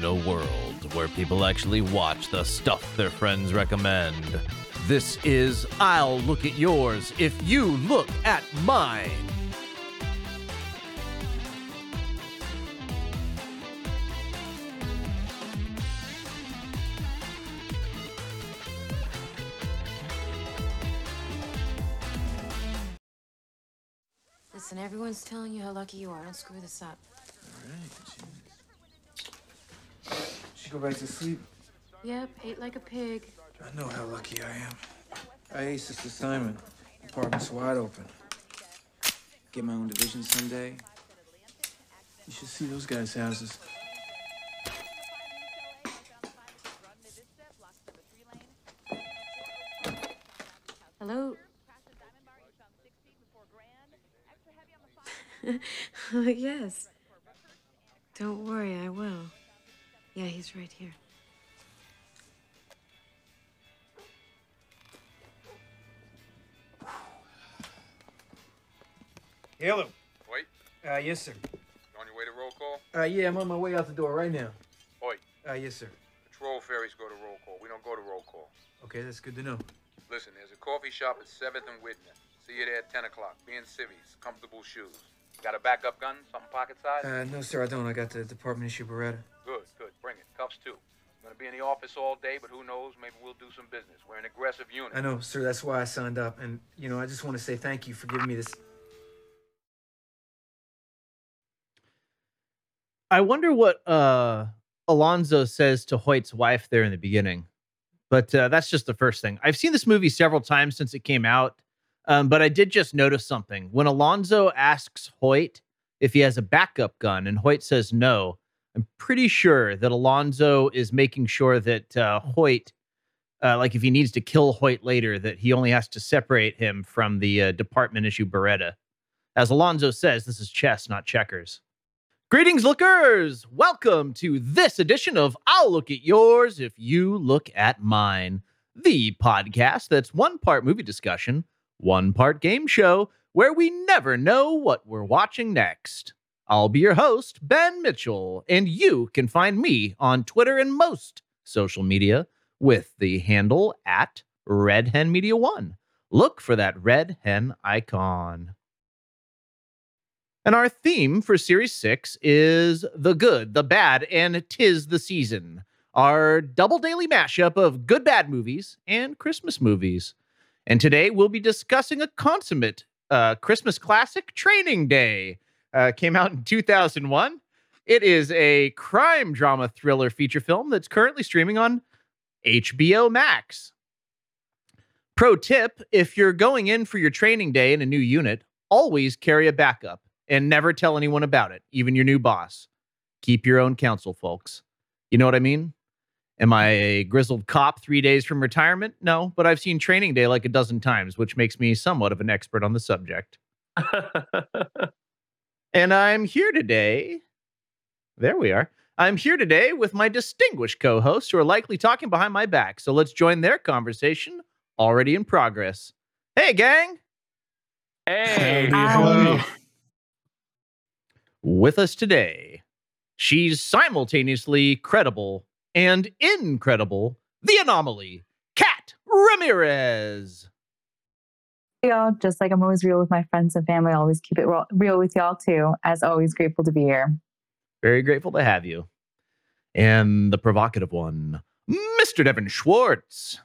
In a world where people actually watch the stuff their friends recommend, this is I'll Look at Yours If You Look at Mine. Listen, everyone's telling you how lucky you are. Don't screw this up. Back to sleep. Yep, ate like a pig. I know how lucky I am. I ace this assignment. Apartment's wide open. Get my own division someday. You should see those guys' houses. Hello? yes. Don't worry, I will. Yeah, he's right here. Hello. Wait, Uh, yes, sir. on your way to roll call? Uh, yeah, I'm on my way out the door right now. Oi, Uh, yes, sir. patrol fairies go to roll call. We don't go to roll call. Okay, that's good to know. Listen, there's a coffee shop at 7th and Widner. See you there at 10 o'clock. Be in civvies, comfortable shoes. Got a backup gun? Something pocket size? Uh, no, sir, I don't. I got the department issue Beretta. Good, good. Bring it. Cuffs too. I'm Gonna be in the office all day, but who knows? Maybe we'll do some business. We're an aggressive unit. I know, sir. That's why I signed up. And, you know, I just want to say thank you for giving me this. I wonder what uh, Alonzo says to Hoyt's wife there in the beginning. But uh, that's just the first thing. I've seen this movie several times since it came out, um, but I did just notice something. When Alonzo asks Hoyt if he has a backup gun and Hoyt says no, I'm pretty sure that Alonzo is making sure that uh, Hoyt, uh, like if he needs to kill Hoyt later, that he only has to separate him from the uh, department issue Beretta. As Alonzo says, this is chess, not checkers. Greetings, lookers! Welcome to this edition of I'll Look at Yours If You Look at Mine, the podcast that's one part movie discussion, one part game show, where we never know what we're watching next. I'll be your host, Ben Mitchell, and you can find me on Twitter and most social media with the handle at Red Hen Media One. Look for that red hen icon. And our theme for Series 6 is the good, the bad, and tis the season. Our double daily mashup of good bad movies and Christmas movies. And today we'll be discussing a consummate uh, Christmas classic, Training Day. Uh, came out in 2001. It is a crime drama thriller feature film that's currently streaming on HBO Max. Pro tip if you're going in for your training day in a new unit, always carry a backup and never tell anyone about it, even your new boss. Keep your own counsel, folks. You know what I mean? Am I a grizzled cop three days from retirement? No, but I've seen training day like a dozen times, which makes me somewhat of an expert on the subject. and I'm here today. There we are. I'm here today with my distinguished co hosts who are likely talking behind my back. So let's join their conversation already in progress. Hey, gang. Hey, Hello. With us today, she's simultaneously credible and incredible, the anomaly, Kat Ramirez. Y'all. Just like I'm always real with my friends and family, I always keep it real, real with y'all too. As always, grateful to be here. Very grateful to have you. And the provocative one, Mr. Devin Schwartz.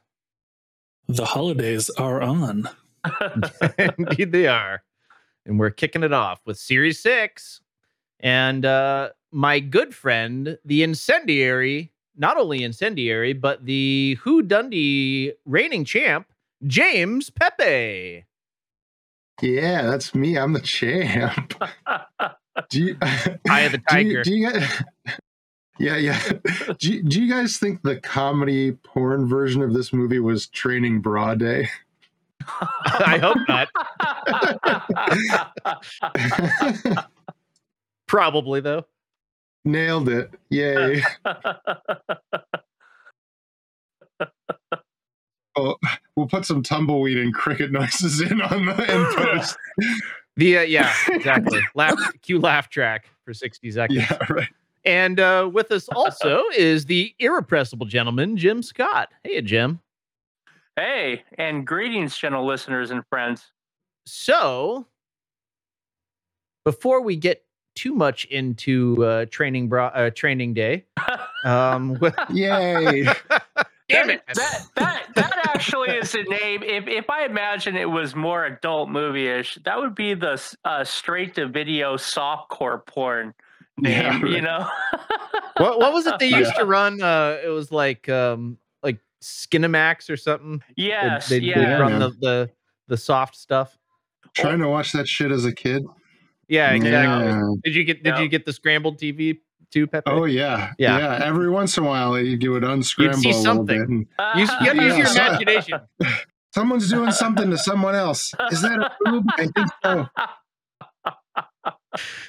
the holidays are on. Indeed, they are. And we're kicking it off with Series 6. And uh, my good friend, the incendiary, not only incendiary, but the Who Dundee reigning champ, James Pepe. Yeah, that's me. I'm the champ. Do you, Eye of the do you- tiger. Do you, yeah, yeah. Do you, do you guys think the comedy porn version of this movie was Training Bra Day? I hope not. Probably, though. Nailed it. Yay. We'll put some tumbleweed and cricket noises in on the in post. The uh, yeah, exactly. laugh cue laugh track for 60 seconds. Yeah, right. And uh, with us also is the irrepressible gentleman, Jim Scott. Hey, Jim. Hey, and greetings, gentle listeners and friends. So, before we get too much into uh, training bra- uh, training day, um, Yay! Damn it, That that that actually is a name. If if I imagine it was more adult movie-ish, that would be the uh, straight to video softcore porn name. Yeah, You know. what, what was it they used to run? Uh, it was like um, like Skinamax or something. They'd- they'd, they'd yeah. run the, the the soft stuff. Trying to watch that shit as a kid. Yeah, exactly. Yeah. Did you get Did Yeah. you get the scrambled TV too, Pepe? Oh yeah. Yeah. yeah, Every once in a while, you you would unscramble see a little something. bit. And Use, you have to use your imagination. someone's doing something to someone else. Is that a boob? I think so.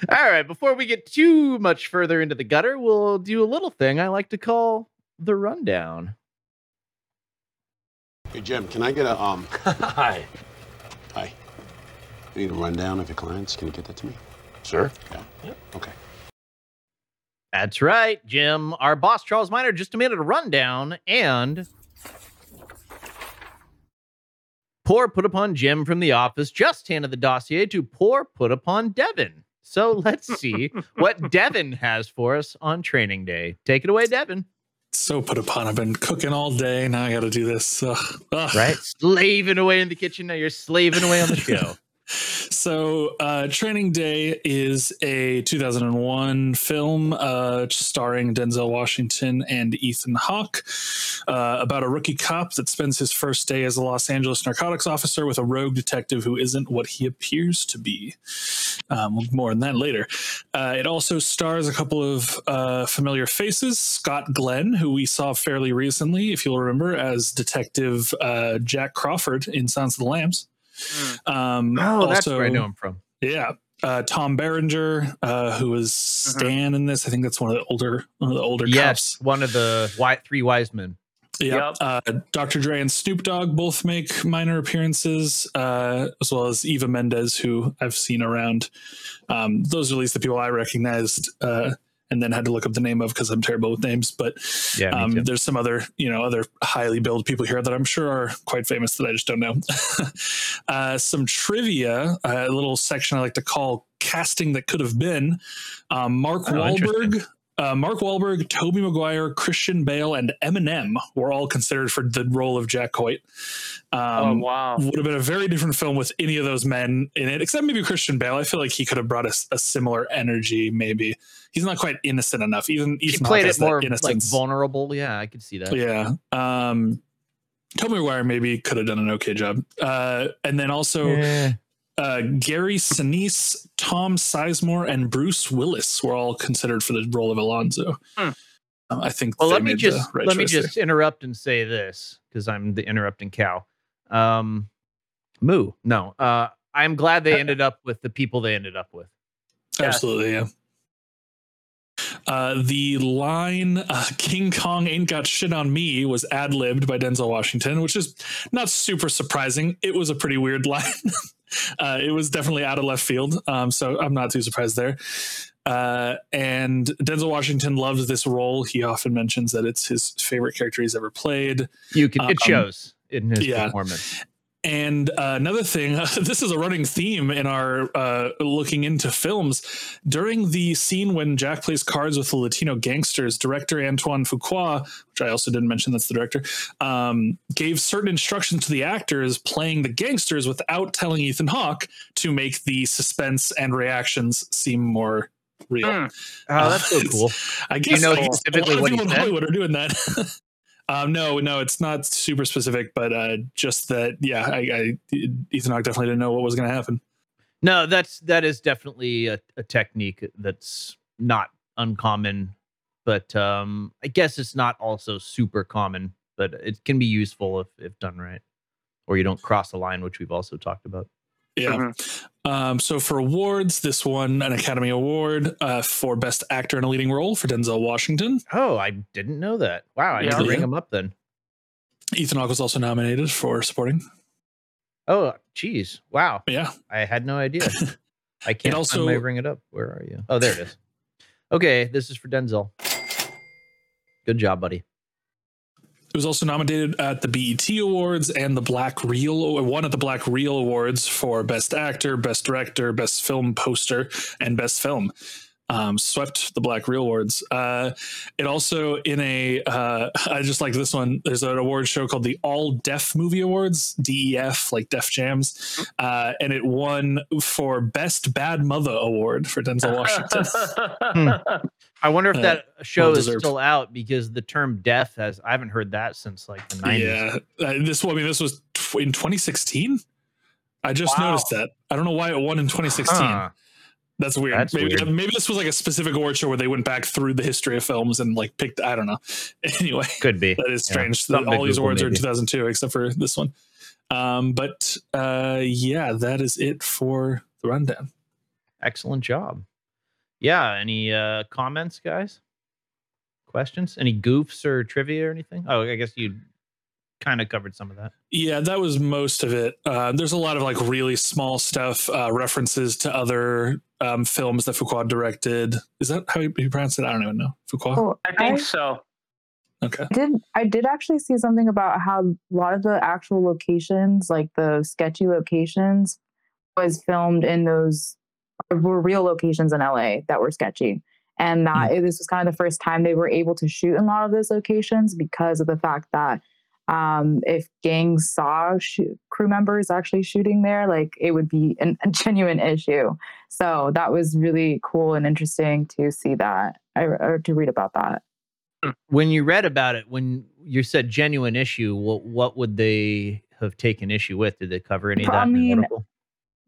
All right, before we get too much further into the gutter, we'll do a little thing I like to call the rundown. Hey Jim, can I get a um? Hi. Hi. I need a rundown of your clients. Can you get that to me? Sure. Yeah. Okay. That's right, Jim. Our boss, Charles Miner, just demanded a rundown and. Poor put upon Jim from the office just handed the dossier to poor put upon Devin. So let's see what Devin has for us on training day. Take it away, Devin. So put upon. I've been cooking all day. Now I got to do this. Ugh. Ugh. Right? Slaving away in the kitchen. Now you're slaving away on the show. So, uh, Training Day is a 2001 film uh, starring Denzel Washington and Ethan Hawke uh, about a rookie cop that spends his first day as a Los Angeles narcotics officer with a rogue detective who isn't what he appears to be. Um, more on that later. Uh, it also stars a couple of uh, familiar faces Scott Glenn, who we saw fairly recently, if you'll remember, as Detective uh, Jack Crawford in Silence of the Lambs. Um, Oh, that's also- where I know him from. yeah. Uh, Tom Berenger, uh, who was Stan in this. I think that's one of the older one of the older Yes, cops. one of the white three wise men. Yeah. Uh, Dr. Dre and Snoop Dogg both make minor appearances, uh, as well as Eva Mendes, who I've seen around. Um, those are at least the people I recognized, uh, and then had to look up the name of because I'm terrible with names. But Yeah, um, there's some other, you know, other highly billed people here that I'm sure are quite famous that I just don't know. uh, some trivia, a little section I like to call "Casting That Could Have Been." Um, Mark Oh. Wahlberg, uh, Mark Wahlberg, Tobey Maguire, Christian Bale, and Eminem were all considered for the role of Jack Hoyt. oh Um, wow. Would have been a very different film with any of those men in it, except maybe Christian Bale. I feel like he could have brought us a, similar energy. Maybe he's not quite innocent enough. Even He Ethan Hawke played it more like vulnerable. Yeah, I could see that. Yeah. Um, Tobey Maguire maybe could have done an okay job. Uh, and then also Eh. Uh, Gary Sinise, Tom Sizemore, and Bruce Willis were all considered for the role of Alonzo. Hmm. Um, I think. Well, let me just right let me choice there. just interrupt and say this because I'm the interrupting cow. Um, moo. No. Uh, I'm glad they ended up with the people they ended up with. Absolutely, yeah. Uh, the line uh, "King Kong ain't got shit on me" was ad libbed by Denzel Washington, which is not super surprising. It was a pretty weird line. Uh, it was definitely out of left field, um, so I'm not too surprised there. Uh, and Denzel Washington loves this role. He often mentions that it's his favorite character he's ever played. You can. It Um, shows in his yeah. performance. And uh, another thing, this is a running theme in our uh, looking into films. During the scene when Jack plays cards with the Latino gangsters, director Antoine Fuqua, which I also didn't mention, that's the director, um, gave certain instructions to the actors playing the gangsters without telling Ethan Hawke to make the suspense and reactions seem more real. Hmm. Oh, that's so cool. I Do you guess know a lot of people in? Hollywood are doing that. um, no, no, it's not super specific, but uh, just that, yeah, I, I Ethan Hawke definitely didn't know what was going to happen. No, that's that is definitely a, a technique that's not uncommon, but um, I guess it's not also super common. But it can be useful if if done right, or you don't cross the line, which we've also talked about. Yeah. Mm-hmm. Um, so for awards, this won an Academy Award uh, for Best Actor in a Leading Role for Denzel Washington. Oh, I didn't know that. Wow, I need to ring him up then. Ethan Hawke was also nominated for supporting. Oh, geez, wow, Yeah. I had no idea. I can't also- also find my ring it up. Where are you? Oh, there it is. Okay, this is for Denzel. Good job, buddy. It was also nominated at the BET Awards and the Black Reel, won at the Black Reel Awards for Best Actor, Best Director, Best Film Poster, and Best Film. Um, swept the Black Reel Awards. Uh, it also in a, uh, I just like this one. There's an award show called the All Def Movie Awards, DEF, like Def Jams, uh, and it won for Best Bad Mother Award for Denzel Washington. I wonder if Uh, that show is well-deserved. still out because the term deaf has I haven't heard that since like the 90s. Yeah, uh, this I mean this was tw- in 2016. I just Wow. noticed that. I don't know why it won in 2016. Huh. That's weird. That's maybe weird. maybe this was like a specific award show where they went back through the history of films and like picked. I don't know. Anyway, Could be. that is Yeah. strange. that all these awards are in 2002 except for this one. Um, but uh, yeah, that is it for the rundown. Excellent job. Yeah. Any uh comments, guys? Questions? Any goofs or trivia or anything? Oh, I guess you kind of covered some of that. Yeah, that was most of it. Uh, there's a lot of like really small stuff, uh, references to other um, films that Fuqua directed. Is that how you, you pronounce it? I don't even know. Fuqua. Oh, I think so. Okay. did I did actually see something about how a lot of the actual locations, like the sketchy locations, was filmed in those were real locations in LA that were sketchy. And that this was kind of the first time they were able to shoot in a lot of those locations because of the fact that um, if gangs saw sh- crew members actually shooting there, like it would be an, a genuine issue. So that was really cool and interesting to see that or, to read about that. When you read about it, when you said genuine issue, what what would they have taken issue with? Did they cover any of that the mean.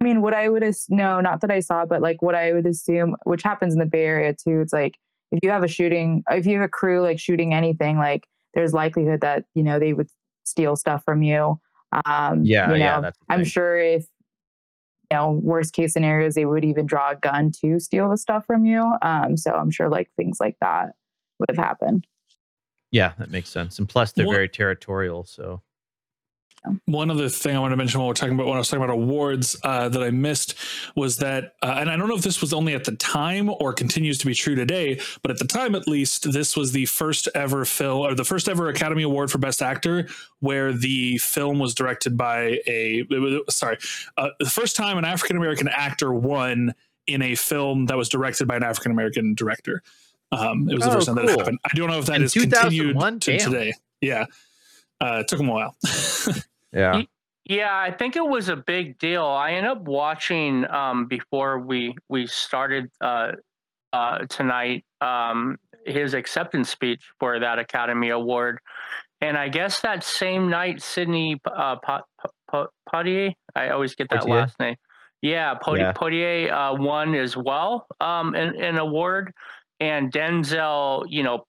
I mean, what I would as- no, not that I saw, but like what I would assume, which happens in the Bay Area too. It's like if you have a shooting, if you have a crew like shooting anything, like there's likelihood that you know they would steal stuff from you. Um, Yeah, you know, yeah, that's I'm sure if you know worst case scenarios, they would even draw a gun to steal the stuff from you. Um, so I'm sure like things like that would have happened. Yeah, that makes sense. And plus, they're very territorial. So One other thing I want to mention while we're talking about when I was talking about awards uh, that I missed was that, uh, and I don't know if this was only at the time or continues to be true today, but at the time at least, this was the first ever film or the first ever Academy Award for Best Actor where the film was directed by a was- sorry, uh, the first time an African American actor won in a film that was directed by an African American director. Um, it was the Oh, first time that cool. it happened. I don't know if that In is continued to Damn. today. Yeah, uh, it took them a while. yeah, Yeah, I think it was a big deal. I ended up watching um, before we we started uh, uh, tonight um, his acceptance speech for that Academy Award, and I guess that same night, Sidney uh, Pot- Pot- Poitier, I always get that last name. Yeah, Pot- Yeah. Poitier uh, won as well um, an, an award, and Denzel, you know,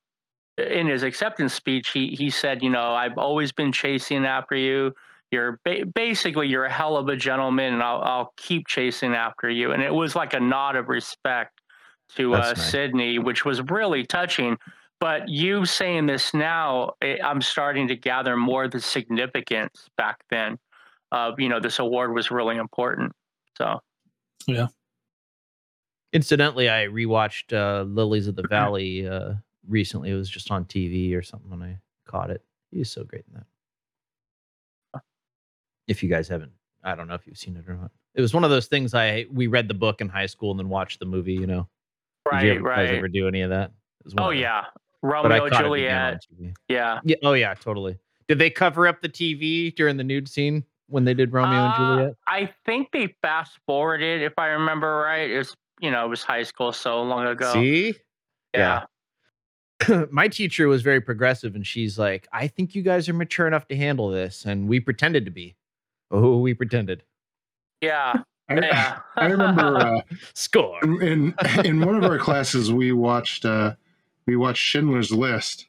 in his acceptance speech, he he said, you know, I've always been chasing after you. You're ba- basically you're a hell of a gentleman, and I'll I'll keep chasing after you. And it was like a nod of respect to uh, nice. Sidney, which was really touching. But you saying this now, eh, I'm starting to gather more the significance back then. Of you know, this award was really important. So yeah Incidentally, I rewatched uh, Lilies of the Valley uh, recently. It was just on TV or something when I caught it. He's so great in that. If you guys haven't, I don't know if you've seen it or not. It was one of those things I we read the book in high school and then watched the movie. You know, Did you right, guys right. ever do any of that? It was one Oh yeah, Romeo caught it again on Juliet. Yeah. Yeah. Oh yeah, totally. Did they cover up the TV during the nude scene when they did Romeo and Uh, Juliet? I think they fast forwarded, if I remember right. It was you know it was high school so long ago. See, yeah. my teacher was very progressive and she's like i think you guys are mature enough to handle this and we pretended to be oh we pretended Yeah. I, Yeah. I remember uh, score in in one of our classes we watched uh, we watched Schindler's List,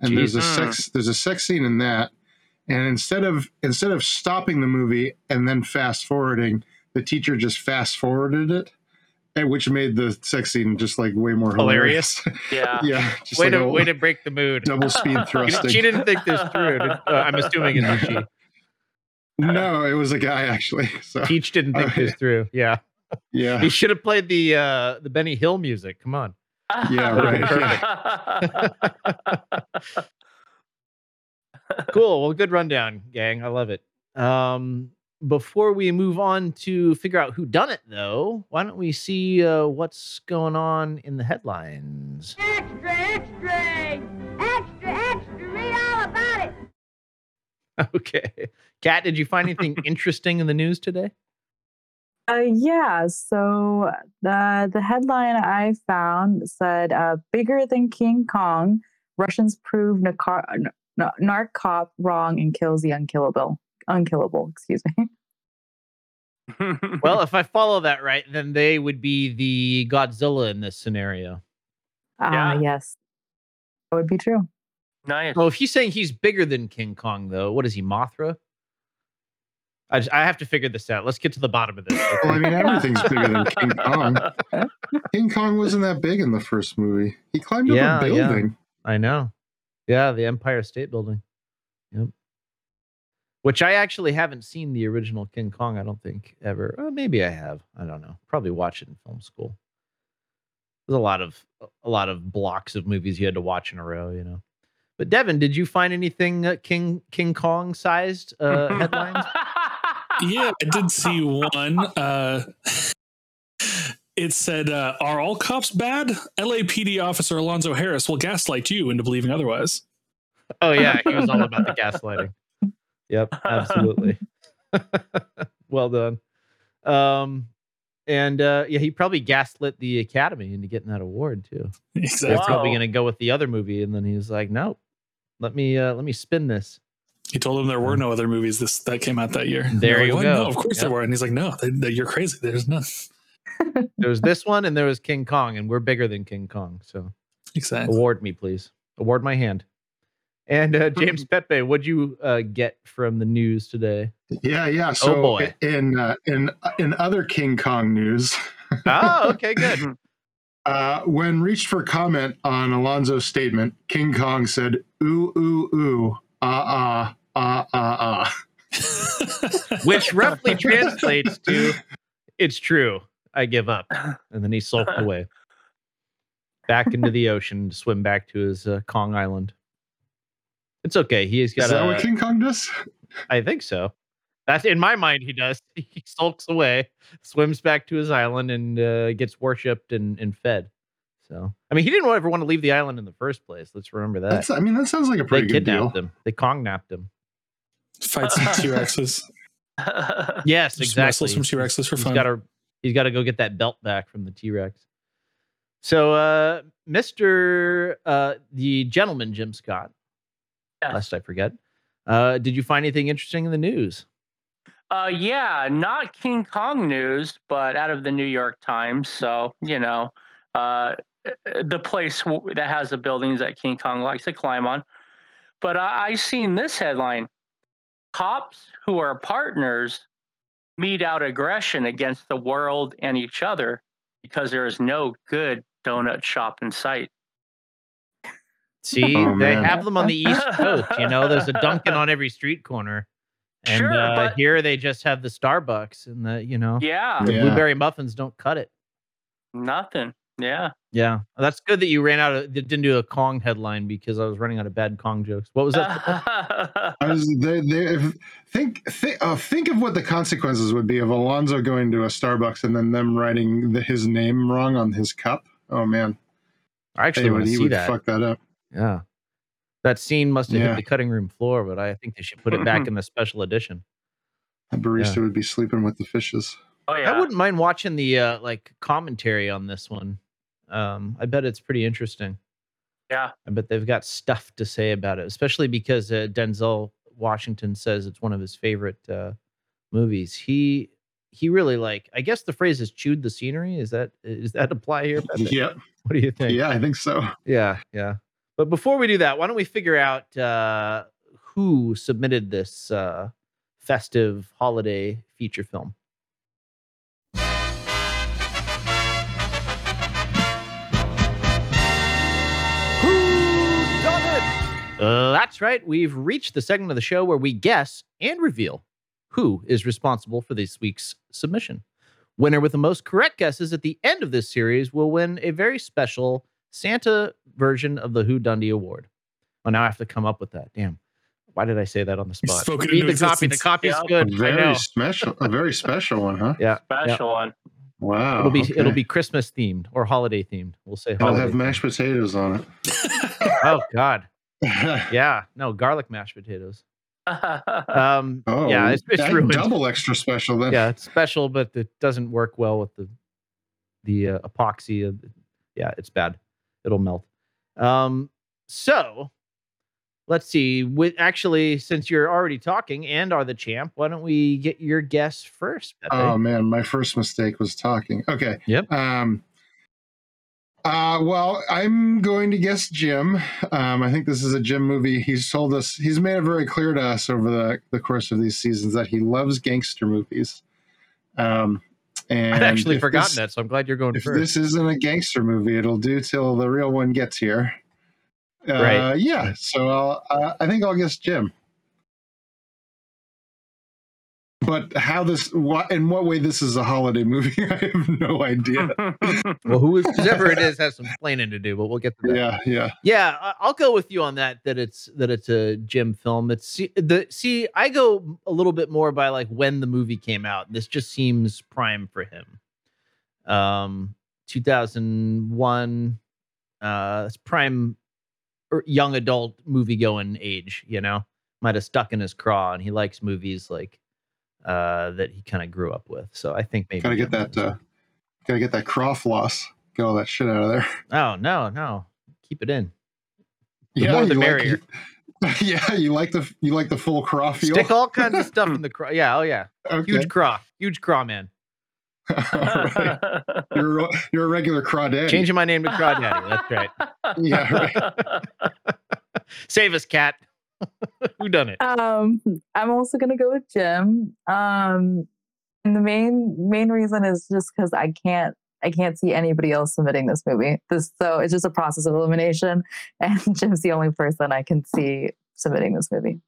and there's a Jeez. sex there's a sex scene in that, and instead of instead of stopping the movie and then fast forwarding, the teacher just fast forwarded it, and which made the sex scene just like way more hilarious. yeah. yeah, just way like to way to break the mood double speed She- thrusting. she didn't think this through uh, i'm assuming it's a she No, it was a guy actually. So teach didn't think Oh, this through yeah yeah, he should have played the uh the benny hill music come on Yeah, right. cool. Well, good rundown, gang. I love it. Um, before we move on to figure out who done it, though, why don't we see uh, what's going on in the headlines? Extra, extra! Extra, extra! Read all about it! Okay, Kat, did you find anything interesting in the news today? Uh, yeah. So the the headline I found said, uh, "Bigger than King Kong, Russians prove Nakar- n- n- narc cop wrong and kills the unkillable." Unkillable. Excuse me. Well, if I follow that right, then they would be the Godzilla in this scenario. Ah, Yeah. yes, that would be true. Nice. Well, if he's saying he's bigger than King Kong, though, what is he, Mothra? I, just, I have to figure this out. Let's get to the bottom of this. Well, I mean, everything's bigger than King Kong. King Kong wasn't that big in the first movie. He climbed up Yeah, a yeah. building. I know. Yeah, the Empire State Building. Yep. Which I actually haven't seen the original King Kong, I don't think, ever. Uh, maybe I have. I don't know. Probably watched it in film school. There's a lot of a lot of blocks of movies you had to watch in a row, you know. But Devin, did you find anything uh, King King Kong sized uh, headlines? yeah, I did see one. Uh, it said, uh, "Are all cops bad?" LAPD officer Alonzo Harris will gaslight you into believing otherwise. Oh yeah, he was all about the gaslighting. Yep, absolutely. well done. Um, and uh, yeah, he probably gaslit the Academy into getting that award too. They're probably going to go with the other movie, and then he was like, "Nope, let me uh, let me spin this." He told him there were no other movies this that came out that year. There they're you like, go. No, of course Yep. there were. And he's like, "No, they, they- you're crazy. There's none." There was this one, and there was King Kong, and we're bigger than King Kong. So Exactly. award me, please. Award my hand. And uh, James Pepe, what'd you uh, get from the news today? Yeah, yeah. So boy. in uh, in in other King Kong news, Oh, okay, good. Uh, when reached for comment on Alonzo's statement, King Kong said, "Ooh, ooh, ooh, ah, ah, ah, ah, ah." which roughly translates to it's true i give up and then he sulked away back into the ocean to swim back to his uh, kong island it's okay he's got Is that what a, King Kong does? i think so that's in my mind he does he sulks away swims back to his island and uh, gets worshipped and, and fed so i mean he didn't ever want to leave the island in the first place let's remember that That's. I mean, that sounds like a they pretty good deal. kidnapped him they kong napped him Fight some T Rexes. yes Just exactly wrestle some T Rexes for He's fun. got to he's got to go get that belt back from the T-Rex. So uh Mr. uh the gentleman Jim Scott, Yes. lest I forget. Uh did you find anything interesting in the news? Uh, yeah, not King Kong news, but out of the New York Times. So you know, uh, the place w- that has the buildings that King Kong likes to climb on. But I, I seen this headline: cops who are partners mete out aggression against the world and each other because there is no good donut shop in sight. See, Oh, they man. have them on the East Coast, you know, there's a Dunkin' on every street corner. And Sure, uh, but- here they just have the Starbucks and the, you know, Yeah, the Yeah. blueberry muffins don't cut it. nothing. Yeah. Yeah. That's good that you ran out of didn't do a Kong headline because I was running out of bad Kong jokes. What was that? I was, they, they, if, think think, uh, think of what the consequences would be of Alonzo going to a Starbucks and then them writing the, his name wrong on his cup. Oh man, I actually They want would- to he see would that. fuck that up. Yeah. That scene must have Yeah. hit the cutting room floor, but I think they should put it back in the special edition. The barista would be sleeping with the fishes. Oh yeah. I wouldn't mind watching the uh like commentary on this one. Um I bet it's pretty interesting. Yeah. I bet they've got stuff to say about it, especially because uh, Denzel Washington says it's one of his favorite uh movies. He he really like I guess the phrase is chewed the scenery. Is that is that apply here? Yeah, What do you think? yeah, I think so. Yeah, yeah. But before we do that, why don't we figure out uh, who submitted this uh, festive holiday feature film? Who done it? Uh, that's right. We've reached the segment of the show where we guess and reveal who is responsible for this week's submission. Winner with the most correct guesses at the end of this series will win a very special Santa version of the Who Dundee Award. Oh, now I have to come up with that. Damn. Why did I say that on the spot? spoke it Read into the copy. The existence. copy's Yep. good. I know. Very special, a very special one, huh? Yeah. yeah. Special one. Wow. It'll be okay. it'll be Christmas themed or holiday themed. We'll say I'll holiday. have mashed potatoes on it. oh God. Yeah. No garlic mashed potatoes. Um. oh, yeah. It's, it's ruined. double extra special then. yeah, it's special, but it doesn't work well with the the uh, epoxy. Of, yeah, it's bad. It'll melt. Um, so let's see. With actually, since you're already talking and are the champ, why don't we get your guess first? Pepe? Oh man, my first mistake was talking. Okay. Yep. Um. Uh, well, I'm going to guess Jim. Um, I think this is a Jim movie. He's told us, he's made it very clear to us over the, the course of these seasons that he loves gangster movies. Um, and I'd actually forgotten this- that, so I'm glad you're going If first. this isn't a gangster movie, it'll do till the real one gets here. Uh, Right. Yeah. So I'll, uh, I think I'll guess Jim. But how this, what, in what way this is a holiday movie, I have no idea. well, who is, whoever it is has some planning to do, but we'll get to that. yeah, yeah. Yeah, I'll go with you on that. That it's that it's a Jim film. It's see, the see. I go a little bit more by like when the movie came out. This just seems prime for him. Um, two thousand one. Uh, it's prime er, young adult movie going age. You know, might have stuck in his craw, and he likes movies like uh that he kind of grew up with. So I think maybe Gotta get that uh, gotta get that craw loss, Get all that shit out of there. oh no, no, keep it in. The yeah, more the you merrier. Like, yeah, you like the you like the full craw feel. Stick all kinds of stuff in the craw. Yeah, oh yeah. okay. Huge craw. Huge craw man. Right. You're you're a regular crawdaddy. Changing my name to Craw Daddy. That's right. Yeah, right. Save us, Kat. Who done it? Um, I'm also gonna go with Jim. Um, and the main main reason is just because I can't I can't see anybody else submitting this movie. This so it's just a process of elimination, and Jim's the only person I can see submitting this movie.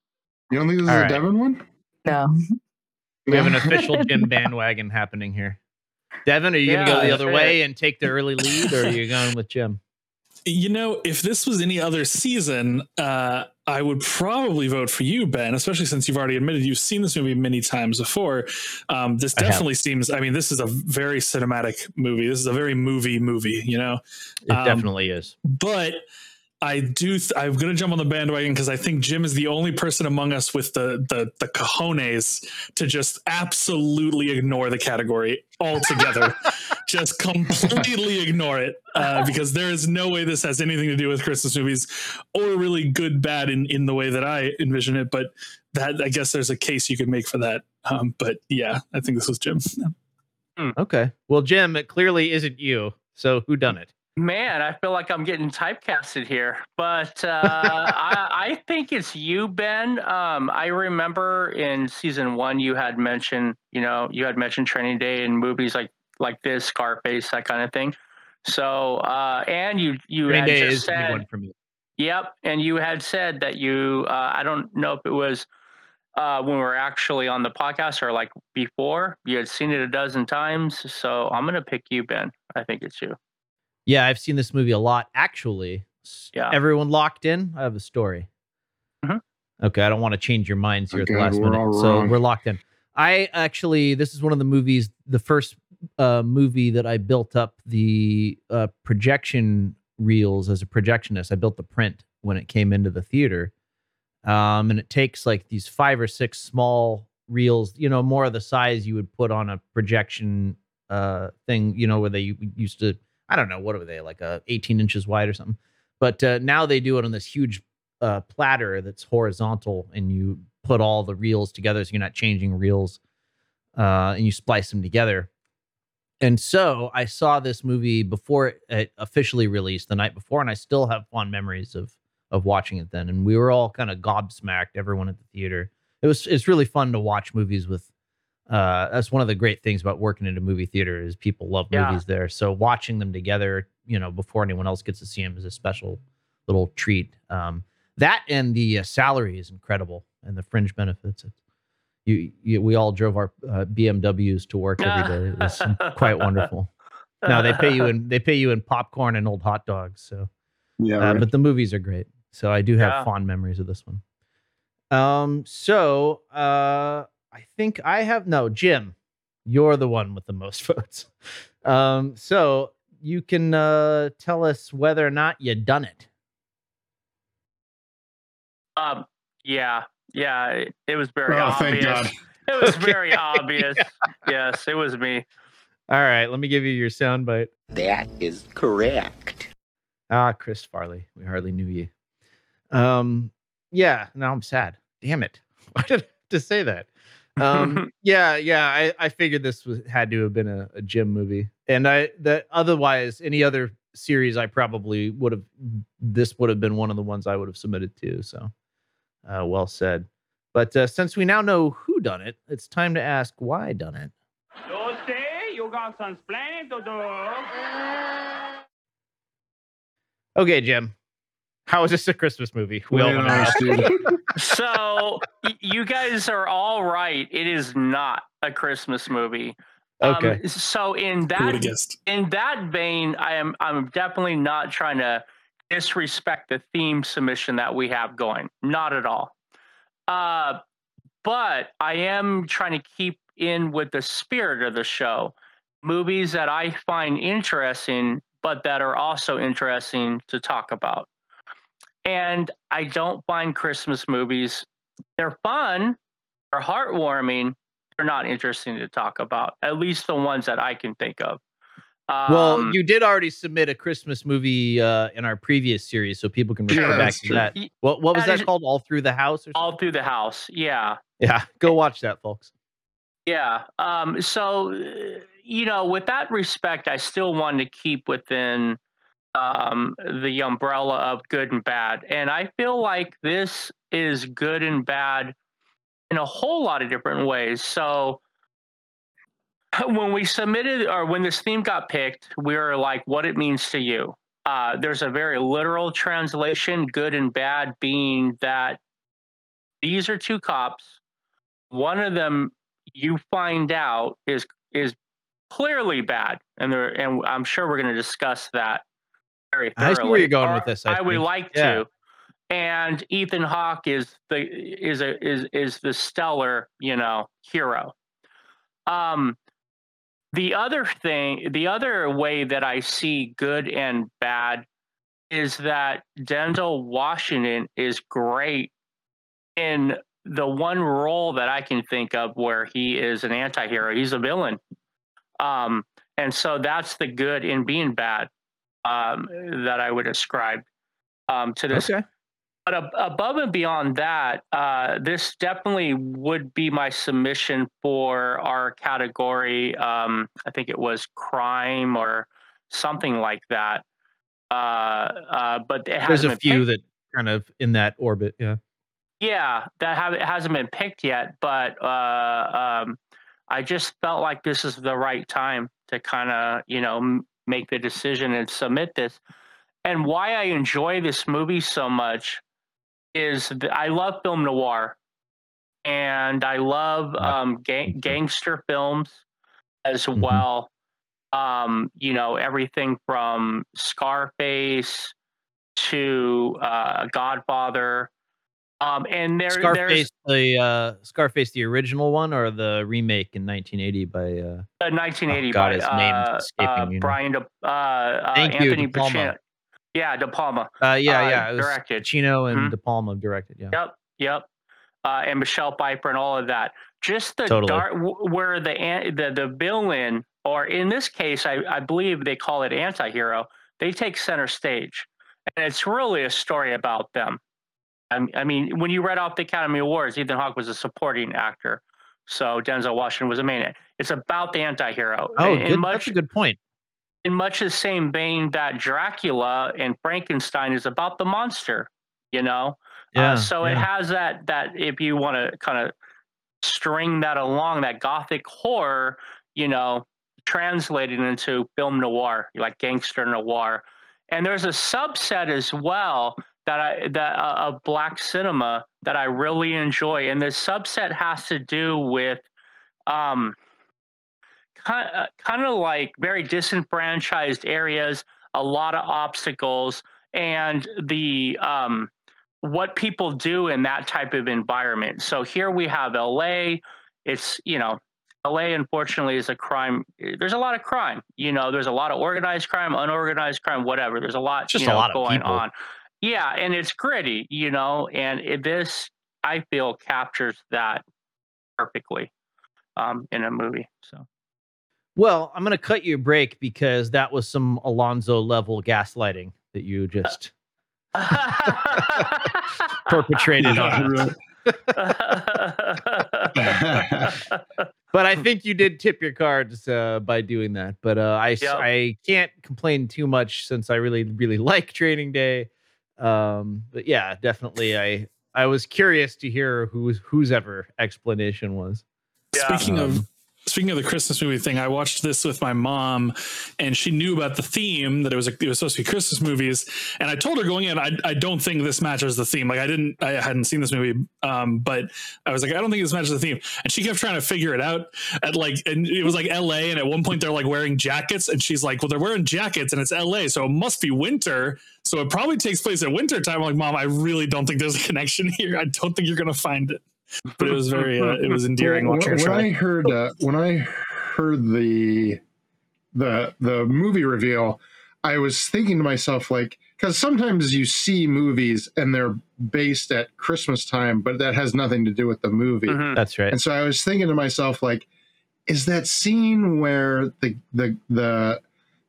You don't think this is All a right. Devin one? No, We have an official Jim bandwagon happening here. Devin, are you gonna go the that's other it. way and take the early lead, or are you going with Jim? You know, if this was any other season, uh, I would probably vote for you, Ben, especially since you've already admitted you've seen this movie many times before. Um, this definitely seems, I mean, this is a very cinematic movie. This is a very movie movie, you know? It Um, definitely is. But I do, th- I'm going to jump on the bandwagon because I think Jim is the only person among us with the, the, the cojones to just absolutely ignore the category altogether. just completely ignore it uh, because there is no way this has anything to do with Christmas movies or really good bad in in the way that I envision it. But that I guess there's a case you could make for that. Um, but yeah, I think this was Jim. Okay. Well, Jim, it clearly isn't you. So who done it? Man, I feel like I'm getting typecasted here, but uh, I, I think it's you, Ben. Um, I remember in season one you had mentioned, you know, you had mentioned Training Day and movies like like this, Scarface, that kind of thing. So, uh, and you you Green had Day just said, one for me. Yep, and you had said that you. Uh, I don't know if it was uh, when we were actually on the podcast or like before. You had seen it a dozen times, so I'm gonna pick you, Ben. I think it's you. Yeah, I've seen this movie a lot. Actually, Yeah. Everyone locked in. I have a story. Mhm. Okay, I don't want to change your minds here at the last minute, so we're locked in. I actually, this is one of the movies, the first uh, movie that I built up the uh, projection reels as a projectionist. I built the print when it came into the theater, um, and it takes like these five or six small reels, you know, more of the size you would put on a projection uh, thing, you know, where they used to I don't know, what are they, like uh, 18 inches wide or something. But uh, now they do it on this huge uh, platter that's horizontal, and you put all the reels together, so you're not changing reels, uh, and you splice them together. And so I saw this movie before it- officially released the night before, and I still have fond memories of of watching it then. And we were all kind of gobsmacked, everyone at the theater. It was it's really fun to watch movies with uh that's one of the great things about working in a movie theater is people love Yeah. movies there so watching them together you know before anyone else gets to see them is a special little treat um that and the uh, salary is incredible and the fringe benefits it's, you, you we all drove our uh, bmws to work every day it was quite wonderful No, they pay you in they pay you in popcorn and old hot dogs. So, Yeah, uh, right. but the movies are great. So I do have Yeah. fond memories of this one. Um, so uh, I think I have no Jim. You're the one with the most votes. Um, so you can uh tell us whether or not you done it. Um, yeah, yeah, it, it was very Oh, thank obvious. God. It was Okay. very obvious. Yes, it was me. All right, let me give you your soundbite. That is correct. Ah, Chris Farley. We hardly knew you. Um, yeah, now I'm sad. Damn it. Why did I have to say that? Um, yeah, yeah, I, I figured this was had to have been a, a Jim movie. And I that otherwise any other series I probably would have this would have been one of the ones I would have submitted to. So uh well said. But uh, since we now know who done it, it's time to ask why done it. You say you got some explaining to do. Okay, Jim. How is this a Christmas movie? We all Lay it wanna on know. So y- you guys are all right. It is not a Christmas movie. Um, Okay. so in that in that vein, I am I'm definitely not trying to disrespect the theme submission that we have going. Not at all. Uh, but I am trying to keep in with the spirit of the show. Movies that I find interesting, but that are also interesting to talk about. And I don't find Christmas movies, they're fun, they're heartwarming, they're not interesting to talk about, at least the ones that I can think of. Well, Um, you did already submit a Christmas movie uh, in our previous series, so people can refer Yeah, back to true. that. What what was that that is- called? All through the house, or something? all through the house. Yeah. Yeah, go watch that, folks. Yeah. Um, so, uh, you know, with that respect, I still want to keep within um, the umbrella of good and bad. And I feel like this is good and bad in a whole lot of different ways. So, when we submitted or when this theme got picked, we were like, what it means to you. Uh, there's a very literal translation, good and bad, being that these are two cops. One of them you find out is is clearly bad, and there and I'm sure we're going to discuss that very I thoroughly. see where you're going with this, I I, would like Yeah. to. And Ethan Hawke is the is a is is the stellar you know hero. Um, the other thing, the other way that I see good and bad is that Denzel Washington is great in the one role that I can think of where he is an anti-hero. He's a villain. Um, and so that's the good in being bad um, that I would ascribe um, to this. Okay. But ab- above and beyond that, uh, this definitely would be my submission for our category. Um, I think it was crime or something like that. Uh, uh, but it There's a few picked- that kind of in that orbit. Yeah. yeah, that have, it hasn't been picked yet, but uh, um, I just felt like this is the right time to kind of, you know, m- make the decision and submit this. And why I enjoy this movie so much is that I love film noir, and I love um, gang- gangster films as Mhm. well. Um, you know, everything from Scarface to uh, Godfather. Um, and there, Scarface, the uh, Scarface, the original one, or the remake in 1980 by. Uh, there's uh, 1980 Oh, God, by his uh, escaping uh. Brian De, uh, uh, you, Anthony De Palma. Pacino. Yeah, De Palma. uh, yeah, yeah, it was directed. Pacino and Mhm. De Palma directed. Yeah. Yep, yep. Uh, and Michelle Pfeiffer and all of that. Just the Totally. dark where the the the villain, or in this case, I, I believe they call it anti-hero. They take center stage, and it's really a story about them. I, I mean, when you read off the Academy Awards, Ethan Hawke was a supporting actor, so Denzel Washington was a main. It's about the anti-hero. Oh, good. much That's a good point. in much the same vein that Dracula and Frankenstein is about the monster, you know. Yeah. Uh, so it has that that if you want to kind of string that along, that gothic horror, you know, translated into film noir, like gangster noir. And there's a subset as well that I that uh, of black cinema that I really enjoy, and this subset has to do with um, kind of, kind of like very disenfranchised areas, a lot of obstacles, and the um, what people do in that type of environment. So here we have LA. It's you know, LA unfortunately is a crime. There's a lot of crime. You know, there's a lot of organized crime, unorganized crime, whatever. There's a lot Just you a lot going on. Yeah, and it's gritty. You know, and it, this I feel captures that perfectly um, in a movie. So. Well, I'm going to cut you a break because that was some Alonzo level gaslighting that you just perpetrated on us. But I think you did tip your cards uh, by doing that. But uh, I s- Yep. I can't complain too much since I really really like Training Day. Um, but yeah, definitely I I was curious to hear whose whose ever explanation was. Speaking Um, of speaking of the Christmas movie thing, I watched this with my mom, and she knew about the theme that it was it was supposed to be Christmas movies. And I told her going in, I, I don't think this matches the theme. Like I didn't, I hadn't seen this movie, um, but I was like, I don't think this matches the theme. And she kept trying to figure it out. At like, and it was like L.A. And at one point they're like wearing jackets, and she's like, well, they're wearing jackets, and it's L.A., so it must be winter. So it probably takes place at winter time. I'm like, mom, I really don't think there's a connection here. I don't think you're gonna find it. But it was very, uh, it was endearing When- watching her when. I heard uh, when I heard the the the movie reveal, I was thinking to myself like because sometimes you see movies and they're based at Christmas time, but that has nothing to do with the movie. Mhm. That's right. And so I was thinking to myself like, is that scene where the the the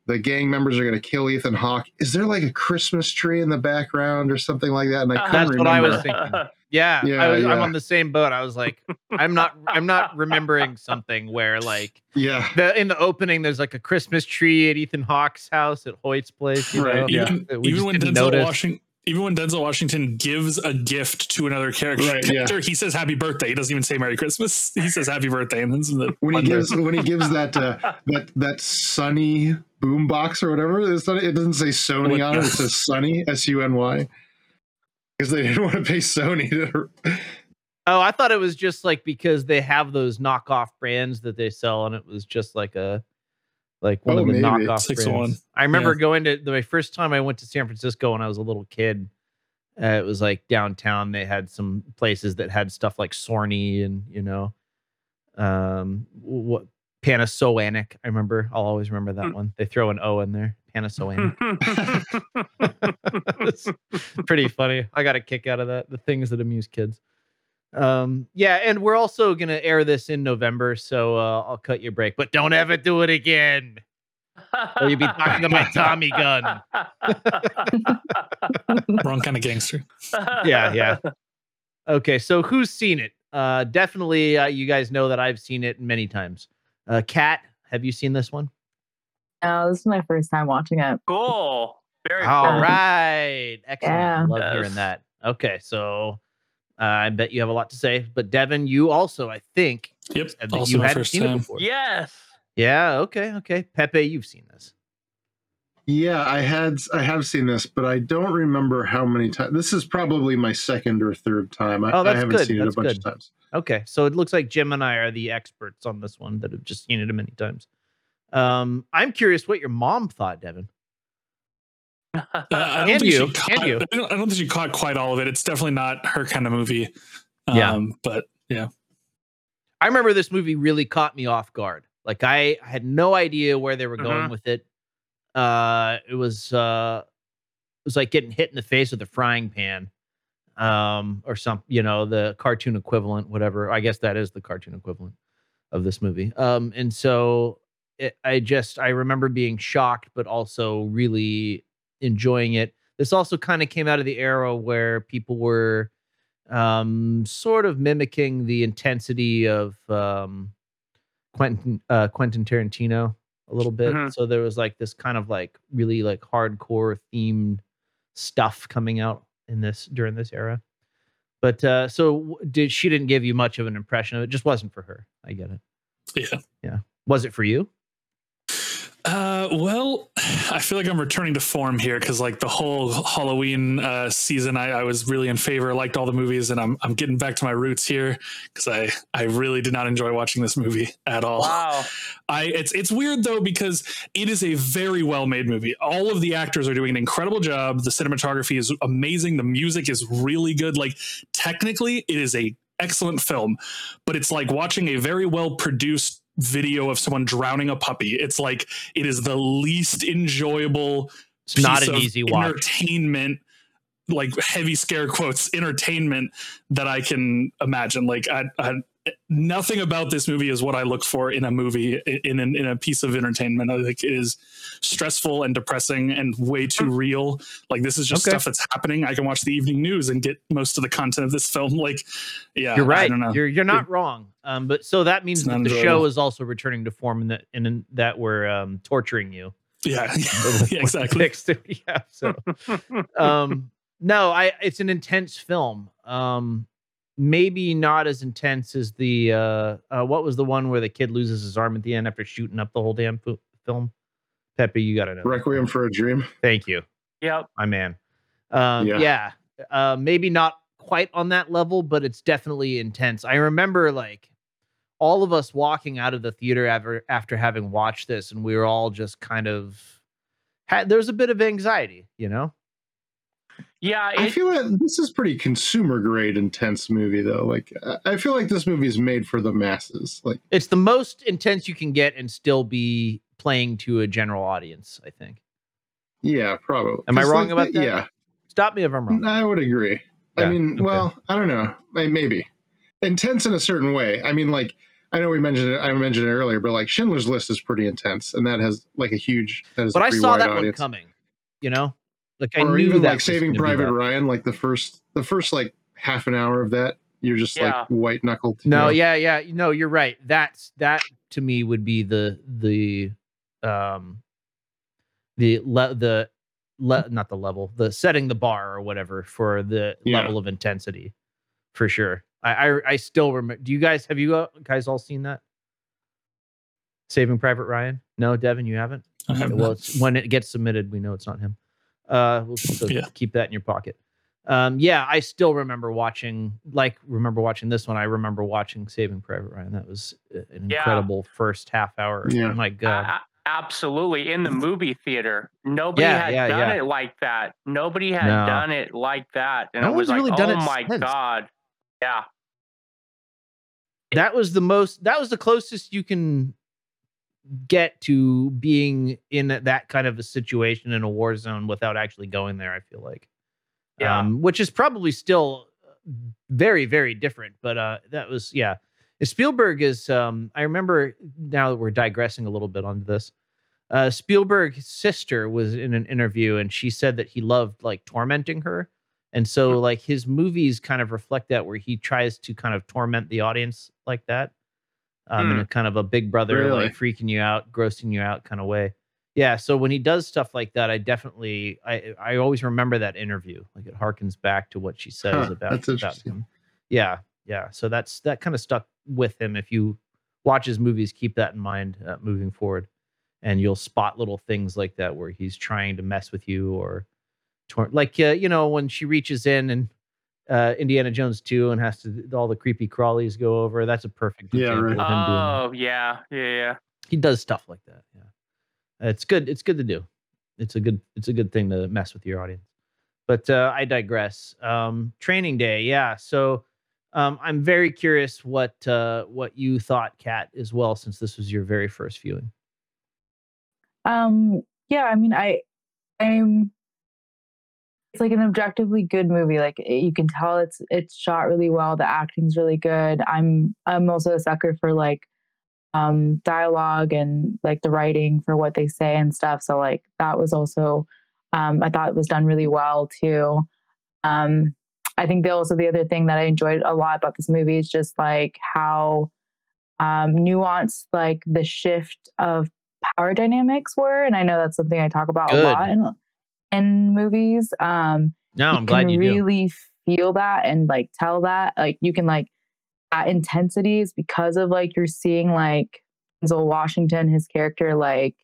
the gang members are going to kill Ethan Hawke? Is there like a Christmas tree in the background or something like that? And I couldn't That's what I was remember. thinking. Yeah, Yeah, I was, I'm on the same boat. I was like, I'm not, I'm not remembering something where like Yeah. the in the opening there's like a Christmas tree at Ethan Hawke's house at Hoyt's place. You right. know? Even, even when Denzel notice. Washington, even when Denzel Washington gives a gift to another character, Right, yeah. he says "Happy Birthday." He doesn't even say "Merry Christmas." He says "Happy Birthday," and then the when he gives when he gives that uh, that that Sunny boombox or whatever, it's not, it doesn't say Sony on it. It says Sunny S U N Y because they didn't want to pay Sony. To, Oh, I thought it was just like because they have those knockoff brands that they sell, and it was just like a like one Oh, of the maybe. knockoff Six brands. one. I remember Yeah. going to the my first time I went to San Francisco when I was a little kid. Uh, it was like downtown. They had some places that had stuff like Sorny and you know, um, what Panasonic. I remember. I'll always remember that Hmm. one. They throw an O in there. Panasonic. it's pretty funny. I got a kick out of that. The things that amuse kids. Um, yeah, and we're also gonna air this in November, so uh, I'll cut you a break, but don't ever do it again. Or you'll be talking to my Tommy gun. wrong kind of gangster. Yeah, yeah. Okay, so who's seen it? Uh, definitely, uh, you guys know that I've seen it many times. Uh, Kat, have you seen this one? No, this is my first time watching it. Cool. Very All cool. right, excellent. Yeah. Love hearing that. Okay, so uh, I bet you have a lot to say, but Devin, you also, I think, Yep. Also you my hadn't first seen it time. before. Yes. Yeah. Okay. Okay. Pepe, you've seen this. Yeah, I had I have seen this, but I don't remember how many times. This is probably my second or third time. I, Oh, that's I haven't good. seen it a bunch good. of times. Okay, so it looks like Jim and I are the experts on this one that have just seen it many times. Um, I'm curious what your mom thought, Devin. Uh, I don't And think she you, caught, and you. I don't, I don't think she caught quite all of it. It's definitely not her kind of movie. Yeah. Um, but yeah. I remember this movie really caught me off guard. Like I had no idea where they were going Mhm. with it. Uh, it was uh, it was like getting hit in the face with a frying pan, um, or some, you know, the cartoon equivalent, whatever. I guess that is the cartoon equivalent of this movie. Um, and so it, I just I remember being shocked, but also really enjoying it. This also kind of came out of the era where people were um, sort of mimicking the intensity of um, Quentin uh, Quentin Tarantino a little bit. Mhm. So there was like this kind of like really like hardcore themed stuff coming out in this during this era. But uh, so did she didn't give you much of an impression of it? Just wasn't for her. I get it. Yeah. Yeah. Was it for you? Uh, well, I feel like I'm returning to form here because like the whole Halloween uh, season, I, I was really in favor. liked all the movies, and I'm I'm getting back to my roots here because I I really did not enjoy watching this movie at all. Wow. I it's it's weird though because it is a very well made movie. All of the actors are doing an incredible job. The cinematography is amazing. The music is really good. Like technically, it is a excellent film, but it's like watching a very well produced video of someone drowning a puppy. It's like it is the least enjoyable. It's not an of easy watch. Entertainment, like heavy scare quotes, entertainment that I can imagine. Like I, I nothing about this movie is what I look for in a movie in in, in a piece of entertainment. I think it is stressful and depressing and way too real. Like this is just Okay. stuff that's happening. I can watch the evening news and get most of the content of this film. Like, yeah, You're I right. don't know. You're you're not wrong. Um, but so that means that the show is also returning to form, and that and in, that we're um, torturing you. yeah, yeah, exactly. we. So, um, no, I it's an intense film. Um, maybe not as intense as the uh, uh, what was the one where the kid loses his arm at the end after shooting up the whole damn fu- film. Pepe, you got to know. Requiem for a Dream. Thank you, Yep. my man. Um, Yeah. yeah, uh, maybe not quite on that level, but it's definitely intense. I remember like all of us walking out of the theater after after having watched this, and we were all just kind of had there was a bit of anxiety, you know. Yeah. I feel like this is pretty consumer grade intense movie though. Like I- I feel like this movie is made for the masses. Like It's the most intense you can get and still be playing to a general audience. I think. yeah, probably. Am I wrong like, about that? Yeah, Stop me if I'm wrong. I would agree. I mean, okay. well, I don't know. Maybe intense in a certain way. I mean, like I know we mentioned it. I mentioned it earlier, but like Schindler's List is pretty intense, and that has like a huge. That is But a I pretty saw that audience. one coming. You know, like I or knew even that like Saving Private. Ryan, like the first, the first like half an hour of that, you're just Yeah. like white knuckled. No, yeah, yeah. No, you're right. That's that to me would be the the um the le- the le- not the level, the setting the bar or whatever for the Yeah. level of intensity for sure. I I, I still remember. Do you guys have you uh, guys all seen that? Saving Private Ryan? No, Devin, you haven't. I have well, not. it's, when it gets submitted, we know it's not him. Uh, we'll, so Yeah. keep that in your pocket. Um, yeah, I still remember watching, like, remember watching this one. I remember watching Saving Private Ryan. That was uh, an Yeah. incredible first half hour. Yeah. My God. a- absolutely. In the movie theater, nobody Yeah, had yeah, done yeah. it like that. Nobody had No. done it like that, and No it was one's like, really done oh it my since. god. Yeah. that was the most, that was the closest you can get to being in that kind of a situation in a war zone without actually going there, I feel like. Yeah. um, which is probably still very very different but uh that was yeah spielberg is um i remember now that we're digressing a little bit onto this uh spielberg's sister was in an interview and she said that he loved like tormenting her and so like his movies kind of reflect that where he tries to kind of torment the audience like that um in Hmm. a kind of a big brother Really? like freaking you out grossing you out kind of way. Yeah so when he does stuff like that i definitely i i always remember that interview like it harkens back to what she says Huh, about, about him. Yeah yeah so that's that kind of stuck with him. If you watch his movies keep that in mind uh, moving forward. And you'll spot little things like that where he's trying to mess with you or like uh, you know when she reaches in and uh, Indiana Jones 2 and has to all the creepy crawlies go over. That's a perfect Yeah, right. of him doing that Oh yeah, yeah, yeah. he does stuff like that. Yeah, it's good. It's good to do. It's a good. It's a good thing to mess with your audience. But uh, I digress. Um, training day. Yeah. So um, I'm very curious what uh, what you thought, Kat, as well, since this was your very first viewing. Um, yeah, I mean, I, I'm. It's like an objectively good movie. Like you can tell it's it's shot really well. The acting's really good. I'm I'm also a sucker for like, um, dialogue and like the writing for what they say and stuff. So like that was also, um, I thought it was done really well too. Um, I think the also the other thing that I enjoyed a lot about this movie is just like how um, nuanced like the shift of power dynamics were, and I know that's something I talk about Good. a lot in, in movies. Um, No, you I'm glad can you do. really feel that and like tell that like you can like that intensity is because of like you're seeing like Denzel Washington, his character like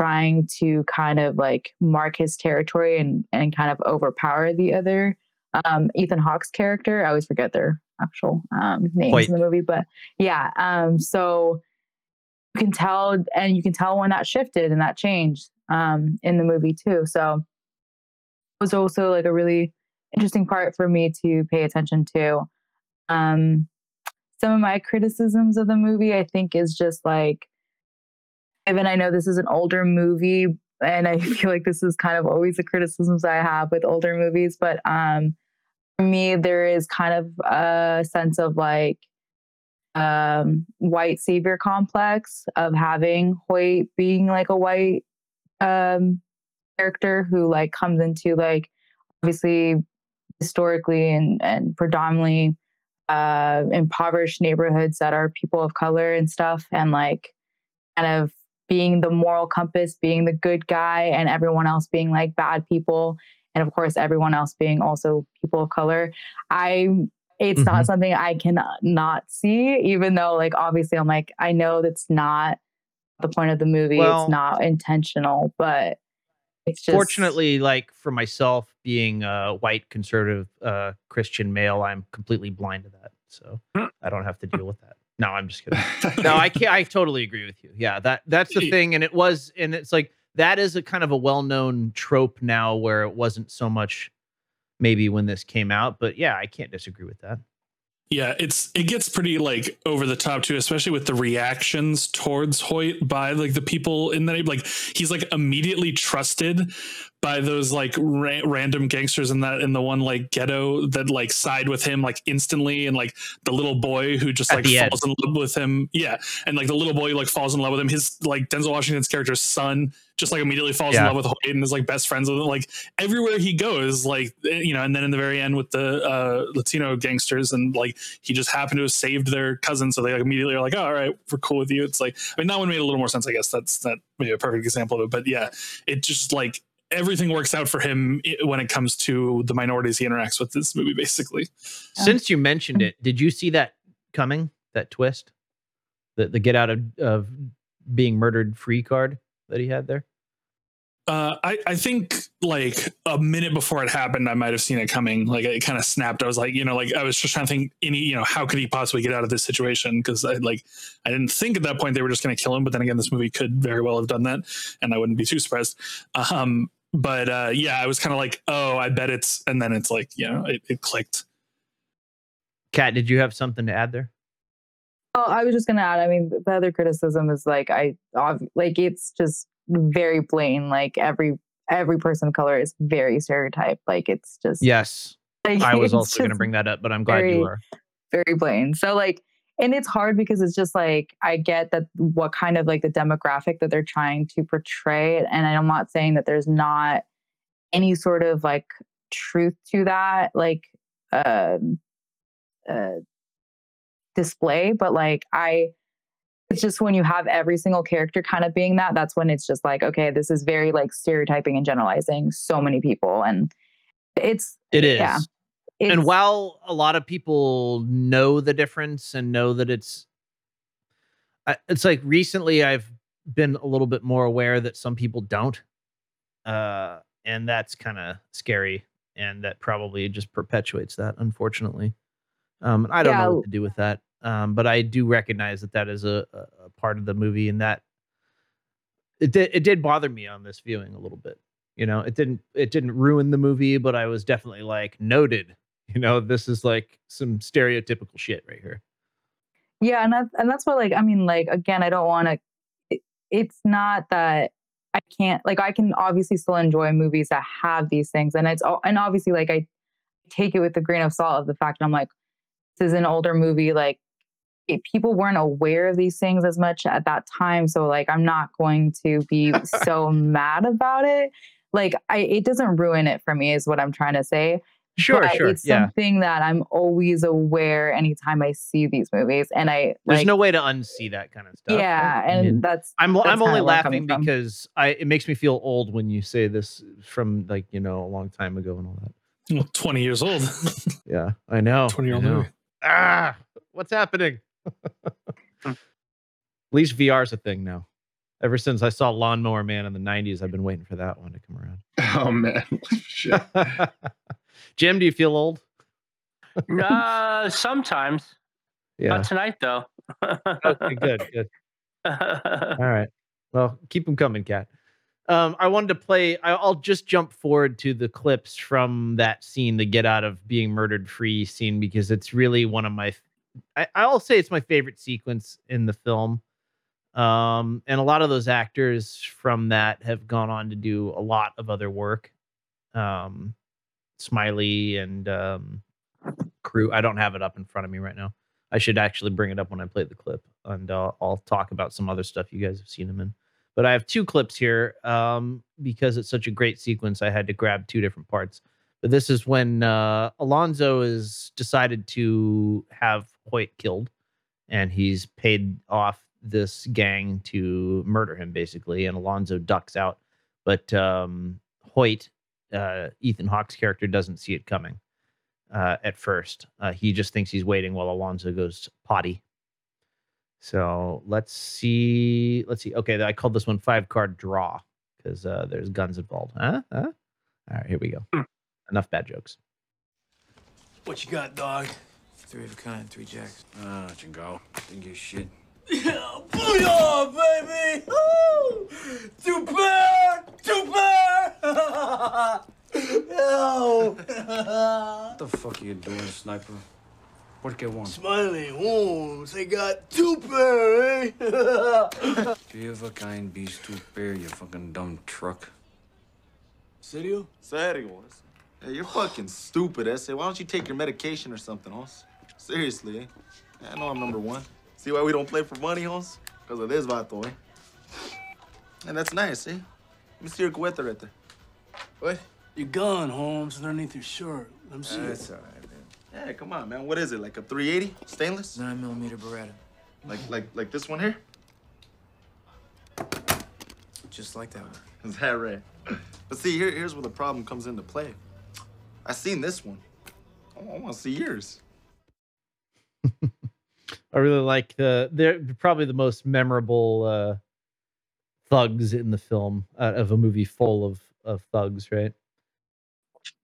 trying to kind of like mark his territory and and kind of overpower the other um Ethan Hawke's character. I always forget their actual um names Hoyt. in the movie, but yeah. Um so you can tell and you can tell when that shifted and that changed um in the movie too. So it was also like a really interesting part for me to pay attention to. Um some of my criticisms of the movie I think is just like even I know this is an older movie and I feel like this is kind of always the criticisms I have with older movies, but um for me there is kind of a sense of like um white savior complex of having Hoyt being like a white um character who like comes into like obviously historically and and predominantly uh impoverished neighborhoods that are people of color and stuff and like kind of being the moral compass being the good guy and everyone else being like bad people and of course everyone else being also people of color i it's Mhm. not something i can not see even though like obviously i'm like i know that's not the point of the movie Well- it's not intentional but it's just Fortunately, like for myself, being a white conservative uh, Christian male, I'm completely blind to that, so I don't have to deal with that. No, I'm just kidding. no, I can't. I totally agree with you. Yeah, that that's the thing, and it was, and it's like that is a kind of a well-known trope now, where it wasn't so much maybe when this came out, but yeah, I can't disagree with that. Yeah, it's it gets pretty like over the top too, especially with the reactions towards Hoyt by like the people in the like he's like immediately trusted by those like ra- random gangsters in that in the one like ghetto that like side with him like instantly and like the little boy who just At like the end. falls in love with him. Yeah. And like the little boy like falls in love with him. His like Denzel Washington's character's son just like immediately falls in love with Hoyt and is like best friends with him. Like everywhere he goes like eh, you know and then in the very end with the uh Latino gangsters and like he just happened to have saved their cousin so they like immediately are like oh, all right we're cool with you. It's like I mean that one made a little more sense I guess. That's that maybe a perfect example of it but yeah it just like everything works out for him when it comes to the minorities he interacts with this movie basically Since you mentioned it, did you see that coming? That twist, the the get out of of being murdered free card that he had there. Uh, I, I think like a minute before it happened, I might have seen it coming. Like it kind of snapped. I was like, you know, like I was just trying to think any, you know, how could he possibly get out of this situation? Because I like, I didn't think at that point they were just going to kill him. But then again, this movie could very well have done that, and I wouldn't be too surprised. Um, but uh, yeah, I was kind of like, oh, I bet it's, and then it's like, you know, it, it clicked. Kat, did you have something to add there? Oh, I was just gonna add. I mean, the other criticism is like I ob- like it's just very plain. Like every every person of color is very stereotyped. Like it's just Yes, like, I was also going to bring that up, but I'm glad very- you are. very plain. So like, and it's hard because it's just like I get that what kind of like the demographic that they're trying to portray, and I'm not saying that there's not any sort of like truth to that, like um, uh, display, but like I. It's just when you have every single character kind of being that, that's when it's just like, okay, this is very like stereotyping and generalizing so many people. And it's, It is. yeah. And while a lot of people know the difference and know that it's it's like recently i've been a little bit more aware that some people don't uh and that's kind of scary and that probably just perpetuates that unfortunately. Um i don't know what to do with that um but i do recognize that that is a, a, a part of the movie and that it did it did bother me on this viewing a little bit you know? It didn't it didn't ruin the movie but i was definitely like noted you know this is like some stereotypical shit right here. Yeah and that's and that's what like i mean like again i don't want to it, it's not that i can't like i can obviously still enjoy movies that have these things and it's all and obviously like i take it with a grain of salt of the fact that i'm like this is an older movie like it, people weren't aware of these things as much at that time so like i'm not going to be so mad about it. Like i it doesn't ruin it for me is what i'm trying to say sure but sure it's yeah. something that i'm always aware anytime i see these movies and i there's like no way to unsee that kind of stuff. Yeah I and mean, that's i'm that's i'm only kinda where I'm coming laughing because i it makes me feel old when you say this from like you know a long time ago and all that. Well, Twenty years old. yeah i know 20 year old movie. ah what's happening? At least vr is a thing now. Ever since I saw Lawnmower Man in the '90s, I've been waiting for that one to come around. Oh man, shit. Jim, do you feel old? uh, sometimes. Yeah. Not tonight, though. okay, good, good. All right. Well, keep them coming, Kat. Um, I wanted to play. I- I'll just jump forward to the clips from that scene, the get out of being murdered free scene, because it's really one of my. I'll say it's my favorite sequence in the film. Um, and a lot of those actors from that have gone on to do a lot of other work. Um, Smiley and um, crew. I don't have it up in front of me right now. I should actually bring it up when I play the clip, and uh, I'll talk about some other stuff you guys have seen him in. But I have two clips here um, because it's such a great sequence. I had to grab two different parts. But this is when uh, Alonzo has decided to have Hoyt killed, and he's paid off this gang to murder him, basically. And Alonzo ducks out, but um, Hoyt, uh, Ethan Hawke's character, doesn't see it coming uh, at first. Uh, he just thinks he's waiting while Alonzo goes potty. So let's see. Let's see. Okay, I called this one five card draw because uh, there's guns involved. Huh? Huh? All right, here we go. Enough bad jokes. What you got, dog? Three of a kind, three jacks. Ah, let you go. Didn't give a shit. Booyah, baby! Woo! Two pair! Two pair! Yo! What the fuck are you doing, sniper? What get one? Smiley Holmes, they got two pair, eh? Three of a kind beast two pair, you fucking dumb truck. Serio? Serio. Hey, you're fucking stupid, Essay. Why don't you take your medication or something, Hoss? Seriously, eh? I know I'm number one. See why we don't play for money, Hoss? Because of this vato, eh? And that's nice, eh? Let me see your cueta right there. What? Your gun, Holmes, underneath your shirt. Let me see That's all right, man. Hey, come on, man. What is it? Like a 380 stainless? Nine millimeter Beretta. Like, like, like this one here? Just like that one. Is that right? But see, here, here's where the problem comes into play. I seen this one. I want to see yours. I really like the they're probably the most memorable uh, thugs in the film out of a movie full of of thugs, right?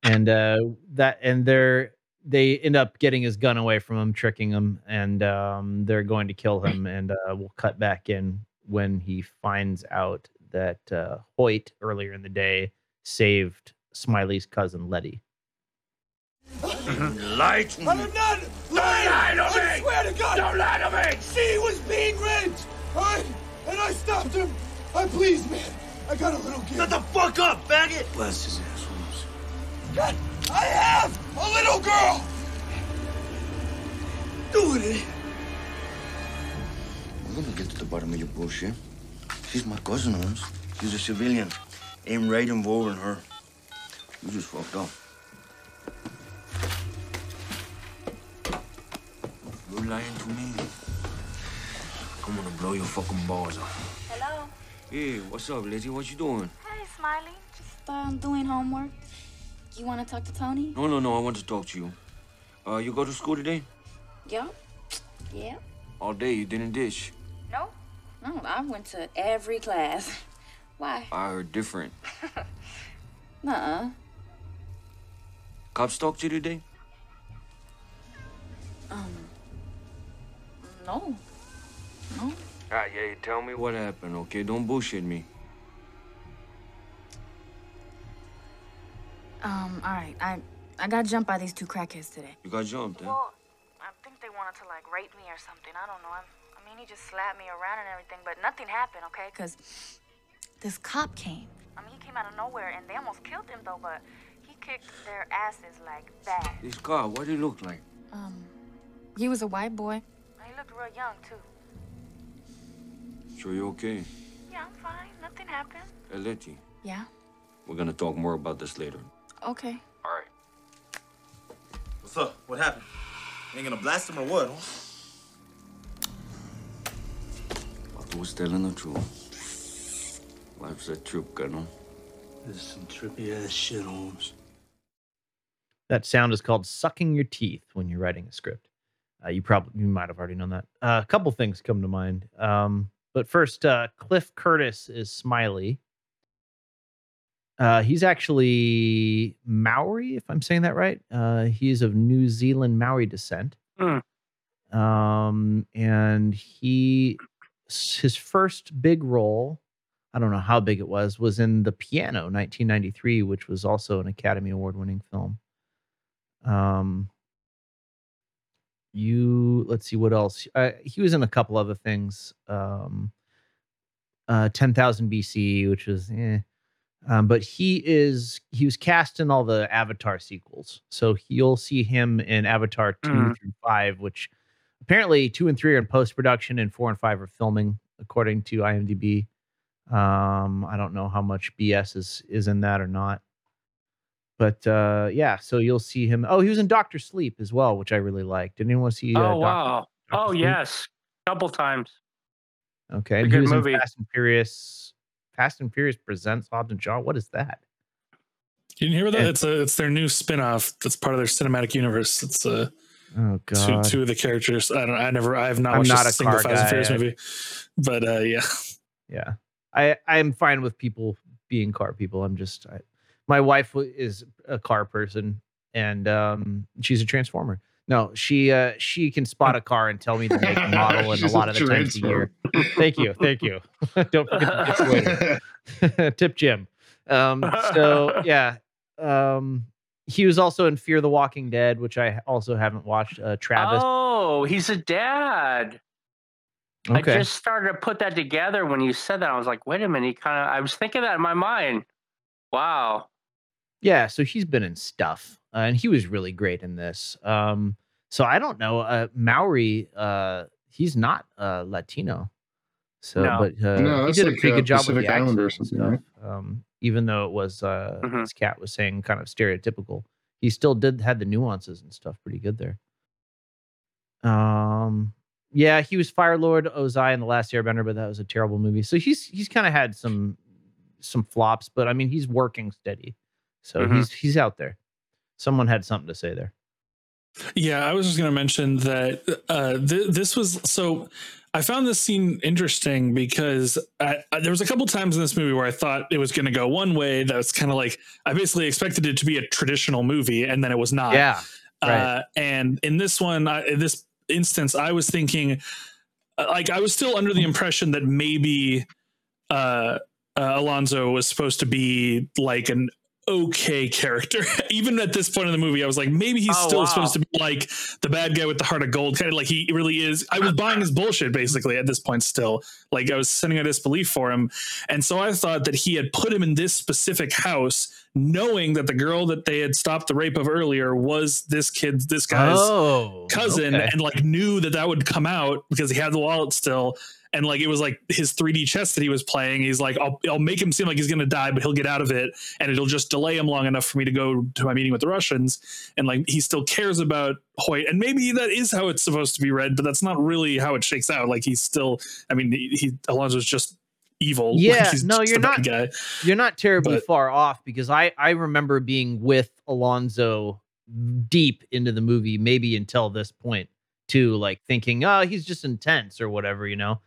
And uh, that and they're they end up getting his gun away from him, tricking him, and um, they're going to kill him. And uh, we'll cut back in when he finds out that uh, Hoyt earlier in the day saved Smiley's cousin Letty. Lie to I'm not lying! Don't lie to I swear to God! Don't lie to me! She was being raped! Alright? And I stopped him! I please, man! I got a little gift. Shut the fuck up, faggot! Bless his ass, Holmes. God, I have a little girl! Doing it! We're gonna get to the bottom of your bullshit. She's my cousin, Holmes. She's a civilian. Ain't right involving her. You just fucked up. You're lying to me. I'm gonna blow your fucking balls off. Hello? Hey, what's up, Lizzie? What you doing? Hey, Smiley. Just um, doing homework. You want to talk to Tony? No, no, no. I want to talk to you. Uh, you go to school today? Yup. Yeah. All day. You didn't dish. No? No, I went to every class. Why? I heard different. Nuh-uh. Cops talk to you today? Um. No. No. Ah, yeah. Tell me what happened, okay? Don't bullshit me. Um, all right. I I got jumped by these two crackheads today. You got jumped, huh? Well, I think they wanted to like rape me or something. I don't know. I, I mean, he just slapped me around and everything, but nothing happened, okay? Cause this cop came. I mean, he came out of nowhere and they almost killed him though, but he kicked their asses like bad. This car, what did he look like? Um, he was a white boy. He looked real young too. Sure you okay? Yeah, I'm fine. Nothing happened. Hey, Letty, Yeah. we're gonna talk more about this later. Okay. All right. What's up? What happened? Ain't gonna blast him or what? Huh? Pato was telling the truth. Life's a trip, no? This is some trippy ass shit, Holmes. That sound is called sucking your teeth when you're writing a script. Uh, you probably you might have already known that. Uh, a couple things come to mind. Um, but first, uh, Cliff Curtis is Smiley. Uh, he's actually Maori, if I'm saying that right. Uh, he's of New Zealand Maori descent. Hmm. Um, and he his first big role, I don't know how big it was, was in The Piano, 1993, which was also an Academy Award winning film. Um, you let's see what else. Uh, he was in a couple other things. Um, uh, 10,000 BC, which was eh. Um, but he is he was cast in all the Avatar sequels, so you'll see him in Avatar two Mhm. through five, which apparently two and three are in post production, and four and five are filming, according to IMDb. Um, I don't know how much BS is is in that or not, but uh, yeah, so you'll see him. Oh, he was in Doctor Sleep as well, which I really liked. Did anyone see? Uh, oh wow. Dr. Oh Sleep? yes, couple times. Okay, a and he good was movie. in Fast and Furious. Fast and Furious presents Hobbs and Shaw. What is that? You didn't hear that? And- It's a it's their new spin-off that's part of their cinematic universe. It's uh Oh two, God. two of the characters. I don't I never I have not I'm watched not a a single Fast and. Furious movie. But uh yeah. Yeah, I I'm fine with people being car people. I'm just I, my wife is a car person, and um, she's a transformer. No, she uh she can spot a car and tell me the make and model, and a lot of the times a year. Thank you, thank you. Don't forget to tip Twitter. tip Jim. Um, so yeah, um, he was also in Fear the Walking Dead, which I also haven't watched. Uh, Travis. Oh, he's a dad. okay. I just started to put that together when you said that. I was like, wait a minute. He kind of. I was thinking that in my mind. Wow. Yeah, so he's been in stuff, uh, and he was really great in this. Um, so I don't know, uh, Maori, uh, he's not uh, Latino, so No. but uh, No, he that's did a pretty uh, good job with Pacific the Islander accent and something, stuff. Um, even though it was, uh, Mhm. as Kat was saying, kind of stereotypical, he still did had the nuances and stuff pretty good there. Um, yeah, he was Fire Lord Ozai in the Last Airbender, but that was a terrible movie. So he's he's kind of had some some flops, but I mean he's working steady, so Mhm. he's he's out there. Someone had something to say there. Yeah, I was just going to mention that uh, th- this was so. I found this scene interesting because I, I, there was a couple times in this movie where I thought it was going to go one way. That was kind of like I basically expected it to be a traditional movie, and then it was not. yeah, right. Uh, and in this one, I, in this instance, I was thinking, uh, like, I was still under the impression that maybe uh, uh, Alonzo was supposed to be like an okay character. Even at this point in the movie, I was like, maybe he's Oh, still wow. supposed to be like the bad guy with the heart of gold, kind of like he really is. I was buying his bullshit basically at this point still. Like I was sending a disbelief for him. And so I thought that he had put him in this specific house, knowing that the girl that they had stopped the rape of earlier was this kid, this guy's oh, cousin, okay. and like knew that that would come out because he had the wallet still. And like it was like his 3D chess that he was playing. He's like, I'll, I'll make him seem like he's gonna die, but he'll get out of it, and it'll just delay him long enough for me to go to my meeting with the Russians. And like he still cares about Hoyt, and maybe that is how it's supposed to be read, but that's not really how it shakes out. Like he's still, I mean, he, he Alonzo's just evil. Like, Yeah, he's no, you're not- guy. You're not terribly But- far off because I I remember being with Alonzo deep into the movie, maybe until this point too, like thinking, oh, he's just intense or whatever, you know.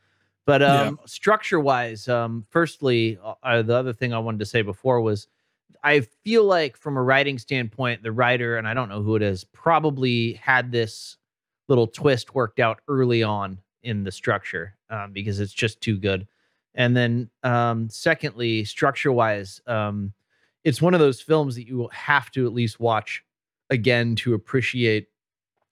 But Yeah. um, structure wise, um, firstly, uh, the other thing I wanted to say before was I feel like from a writing standpoint, the writer, and I don't know who it is, probably had this little twist worked out early on in the structure um, because it's just too good. And then, um, secondly, structure wise, um, it's one of those films that you will have to at least watch again to appreciate.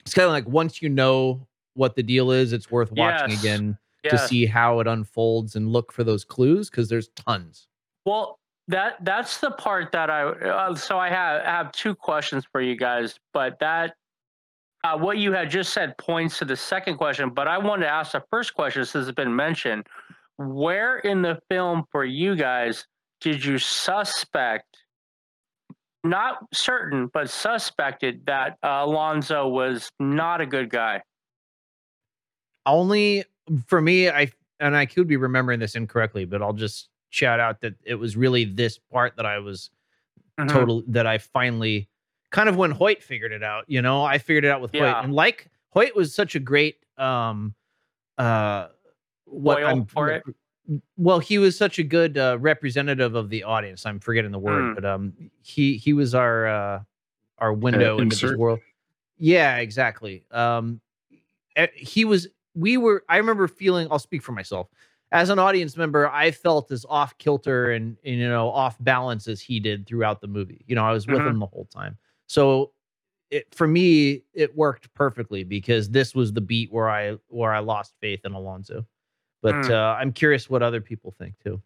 It's kind of like once you know what the deal is, it's worth watching Yes. again to see how it unfolds and look for those clues because there's tons. Well, that that's the part that I uh, so I have I have two questions for you guys, but that uh, what you had just said points to the second question. But I wanted to ask the first question since it's been mentioned. Where in the film for you guys did you suspect, not certain, but suspected that uh, Alonzo was not a good guy? only for me i and i could be remembering this incorrectly but i'll just shout out that it was really this part that i was Mhm. total that i finally kind of when hoyt figured it out you know i figured it out with Yeah. hoyt and like hoyt was such a great um uh what I'm for it? Well, he was such a good uh, representative of the audience. I'm forgetting the word, Mm. but um, he he was our uh, our window into this world. Yeah, exactly. Um, eh, he was. We were. I remember feeling. I'll speak for myself. As an audience member, I felt as off kilter and, and you know off balance as he did throughout the movie. You know, I was with Mhm. him the whole time. So it for me it worked perfectly because this was the beat where I where I lost faith in Alonzo. But Mm. uh, I'm curious what other people think too.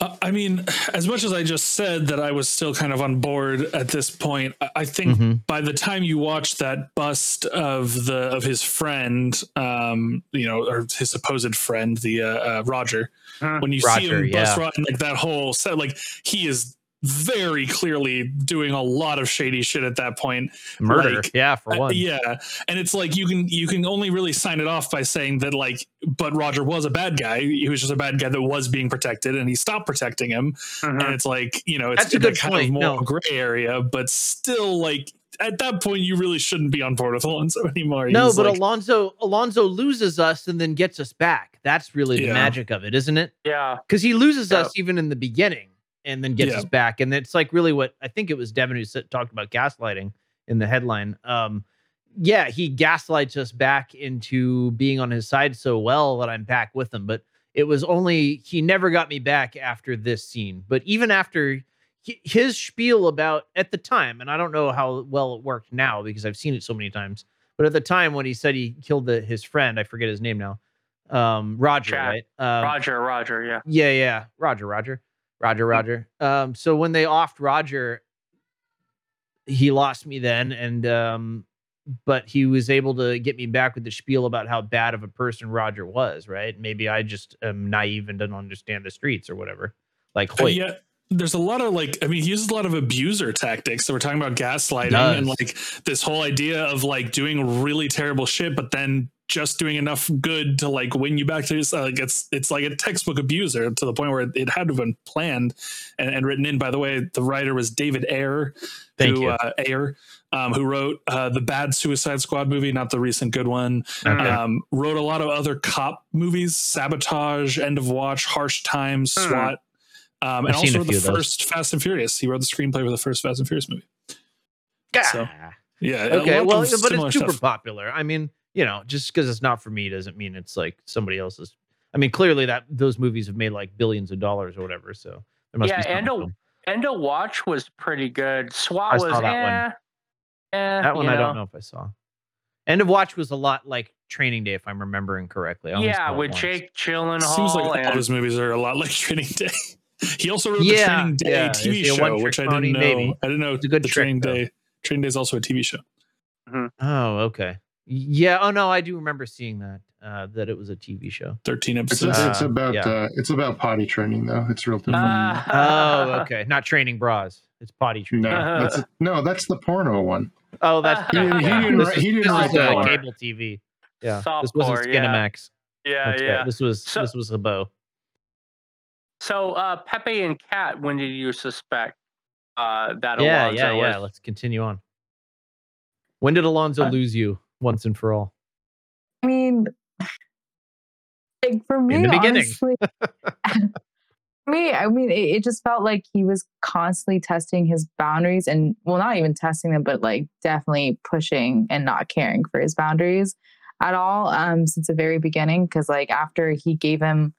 Uh, I mean, as much as I just said that I was still kind of on board at this point, I- think Mhm. by the time you watch that bust of the of his friend, um, you know, or his supposed friend, the uh, uh, Roger, Mhm. when you see him bust yeah. run like that whole set, like he is very clearly doing a lot of shady shit at that point. Murder, Like, yeah, for uh, one. yeah, and it's like you can you can only really sign it off by saying that like, but Roger was a bad guy. He was just a bad guy that was being protected, and he stopped protecting him. And it's like you know, it's That's a good kind point, of more no. gray area, but still like at that point you really shouldn't be on board with Alonzo anymore. No, He's but like, Alonzo Alonzo loses us and then gets us back. That's really the Yeah. magic of it, isn't it? Yeah. Because he loses Yeah. us even in the beginning and then gets Yeah. us back. And it's like really what I think it was Devin who said, talked about gaslighting in the headline. Um, yeah, he gaslights us back into being on his side so well that I'm back with him. But it was only he never got me back after this scene. But even after hi- his spiel about at the time, and I don't know how well it worked now because I've seen it so many times. But at the time when he said he killed the, his friend, I forget his name now, um, Roger, Chad. right? Um, Roger, Roger, yeah. yeah, yeah. Roger, Roger. Roger, Roger. Um, so when they offed Roger, he lost me then, and um, but he was able to get me back with the spiel about how bad of a person Roger was, right? Maybe I just am naive and didn't understand the streets or whatever. Like uh, yeah. There's a lot of like, I mean, he uses a lot of abuser tactics. So we're talking about gaslighting and like this whole idea of like doing really terrible shit, but then just doing enough good to like win you back to his, uh, like it's it's like a textbook abuser to the point where it had to have been planned and, and written in. By the way, the writer was David Ayer, Thank who you. uh, Ayer, um, who wrote uh, the bad Suicide Squad movie, not the recent good one. Okay. Um, wrote a lot of other cop movies, Sabotage, End of Watch, Harsh Times, Hmm. SWAT. Um, and I've also seen a wrote the few of those. first Fast and Furious. He wrote the screenplay for the first Fast and Furious movie. so, Yeah. a okay, well, but it's super stuff. popular. I mean, you know, just because it's not for me doesn't mean it's like somebody else's. I mean, clearly that those movies have made like billions of dollars or whatever. So there must Yeah, be something and to a- 'em. End of Watch was pretty good. SWAT I was saw that one. eh, eh, that one you I don't know if I saw. End of Watch was a lot like Training Day, if I'm remembering correctly. Yeah, with once. Jake Gyllenhaal Seems like all and his movies are a lot like Training Day. he also wrote Yeah, the Training Day yeah. TV Is he a show, one-trick which I didn't know. Maybe. I didn't know It's a good the trick, Training though. Day. Training Day is also a TV show. Oh, okay. Yeah. Oh no, I do remember seeing that. Uh, that it was a TV show. Thirteen It's, episodes. it's Uh, about yeah. uh, it's about potty training though. It's real different. Ah. Oh, okay. Not training bras. It's potty training. no, that's no, that's the porno one. Oh, that's He didn't- he didn't This write- is- he didn't this write that uh, cable TV. Yeah, this wasn't yeah. Skinemax. yeah, That's yeah. right. This was So- this was a bow. So uh, Pepe and Kat, when did you suspect uh, that Yeah, Alonzo yeah, yeah. Let's continue on. When did Alonzo Uh, lose you once and for all? I mean, like for me, In the beginning. honestly, me, I mean, it, it just felt like he was constantly testing his boundaries, and well, not even testing them, but like definitely pushing and not caring for his boundaries at all um, since the very beginning. Because like after he gave him,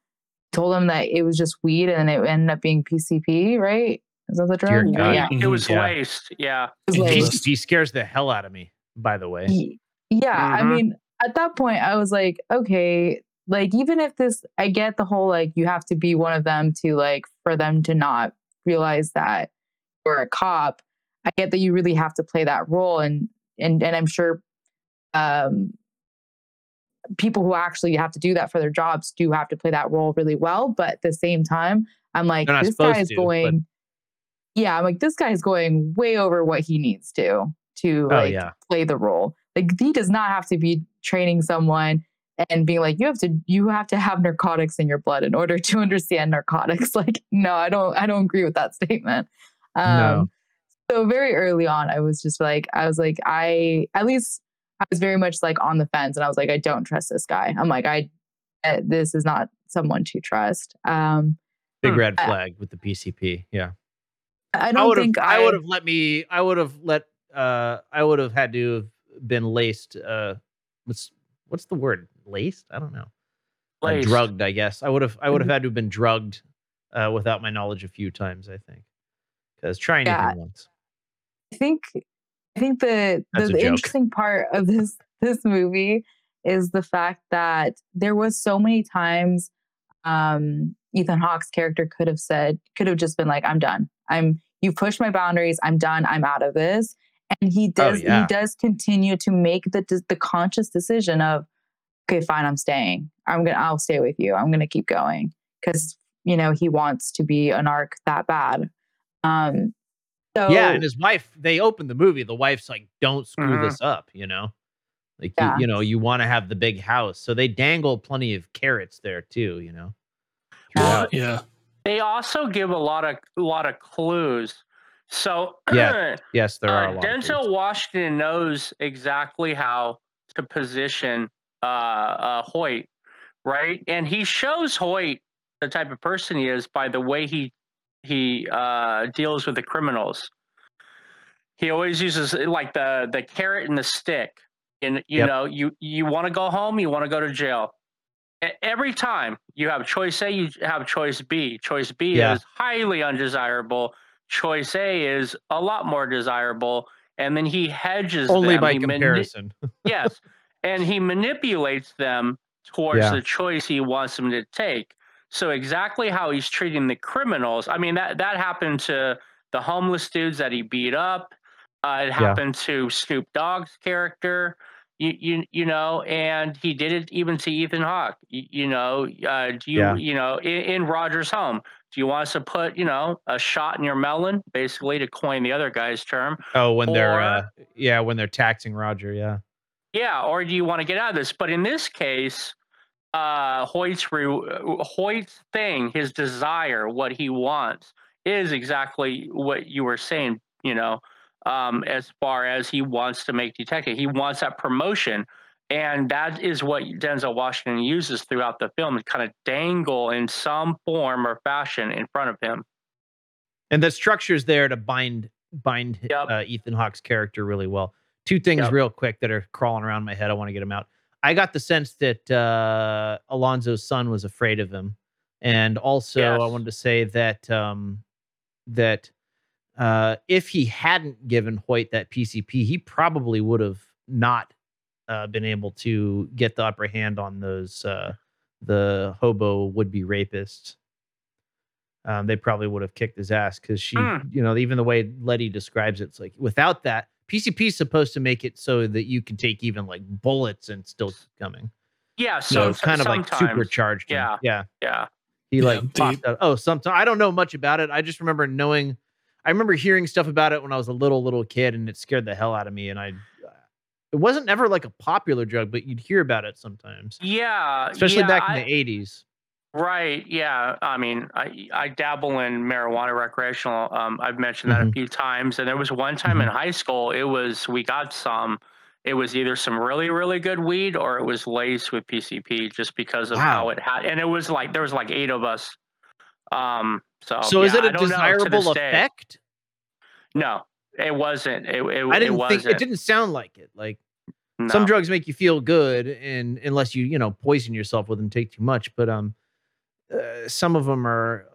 told him that it was just weed, and it ended up being PCP, right? Is that the drug? Yeah. It was Yeah. laced. Yeah. It was like- He, he scares the hell out of me. By the way, Ye- Yeah, I Mhm. mean, at that point, I was like, okay, like even if this, I get the whole like you have to be one of them to like for them to not realize that you're a cop. I get that you really have to play that role, and and and I'm sure, um, people who actually have to do that for their jobs do have to play that role really well. But at the same time, I'm like, this guy is to, but- going. Yeah, I'm like, this guy's going way over what he needs to to Oh, like yeah. play the role. Like he does not have to be training someone and being like, you have to you have to have narcotics in your blood in order to understand narcotics. Like, no, I don't I don't agree with that statement. Um No. so very early on, I was just like, I was like, I at least I was very much like on the fence and I was like, I don't trust this guy. I'm like, I this is not someone to trust. Um, Big Hmm. red I- flag with the PCP. Yeah. I I don't would have think I would have let me I would have let uh I would have had to have been laced uh what's what's the word? Laced? I don't know. Uh, drugged, I guess. I would have I would Mm-hmm. have had to have been drugged uh without my knowledge a few times, I think. Cuz try anything Yeah. once. I think I think the That's the, the interesting part of this this movie is the fact that there was so many times um Ethan Hawke's character could have said could have just been like I'm done. I'm you pushed my boundaries. I'm done. I'm out of this. And he Oh, does yeah. he does continue to make the the conscious decision of okay, fine, I'm staying. I'm going to I'll stay with you. I'm going to keep going cuz you know, he wants to be a narc that bad. Um so yeah, and his wife, they open the movie. The wife's like, "Don't screw Mhm. this up," you know. Like Mm-hmm. Yeah. you, you know, you want to have the big house, so they dangle plenty of carrots there too. You know. Uh, yeah. They also give a lot of a lot of clues. So Yeah, Yes, there are uh, a lot. Denzel. Washington knows exactly how to position uh, uh, Hoyt, right? And he shows Hoyt the type of person he is by the way he he uh, deals with the criminals. He always uses like the the carrot and the stick. And you Yep. know, you you want to go home, you want to go to jail. Every time you have choice A, you have choice B. Choice B Yeah. is highly undesirable. Choice A is a lot more desirable. And then he hedges Only them. by He mani- comparison. yes. And he manipulates them towards Yeah. the choice he wants them to take. So exactly how he's treating the criminals. I mean that that happened to the homeless dudes that he beat up. Uh, it happened to Snoop Dogg's character. You, you you know, and he did it even to Ethan Hawke. You, you know, uh, do you Yeah. you know in, in Roger's home? Do you want us to put you know a shot in your melon, basically to coin the other guy's term? Oh, when they're uh, yeah, when they're taxing Roger. Yeah. Yeah, or do you want to get out of this? But in this case, uh, Hoyt's re- Hoyt's thing, his desire, what he wants, is exactly what you were saying. You know, um, as far as he wants to make detective, he wants that promotion, and that is what Denzel Washington uses throughout the film to kind of dangle in some form or fashion in front of him. and the structure's there to bind bind Yep. uh, Ethan Hawke's character really well. Two things Yep. real quick that are crawling around my head. I want to get them out. I got the sense that uh, Alonzo's son was afraid of him, and also I wanted to say that um, that uh, if he hadn't given Hoyt that PCP, he probably would have not uh, been able to get the upper hand on those uh, the hobo would be rapists. Um, they probably would have kicked his ass because she, Mm. you know, even the way Letty describes it, it's like without that, PCP is supposed to make it so that you can take even like bullets and still keep coming. Yeah, So so it's kind of like sometimes. supercharged. him. Yeah. yeah. Yeah, He like the- popped out. Oh, sometimes I don't know much about it. I just remember knowing. I remember hearing stuff about it when I was a little little kid, and it scared the hell out of me. And I, it wasn't ever like a popular drug, but you'd hear about it sometimes, yeah, especially yeah, back I- in the '80s. Right. Yeah. I mean, I I dabble in marijuana recreational. Um, I've mentioned that a Mhm. few times, and there was one time in high school. It was we got some. It was either some really really good weed or it was laced with PCP, just because of how it had. And it was like there was like eight of us. Um. So. So is it a desirable this day. effect? No, it wasn't. It. it I didn't it think wasn't. it didn't sound like it. Like No. some drugs make you feel good, and unless you you know poison yourself with them, take too much. But um, uh, some of them are,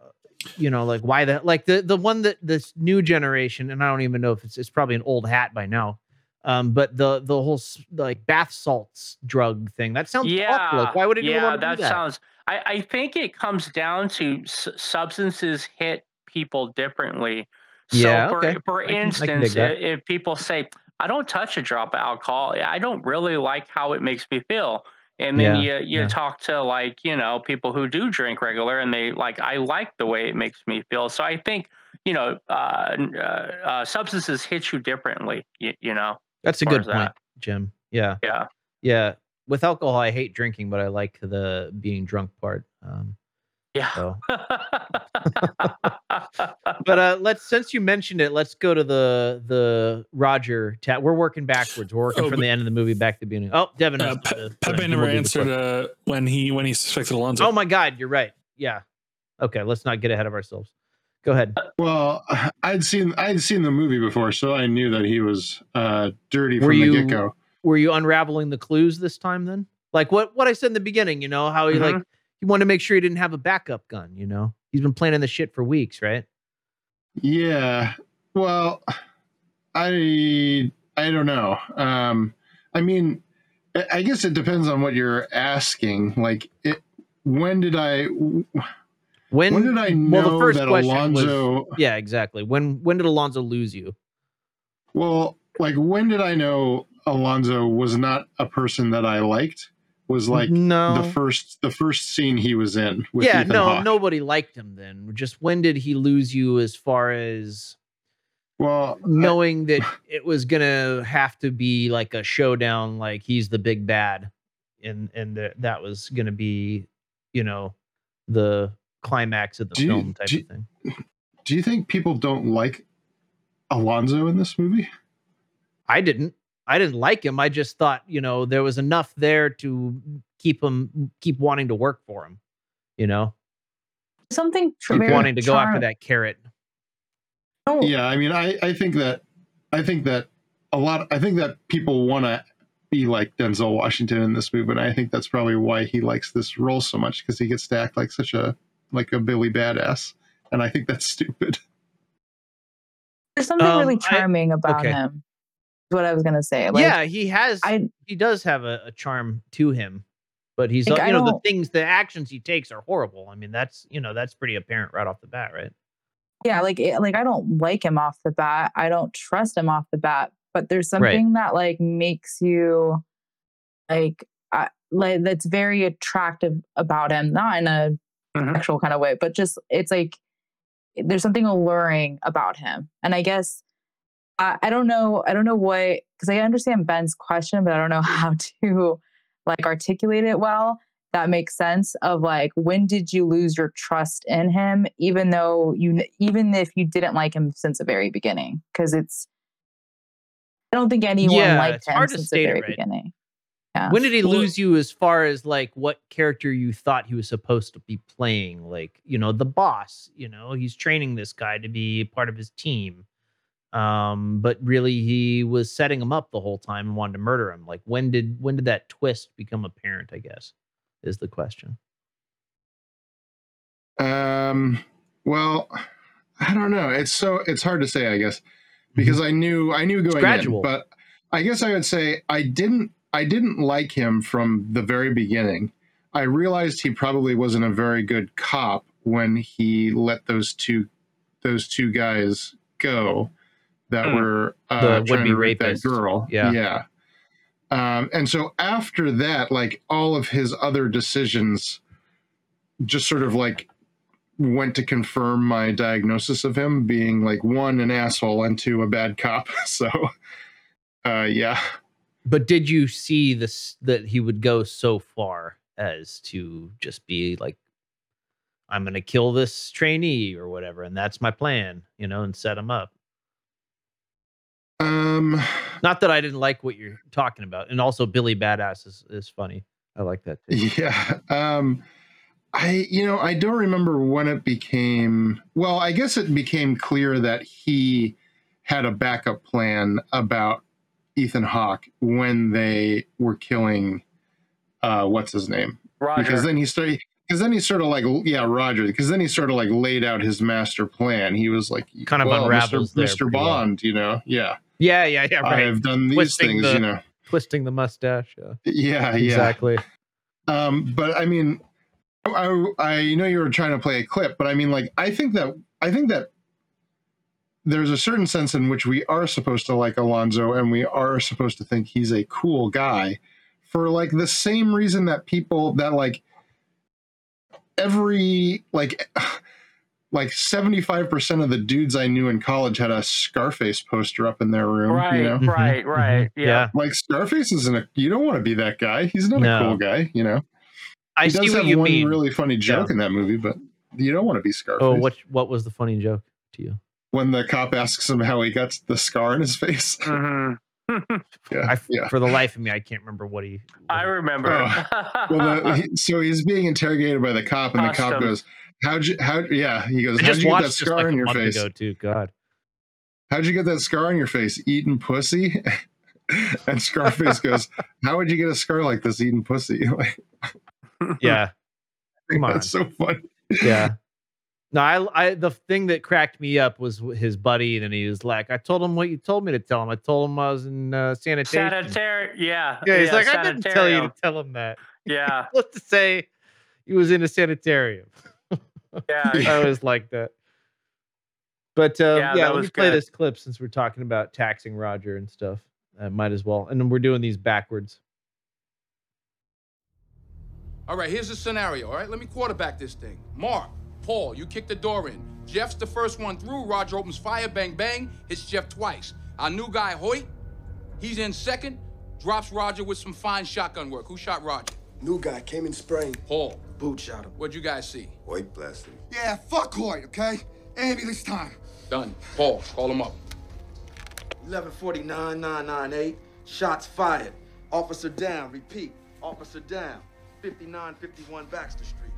you know, like why that like the the one that this new generation, and I don't even know if it's it's probably an old hat by now. Um, but the the whole like bath salts drug thing that sounds awful. Like, why would anyone yeah, want to that, do that? sounds. I, I think it comes down to s- substances hit people differently. So Yeah, for, okay. for I can- I instance, dig that. i- if people say, "I don't touch a drop of alcohol. I don't really like how it makes me feel," and then Yeah, you you yeah. talk to like you know people who do drink regular, and they like, "I like the way it makes me feel." So I think you know uh, uh, uh, substances hit you differently. You, you know. That's a good point, that. Jim. Yeah, Yeah. yeah. With alcohol, I hate drinking, but I like the being drunk part. Um, Yeah. so but uh, let's since you mentioned it, let's go to the the Roger tab. We're working backwards. We're working Oh, from but- the end of the movie back to the beginning. Oh, Devin. Uh, knows Pe- the- the- Pepe never we'll do the answered uh, when he when he suspected Alonzo. Oh my God, you're right. Yeah. Okay, let's not get ahead of ourselves. Go ahead. Well, I'd seen I'd seen the movie before, so I knew that he was uh, dirty Were from you- the get go. Were you unraveling the clues this time then? Like what what I said in the beginning, you know, how he like Mhm. he wanted to make sure he didn't have a backup gun, you know? He's been planning this shit for weeks, right? Yeah. Well, I I don't know. Um, I mean, I guess it depends on what you're asking. Like, it, when did I? When, When did I well, the know first that question was- Yeah, exactly. When when did Alonzo lose you? Well, like, when did I know Alonzo was not a person that I liked? Was like no. the first the first scene he was in. With yeah, Ethan no, Hawke. nobody liked him then. Just when did he lose you as far as Well, I- knowing that it was gonna have to be like a showdown, like he's the big bad, and and that that was gonna be, you know, the climax of the Do you- film type do of thing. do you think people don't like alonzo in this movie? I didn't. I didn't like him. I just thought, you know, there was enough there to keep him keep wanting to work for him. You know, Something tr- keep wanting to go after that carrot. Oh, Yeah, I mean, I, I think that I think that a lot. I think that people want to be like Denzel Washington in this movie, and I think that's probably why he likes this role so much because he gets to act like such a like a Billy badass, and I think that's stupid. There's something Um, really I- charming about okay. him. Is what I was gonna say. Like, yeah, he has. I he does have a, a charm to him, but he's Like, uh, you know the things, the actions he takes are horrible. I mean, that's you know that's pretty apparent right off the bat, right? yeah, like it- like I don't like him off the bat. I don't trust him off the bat. But there's something that like makes you like uh, like that's very attractive about him, not in a Mhm. sexual kind of way, but just it's like there's something alluring about him. And I guess I, I don't know I don't know what because I understand Ben's question, but I don't know how to like articulate it well. That makes sense of like when did you lose your trust in him, even though you even if you didn't like him since the very beginning, because it's I don't think anyone Yeah, liked it's him hard to since the very right. beginning. Yeah. When did he lose you as far as like what character you thought he was supposed to be playing? Like, you know, the boss, you know, he's training this guy to be part of his team. Um, but really he was setting him up the whole time and wanted to murder him. Like when did when did that twist become apparent, I guess, is the question. Um, well, I don't know. It's so it's hard to say, I guess, because I knew I knew going in, gradual. but I guess I would say I didn't I didn't like him from the very beginning. I realized he probably wasn't a very good cop when he let those two those two guys go that Hmm. were uh, The to rape that girl. Yeah. yeah. Um, and so after that, like all of his other decisions, just sort of like went to confirm my diagnosis of him being like one an asshole and two a bad cop. So, uh, yeah. But did you see this that he would go so far as to just be like, I'm gonna kill this trainee or whatever, and that's my plan, you know, and set him up. Um, Not that I didn't like what you're talking about, and also Billy Badass is, is funny. I like that too. yeah. Um, I, you know, I don't remember when it became, well, I guess it became clear that he had a backup plan about Ethan Hawke when they were killing, uh, what's his name? Roger. because then he started because then he sort of like yeah roger because then he sort of like laid out his master plan he was like Kind of well, unravels mr, there mr pretty well. bond you know yeah Yeah, yeah, yeah. Right. I've done these Twisting things the- you know Twisting the mustache. Yeah. yeah yeah Exactly. um but i mean I, I know you were trying to play a clip but i mean like i think that i think that there's a certain sense in which we are supposed to like alonzo and we are supposed to think he's a cool guy for like the same reason that people that like every like like 75% of the dudes i knew in college had a scarface poster up in their room right, you know Mhm, right, right. mhm. Yeah. like scarface isn't a you don't want to be that guy he's not No. a cool guy you know I he see does what have you one mean. really funny joke Yeah. in that movie but you don't want to be scarface oh, what what was the funny joke? to you. when the cop asks him how he got the scar in his face. Mhm. yeah, I, yeah. For the life of me, I can't remember what he. I remember. Oh, Well, the, he, so he's being interrogated by the cop, and the cop goes, "How'd you? How? Yeah." He goes, I "How'd just you get that scar like on your face? ago too. God. How'd you get that scar on your face? Eating pussy?" and Scarface goes, "How would you get a scar like this eating pussy?" Like, Yeah. Come on. that's so funny. Yeah. No, I, I, the thing that cracked me up was his buddy, and he was like, "I told him what you told me to tell him. I told him I was in uh, sanitation." Sanitary. Yeah. yeah, he's like, "I didn't tell you to tell him that." Yeah. What to say? He was in a sanitarium. Yeah. I always like that. But um, Yeah, yeah, that let me play good. this clip since we're talking about taxing Roger and stuff. Uh, might as well, and then we're doing these backwards. All right, here's the scenario, all right? Let me quarterback this thing. Mark, Paul, you kick the door in. Jeff's the first one through. Roger opens fire, bang, bang, hits Jeff twice. Our new guy, Hoyt, he's in second, drops Roger with some fine shotgun work. Who shot Roger? New guy came in spraying. Paul. Boot shot him. What'd you guys see? Hoyt blasted. Yeah, fuck Hoyt, okay? Ambulance time. Done. Paul, call him up. 1149-998. Shots fired. Officer down. Repeat. Officer down. 5951 Baxter Street.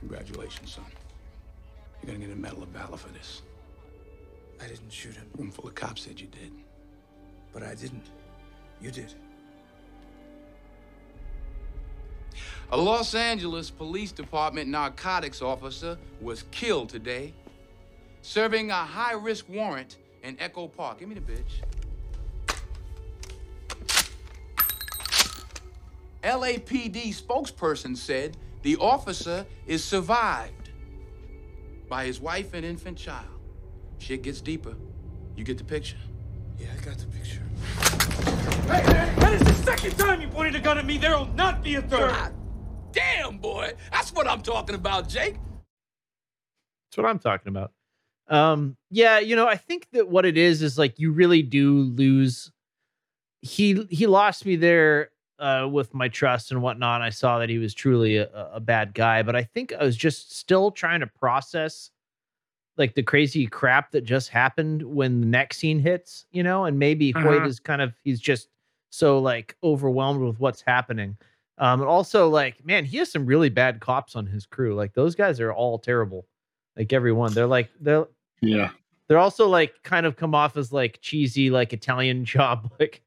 Congratulations, son. You're gonna get a Medal of Valor for this. I didn't shoot him, Room full of cops said you did. but I didn't. You did. A Los Angeles Police Department narcotics officer was killed today, serving a high risk warrant in Echo Park. Give me the bitch. LAPD spokesperson said the officer is survived by his wife and infant child. Shit gets deeper. You get the picture. Yeah, I got the picture. Hey, hey, that is the second time you pointed a gun at me. There will not be a third. God damn, boy. That's what I'm talking about, Jake. That's what I'm talking about. Um, yeah, you know, I think that what it is is like you really do lose. He he lost me there uh, with my trust and whatnot. I saw that he was truly a, a bad guy, but I think I was just still trying to process like the crazy crap that just happened when the next scene hits, you know, and maybe Hoyt Mhm. is kind of he's just so like overwhelmed with what's happening. Um, and also like, man, he has some really bad cops on his crew. Like those guys are all terrible. Like everyone, they're like they're Yeah. they're also like kind of come off as like cheesy, like Italian job, like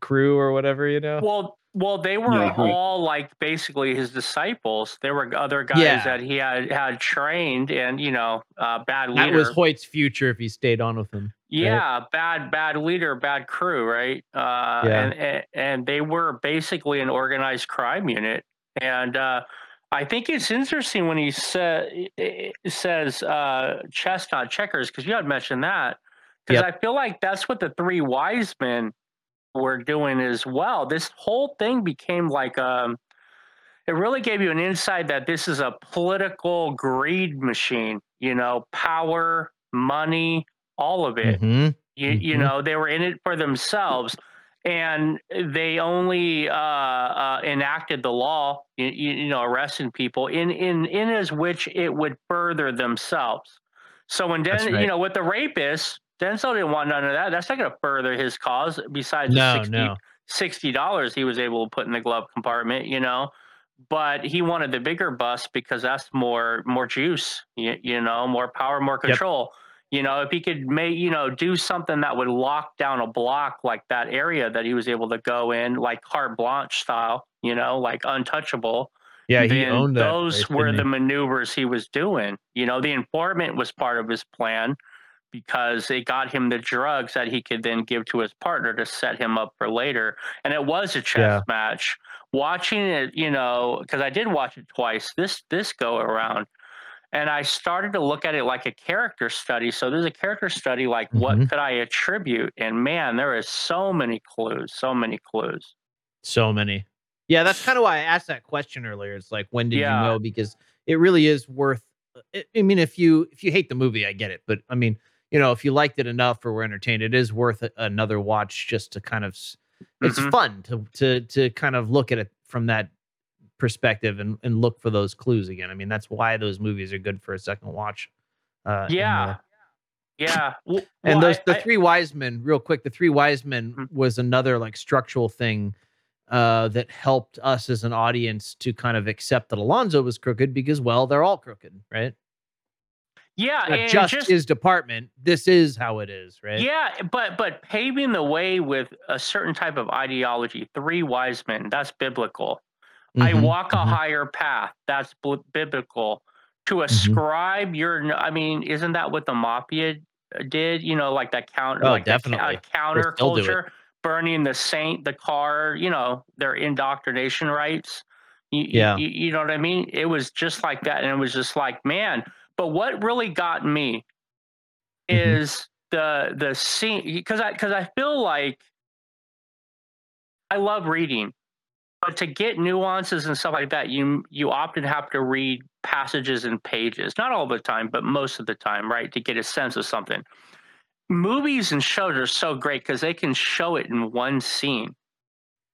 crew or whatever, you know. Well, well, they were Yeah, right. all like basically his disciples. There were other guys Yeah. that he had had trained, and you know, uh, bad leader. that was Hoyt's future if he stayed on with him. Right? Yeah, bad bad leader, bad crew, right? Uh, Yeah. and, and and they were basically an organized crime unit. And uh, I think it's interesting when he sa- says uh, chestnut checkers because you had mentioned that because Yep. I feel like that's what the three wise men were doing as well. This whole thing became like um, it really gave you an insight that this is a political greed machine. You know, power, money, all of it. Mhm. You, you Mhm. know, they were in it for themselves, and they only uh, uh, enacted the law. You, you know, arresting people in in in as which it would further themselves. So when Den, right. you know, with the rapist, Denzel didn't want none of that. That's not going to further his cause. Besides No, the 60, no. sixty dollars he was able to put in the glove compartment, you know. But he wanted the bigger bus because that's more more juice, you, you know, more power, more Yep. You know, if he could make you know do something that would lock down a block like that area that he was able to go in, like carte blanche style, you know, like untouchable. Yeah, he owned that Those place, were the maneuvers he was doing. You know, the informant was part of his plan because it got him the drugs that he could then give to his partner to set him up for later. And it was a chess Yeah. match. Watching it, you know, because I did watch it twice this this go around, and I started to look at it like a character study. So there's a character study like what Mhm. could I attribute? And man, there is so many clues, so many clues. So many. Yeah, that's kind of why I asked that question earlier. It's like, when did Yeah. you know? Because it really is worth. I I mean, if you if you hate the movie, I get it. But I mean, you know, if you liked it enough or were entertained, it is worth another watch just to kind of. It's Mhm. fun to to to kind of look at it from that perspective and and look for those clues again. I mean, that's why those movies are good for a second watch. Uh, Yeah. Yeah. Well, And those I- the I- three wise men, real quick, the three wise men was another like structural thing uh, that helped us as an audience to kind of accept that Alonzo was crooked because, well, they're all crooked, right? yeah, just, just his department. This is how it is, right? Yeah, but but paving the way with a certain type of ideology, three wise men, that's biblical. I Mhm, walk a mhm. higher path, that's bl- biblical. To Mm-hmm. ascribe your, I mean, isn't that what the mafia uh, did? You know, like that counter, Oh, like definitely. Counter culture, burning the saint, the car. You know, their indoctrination. You, Yeah. you, you know what I mean? It was just like that, and it was just like, man. But what really got me Mm-hmm. is the the scene because I because I feel like I love reading, but to get nuances and stuff like that, you you often have to read passages and pages. Not all the time, but most of the time, right? To get a sense of something. Movies and shows are so great because they can show it in one scene.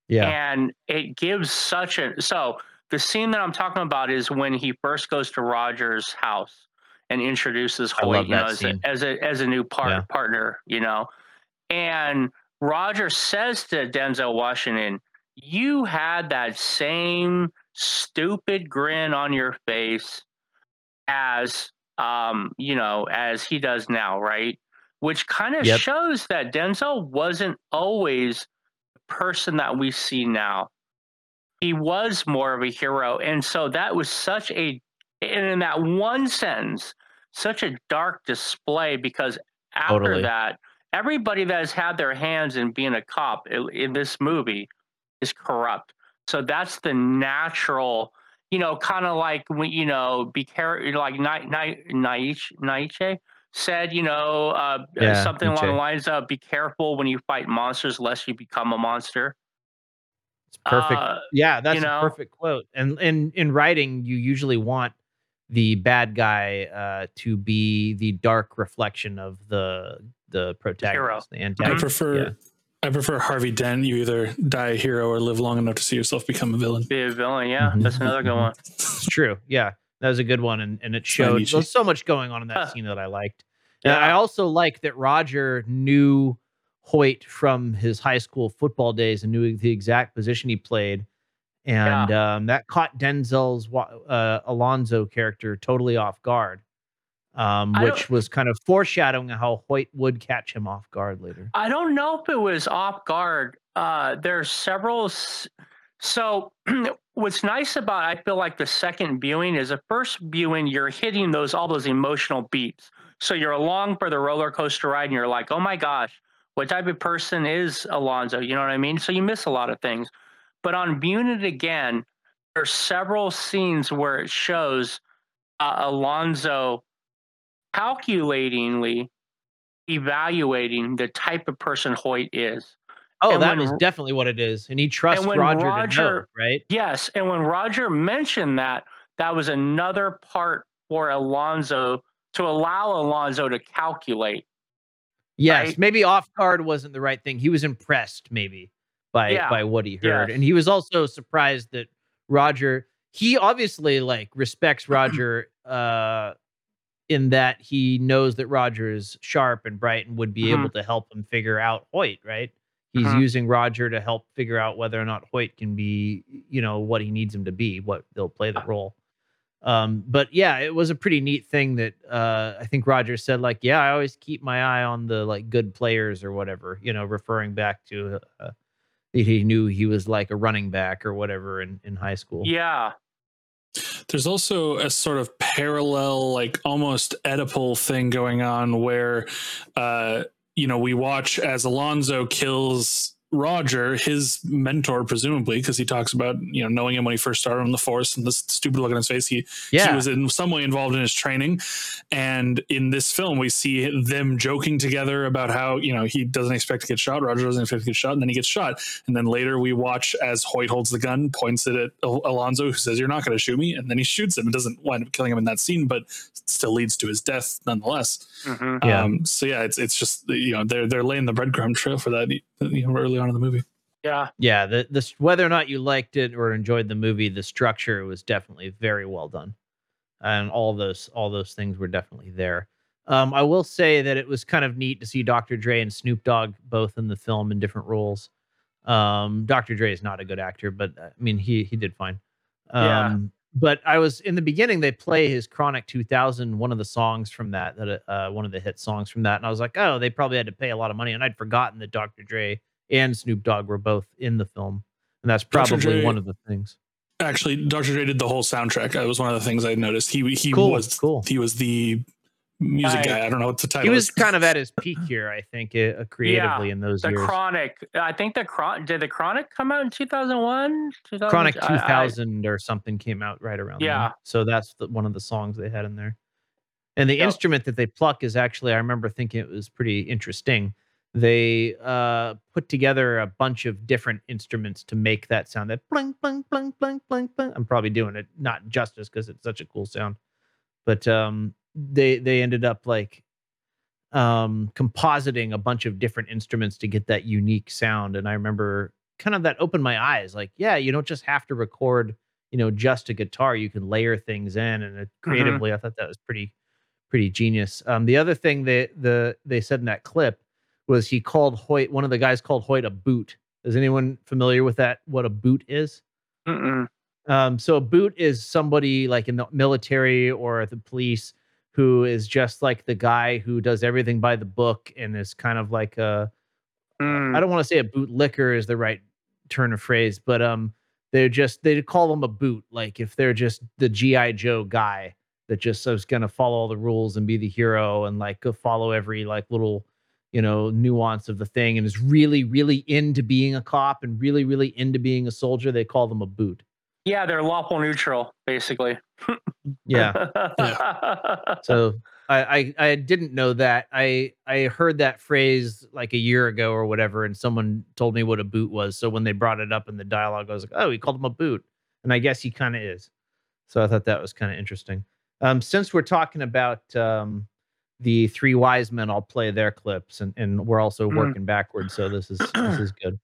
Yeah. And it gives such a so the scene that I'm talking about is when he first goes to Roger's house and introduces Hoyt, you know, as a, as a as a new par- Yeah. partner, you know. And Roger says to Denzel Washington, "You had that same stupid grin on your face as um, you know, as he does now, right?" Which kind of Yep. shows that Denzel wasn't always the person that we see now. He was more of a hero, and so that was such a and in that one sentence, such a dark display because after Totally. that, everybody that has had their hands in being a cop i- in this movie is corrupt. So that's the natural, you know, kind of like when you know, be careful, like Ni- Ni- Nietzsche, Nietzsche said, you know, uh, uh, Yeah, something along the lines of "Be careful when you fight monsters, lest you become a monster." It's perfect. Uh, yeah, that's you know? a perfect quote. And and in writing, you usually want the bad guy uh, to be the dark reflection of the the protagonist, the antagonist. I prefer Yeah. I prefer Harvey Dent. You either die a hero or live long enough to see yourself become a villain. Be a villain, yeah, Mhm, that's another good one. It's true. Yeah, that was a good one, and and it showed Nietzsche. there's so much going on in that scene that I liked. And Yeah. I also like that Roger knew Hoyt from his high school football days and knew the exact position he played, and um, that caught Denzel's uh, Alonzo character totally off guard, um, which was kind of foreshadowing how Hoyt would catch him off guard later. I don't know if it was off guard. Uh, there's several. So what's nice about I feel like the second viewing is the first viewing you're hitting those all those emotional beats. So you're along for the roller coaster ride and you're like, oh my gosh, what type of person is Alonzo? You know what I mean? So you miss a lot of things. But on viewing it again, there's several scenes where it shows uh, Alonzo calculatingly evaluating the type of person Hoyt is. Oh, And that when was definitely what it is, and he trusts when Roger, to know, Roger- right? Yes, and when Roger mentioned that, that was another part for Alonzo to allow Alonzo to calculate. Yes, right? maybe off guard wasn't the right thing. He was impressed maybe by Yeah, by what he heard. yes. And he was also surprised that Roger he obviously like respects Roger uh in that he knows that Roger is sharp and bright and would be Mhm. able to help him figure out Hoyt, right? He's Mhm. using Roger to help figure out whether or not Hoyt can be, you know, what he needs him to be, what they'll play the role. Um, but yeah, it was a pretty neat thing that uh, I think Roger said, like, yeah, I always keep my eye on the like good players or whatever, you know, referring back to uh, that he knew he was like a running back or whatever in, in high school. Yeah. There's also a sort of parallel, like almost Oedipal thing going on where, uh, you know, we watch as Alonzo kills Roger, his mentor, presumably, because he talks about, you know, knowing him when he first started on the force and this stupid look on his face. He, Yeah. he was in some way involved in his training. And in this film, we see them joking together about how, you know, he doesn't expect to get shot. Roger doesn't expect to get shot. And then he gets shot. And then later we watch as Hoyt holds the gun, points it at Al- Alonzo, who says, You're not going to shoot me. And then he shoots him. It doesn't wind up killing him in that scene, but still leads to his death nonetheless. Mhm. Yeah. Um, so yeah, it's it's just you know they're they're laying the breadcrumb trail for that you know early on in the movie. Yeah. Yeah, the this whether or not you liked it or enjoyed the movie, the structure was definitely very well done, and all those all those things were definitely there. Um, I will say that it was kind of neat to see Dr. Dre and Snoop Dogg both in the film in different roles. Um, Dr. Dre is not a good actor, but uh, I mean he he did fine. Um, Yeah. But I was in the beginning. They play his Chronic 2000, one of the songs from that, that uh, one of the hit songs from that, and I was like, oh, they probably had to pay a lot of money, and I'd forgotten that Dr. Dre and Snoop Dogg were both in the film, and that's probably one of the things. Actually, Dr. Dre did the whole soundtrack. That was one of the things I noticed. He he Cool, was cool. He was the music I- guy. I don't know what the title. He was is. kind of at his peak here, I think, uh, creatively in those the years. The Chronic. I think the Chronic. did the Chronic come out in 2001? 2000? Chronic I- I- 2000 or something came out right around Yeah. then. So that's the, one of the songs they had in there. And the Yep. instrument that they pluck is actually, I remember thinking it was pretty interesting. They uh, put together a bunch of different instruments to make that sound. That bling, bling, bling, bling, bling, bling. I'm probably doing it not justice because it's such a cool sound. But um, they they ended up like um compositing a bunch of different instruments to get that unique sound. And i remember kind of that opened my eyes like yeah you don't just have to record you know just a guitar. You can layer things in. And it, creatively i thought that was pretty pretty genius. Um the other thing that the they said in that clip was he called hoyt one of the guys called hoyt a boot. Is anyone familiar with that what a boot is? Mm-mm. um, so a boot is somebody like in the military or the police who is just like the guy who does everything by the book and is kind of like a Mm. I don't want to say a bootlicker is the right turn of phrase, but um they're just they call them a boot. Like if they're just the GI Joe guy that just is going to follow all the rules and be the hero and like go follow every like little you know nuance of the thing and is really really into being a cop and really really into being a soldier, they call them a boot. Yeah, they're lawful neutral, basically. Yeah. So I, I I didn't know that. I I heard that phrase like a year ago or whatever, and someone told me what a boot was. So when they brought it up in the dialogue, I was like, oh, he called him a boot, and I guess he kind of is. So I thought that was kind of interesting. Um, since we're talking about um, the three wise men, I'll play their clips, and and we're also Mm. working backwards. So this is this is good.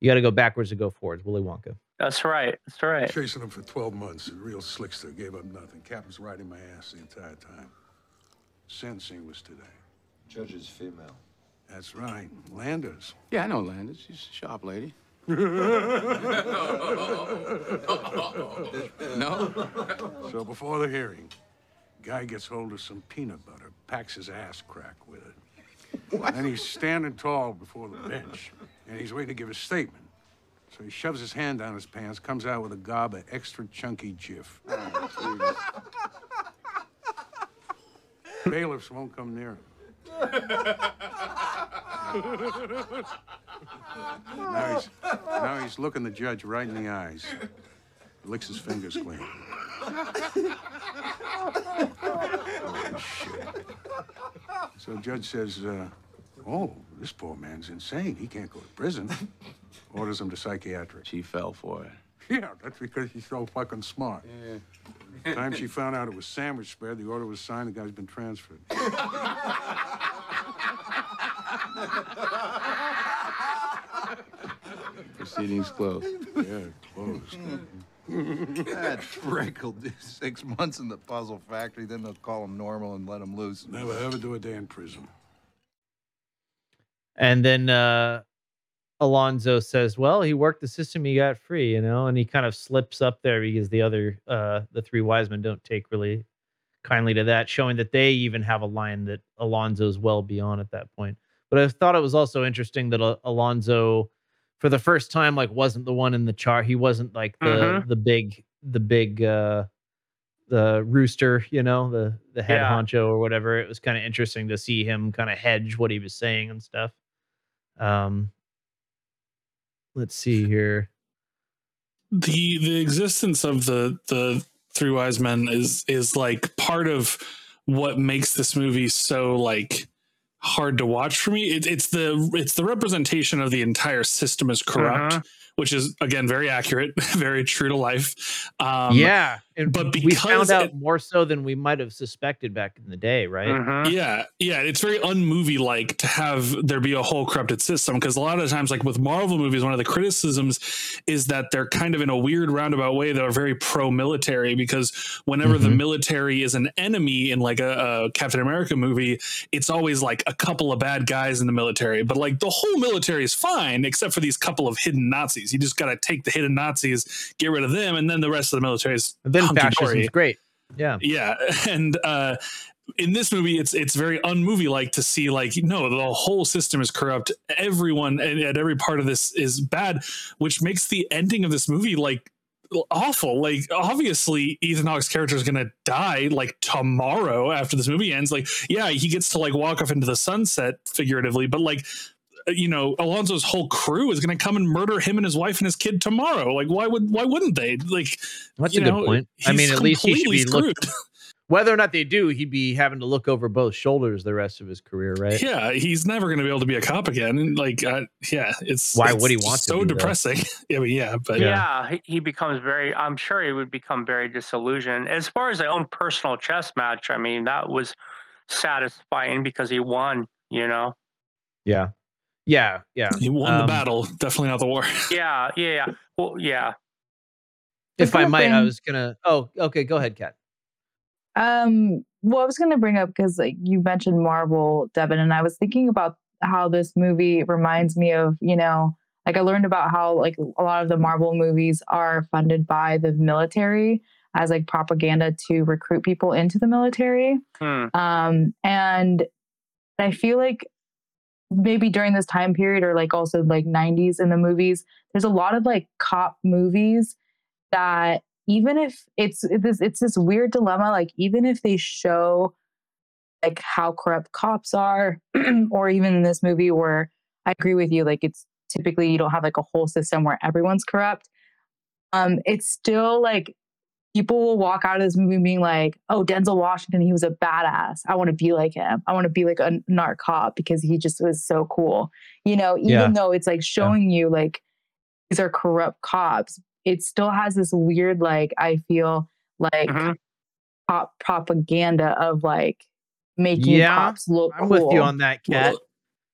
You got to go backwards to go forwards. Willy Wonka. That's right. That's right. Chasing him for 12 months. A real slickster. Gave up nothing. Cap was riding my ass the entire time. Sentencing was today. Judge is female. That's right. Landers. Yeah, I know Landis. She's a sharp lady. no? So before the hearing, guy gets hold of some peanut butter, packs his ass crack with it. And he's standing tall before the bench, and he's waiting to give a statement. So he shoves his hand down his pants, comes out with a gob of extra chunky Jif. Bailiffs won't come near him. now, he's, now he's looking the judge right in the eyes. Licks his fingers clean. So the judge says, uh, "Oh, this poor man's insane. He can't go to prison." Orders him to psychiatric. She fell for it. Yeah, that's because he's so fucking smart. Yeah. Time she found out it was sandwich spread, the order was signed. The guy's been transferred. Proceedings closed. Yeah, closed. that prick will do six months in the puzzle factory, then they'll call him normal and let him loose. Never ever do a day in prison. And then uh Alonzo says, "Well, he worked the system, he got free, you know." And he kind of slips up there because the other uh the three wise men don't take really kindly to that, showing that they even have a line that Alonzo's well beyond at that point. But I thought it was also interesting that Al- Alonzo for the first time like wasn't the one in the chart. He wasn't like the Mhm. the big the big uh the rooster, you know, the the head Yeah. honcho or whatever. It was kind of interesting to see him kind of hedge what he was saying and stuff. Um, let's see here. the the existence of the the three wise men is is like part of what makes this movie so like hard to watch for me. It, it's the it's the representation of the entire system is corrupt, Uh-huh. which is again very accurate, very true to life. Um, yeah, and but we found out it- more so than we might have suspected back in the day, right? Mm-hmm. Yeah, yeah, it's very unmovie like to have there be a whole corrupted system because a lot of times, like with Marvel movies, one of the criticisms is that they're kind of in a weird roundabout way that are very pro-military because whenever the Mhm. military is an enemy in like a, a Captain America movie, it's always like a couple of bad guys in the military, but like the whole military is fine except for these couple of hidden Nazis. You just got to take the hidden Nazis, get rid of them, and then the rest of the military is And then hunky-dory. fascism's great. Yeah. Yeah, and uh, in this movie, it's it's very unmovie like to see like no, the whole system is corrupt. Everyone and at every part of this is bad, which makes the ending of this movie like awful. Like obviously, Ethan Hawke's character is gonna die like tomorrow after this movie ends. Like yeah, he gets to like walk off into the sunset figuratively, but like. You know, Alonzo's whole crew is going to come and murder him and his wife and his kid tomorrow. Like, why would why wouldn't they? Like, That's you a good point. I mean, at least he should completely be screwed. looked. Whether or not they do, he'd be having to look over both shoulders the rest of his career, right? Yeah, he's never going to be able to be a cop again. Like, uh, yeah, it's Why it's would he want to So be, depressing. I mean, yeah, but yeah, he, he becomes very. I'm sure he would become very disillusioned. As far as their own personal chess match, I mean, that was satisfying because he won. You know. Yeah. Yeah. Yeah. he won the Um, battle. Definitely not the war. Yeah, yeah, yeah. Well, yeah. If I There's might, I was gonna. Oh, okay. Go ahead, Kat. Um, well, I was going to bring up because like you mentioned Marvel, Devin, and I was thinking about how this movie reminds me of, you know, like I learned about how like a lot of the Marvel movies are funded by the military as like propaganda to recruit people into the military. Hmm. Um, and I feel like maybe during this time period or like also like 90s in the movies, there's a lot of like cop movies that even if it's it's this, it's this weird dilemma, like even if they show like how corrupt cops are, or even in this movie where I agree with you, like it's typically you don't have like a whole system where everyone's corrupt. Um, it's still like people will walk out of this movie being like, "Oh, Denzel Washington, he was a badass. I want to be like him. I want to be like a narc cop because he just was so cool." You know, even Yeah. though it's like showing you like these are corrupt cops, it still has this weird like I feel like Mm-hmm. pop propaganda of like making Yeah, cops look I'm with you on that, Kat.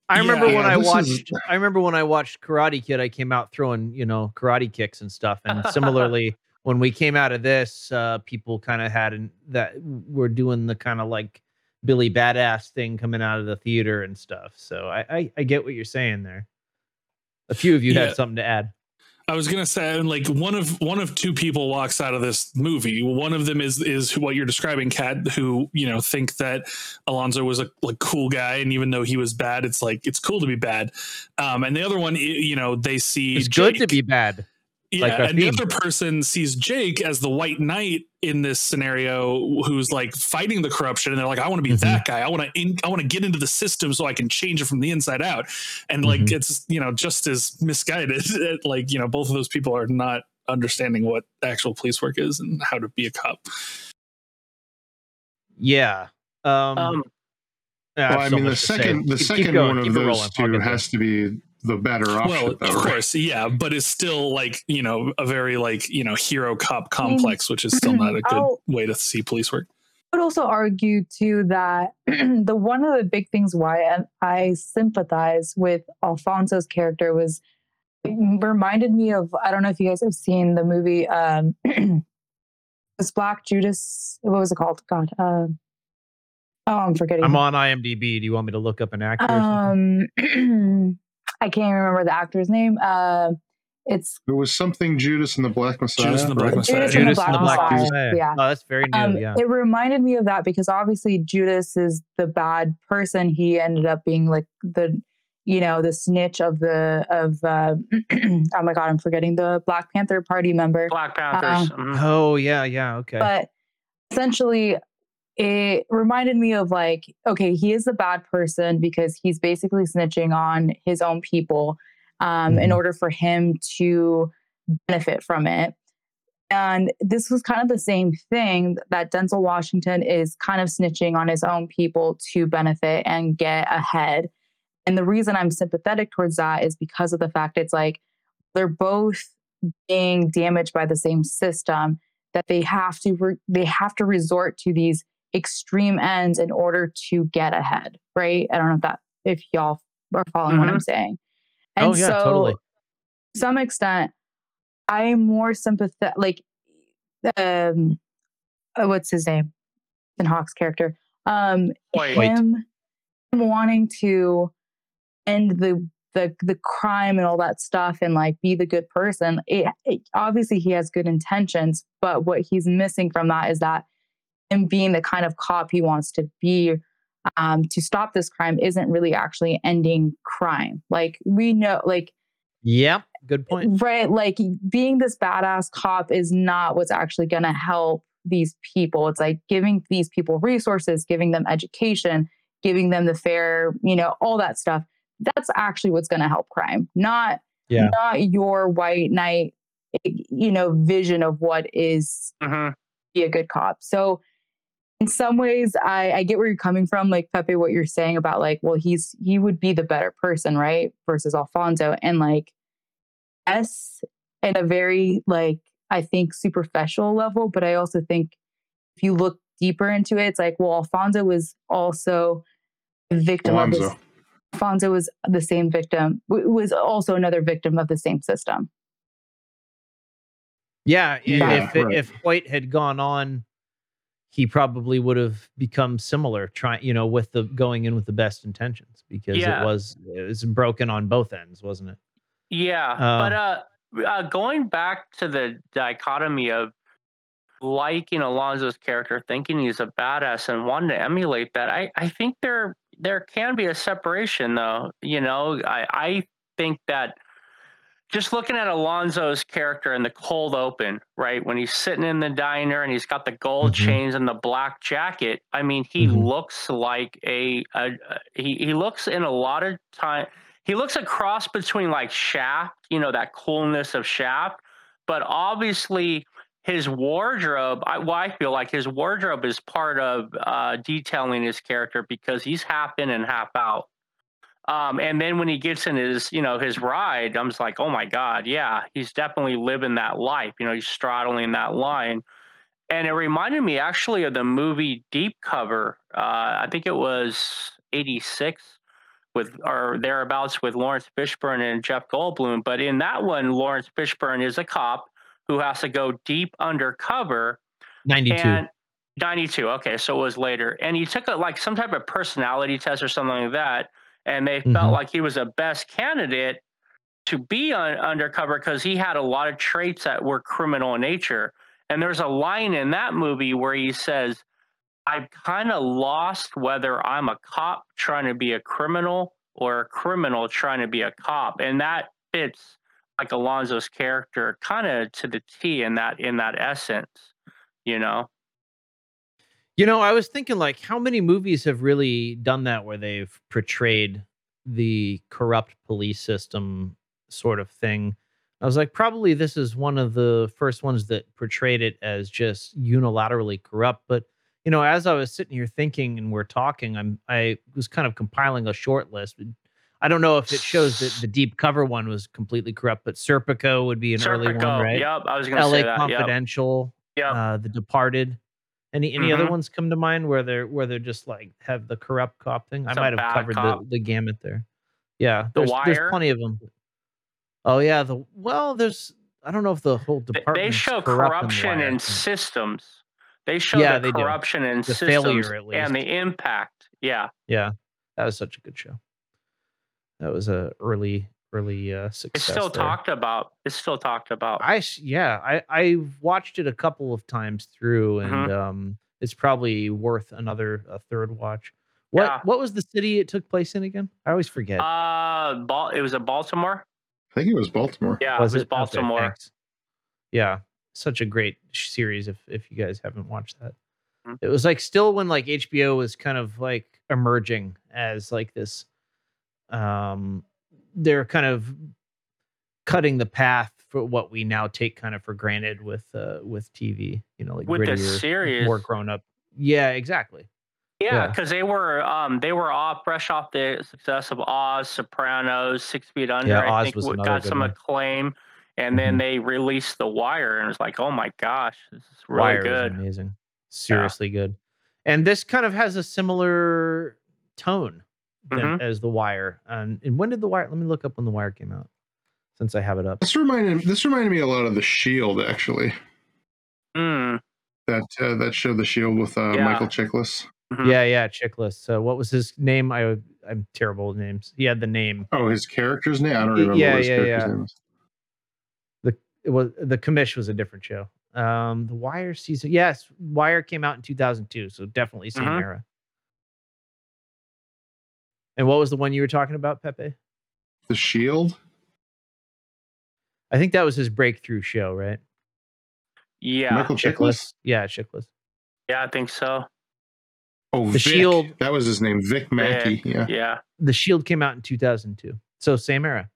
I yeah, remember when yeah, I this is- watched. I remember when I watched Karate Kid. I came out throwing, you know, karate kicks and stuff. And similarly, when we came out of this, uh, people kind of had an, that were doing the kind of like Billy Badass thing coming out of the theater and stuff. So I, I, I get what you're saying there. A few of you Yeah. had something to add. I was gonna say, like one of one of two people walks out of this movie. One of them is is what you're describing, Kat, who you know think that Alonzo was a like cool guy, and even though he was bad, it's like it's cool to be bad. Um, and the other one, you know, they see It's good to be bad. Yeah, like and the theme. other person sees Jake as the white knight in this scenario, who's like fighting the corruption, and they're like, "I want to be Mhm. that guy. I want to, in, I want to get into the system so I can change it from the inside out." And like, Mhm. it's you know just as misguided. like you know, both of those people are not understanding what actual police work is and how to be a cop. Yeah. Um, Um, yeah, Well, have I so mean, the much to say. second the Keep- keep second going, one of those two has to be the better option. well, though, of right? course, yeah, but it's still like you know a very like you know hero cop complex, which is still not a good I'll- way to see police work. I would also argue too that the one of the big things why I- I sympathize with Alfonso's character was it reminded me of I don't know if you guys have seen the movie um was Black Judas what was it called God uh, oh I'm forgetting I'm on IMDb. Do you want me to look up an actor? um I can't remember the actor's name uh, it's It was something Judas and the Black Messiah. Judas and the Black right? Messiah. Judas and the Judas and the Black Black Messiah. Messiah. Yeah. Oh, that's very new. Um, yeah. It reminded me of that because obviously Judas is the bad person. He ended up being like the, you know, the snitch of the of. Uh, oh my god, I'm forgetting the Black Panther Party member. Black Panthers. Um. Oh yeah, yeah. Okay. But essentially, it reminded me of like, okay, he is a bad person because he's basically snitching on his own people um, in Mhm. order for him to benefit from it. And this was kind of the same thing that Denzel Washington is kind of snitching on his own people to benefit and get ahead. And the reason I'm sympathetic towards that is because of the fact it's like they're both being damaged by the same system that they have to re- they have to resort to these extreme ends in order to get ahead, right? I don't know if that if y'all are following what I'm Mhm. saying. And Oh, yeah, so totally. some extent, I'm more sympathetic like um uh, what's his name? Ethan Hawke's character. Um Hoyt. him him wanting to end the the the crime and all that stuff and like be the good person. It, it obviously he has good intentions, but what he's missing from that is that him being the kind of cop he wants to be um, to stop this crime isn't really actually ending crime. Like we know, like Yep. Good point. right, like being this badass cop is not what's actually going to help these people. It's like giving these people resources, giving them education, giving them the fair, you know, all that stuff. That's actually what's going to help crime, not Yeah. not your white knight, you know, vision of what is be a good cop. So in some ways I, I get where you're coming from, like Pepe, what you're saying about like, well, he's he would be the better person, right? Versus Alfonso. And like yes, at a very like I think superficial level, but I also think if you look deeper into it, it's like, well, Alfonso was also a victim of this. Alfonso was the same victim, w- was also another victim of the same system. Yeah, and Yeah, if right. if Hoyt had gone on, he probably would have become similar, trying you know, with the going in with the best intentions because Yeah. it was it was broken on both ends, wasn't it? Yeah, Uh, but uh, uh, going back to the dichotomy of liking Alonzo's character, thinking he's a badass, and wanting to emulate that, I, I think there there can be a separation, though. You know, I I think that just looking at Alonzo's character in the cold open, right when he's sitting in the diner and he's got the gold Mhm. chains and the black jacket. I mean, he Mhm. looks like a, a, a he he looks in a lot of time. He looks a cross between like Shaft, you know, that coolness of Shaft, but obviously his wardrobe. I, well, I feel like his wardrobe is part of uh, detailing his character because he's half in and half out. Um, and then when he gets in his, you know, his ride, I'm just like, oh my god, yeah, he's definitely living that life. You know, he's straddling that line. And it reminded me actually of the movie Deep Cover. Uh, I think it was '86 with or thereabouts with Laurence Fishburne and Jeff Goldblum. But in that one, Laurence Fishburne is a cop who has to go deep undercover 92. and 92. Okay, so it was later. And he took a, like some type of personality test or something like that. And they felt Mhm. like he was a best candidate to be on, undercover because he had a lot of traits that were criminal in nature. And there's a line in that movie where he says, I've kind of lost whether I'm a cop trying to be a criminal or a criminal trying to be a cop. And that fits like Alonzo's character kind of to the T in that in that essence, you know? You know, I was thinking like how many movies have really done that where they've portrayed the corrupt police system sort of thing. I was like, probably this is one of the first ones that portrayed it as just unilaterally corrupt. But you know, as I was sitting here thinking and we're talking, I'm I was kind of compiling a short list. I don't know if it shows that the deep cover one was completely corrupt, but Serpico would be an early one, Serpico, right? yep, I was gonna LA say that. Confidential, Yep. uh, The Departed. Any any other Mhm. ones come to mind where they're where they're just like have the corrupt cop thing? I It's might have covered the, cop. the gamut there. Yeah, The there's, there's plenty of them. Oh yeah, the well, there's I don't know if the whole department They show corruption in systems. They show Yeah, the they do. corruption in The systems failure, at and the impact. Yeah. Yeah, that was such a good show. That was a early early uh, success. It's still there. talked about. It's still talked about. I yeah, I I watched it a couple of times through, and Mhm. um, it's probably worth another a third watch. What Yeah. what was the city it took place in again? I always forget. Uh, Bal- it was a Baltimore. I think it was Baltimore. Yeah, Was it was it? Baltimore. thanks. yeah, such a great series. If if you guys haven't watched that, Mhm. it was like still when like HBO was kind of like emerging as like this. Um, they're kind of cutting the path for what we now take kind of for granted with uh with TV. You know, like With the grittier, series. more grown up. Yeah, exactly. Yeah, Yeah. because they were um they were off fresh off the success of Oz, Sopranos, Six Feet Under. Yeah, I Oz think was got some one. acclaim, and then Mhm. they released The Wire, and it was like, oh my gosh, this is really Wire good. is amazing. Seriously good. And this kind of has a similar tone than, Mhm. as The Wire. And, and when did The Wire? Let me look up when The Wire came out, since I have it up. This reminded this reminded me a lot of the Shield, actually. Mm. That uh, that show, The Shield, with uh, Yeah. Michael Chiklis. Mm-hmm. Yeah, yeah, Chiklis. So what was his name? I I'm terrible with names. He had the name. Oh, his character's name? I don't remember yeah, what his yeah, character's yeah. name is. The it was the commish was a different show. Um, the Wire season. Yes, Wire came out in 2002, so definitely same Mhm. era. And what was the one you were talking about, Pepe? The Shield. I think that was his breakthrough show, right? Yeah, Michael Chiklis. Yeah, Chiklis. yeah, I think so. Oh, The Vic. Shield- That was his name, Vic Mackey. Yeah. yeah. The Shield came out in 2002, so same era.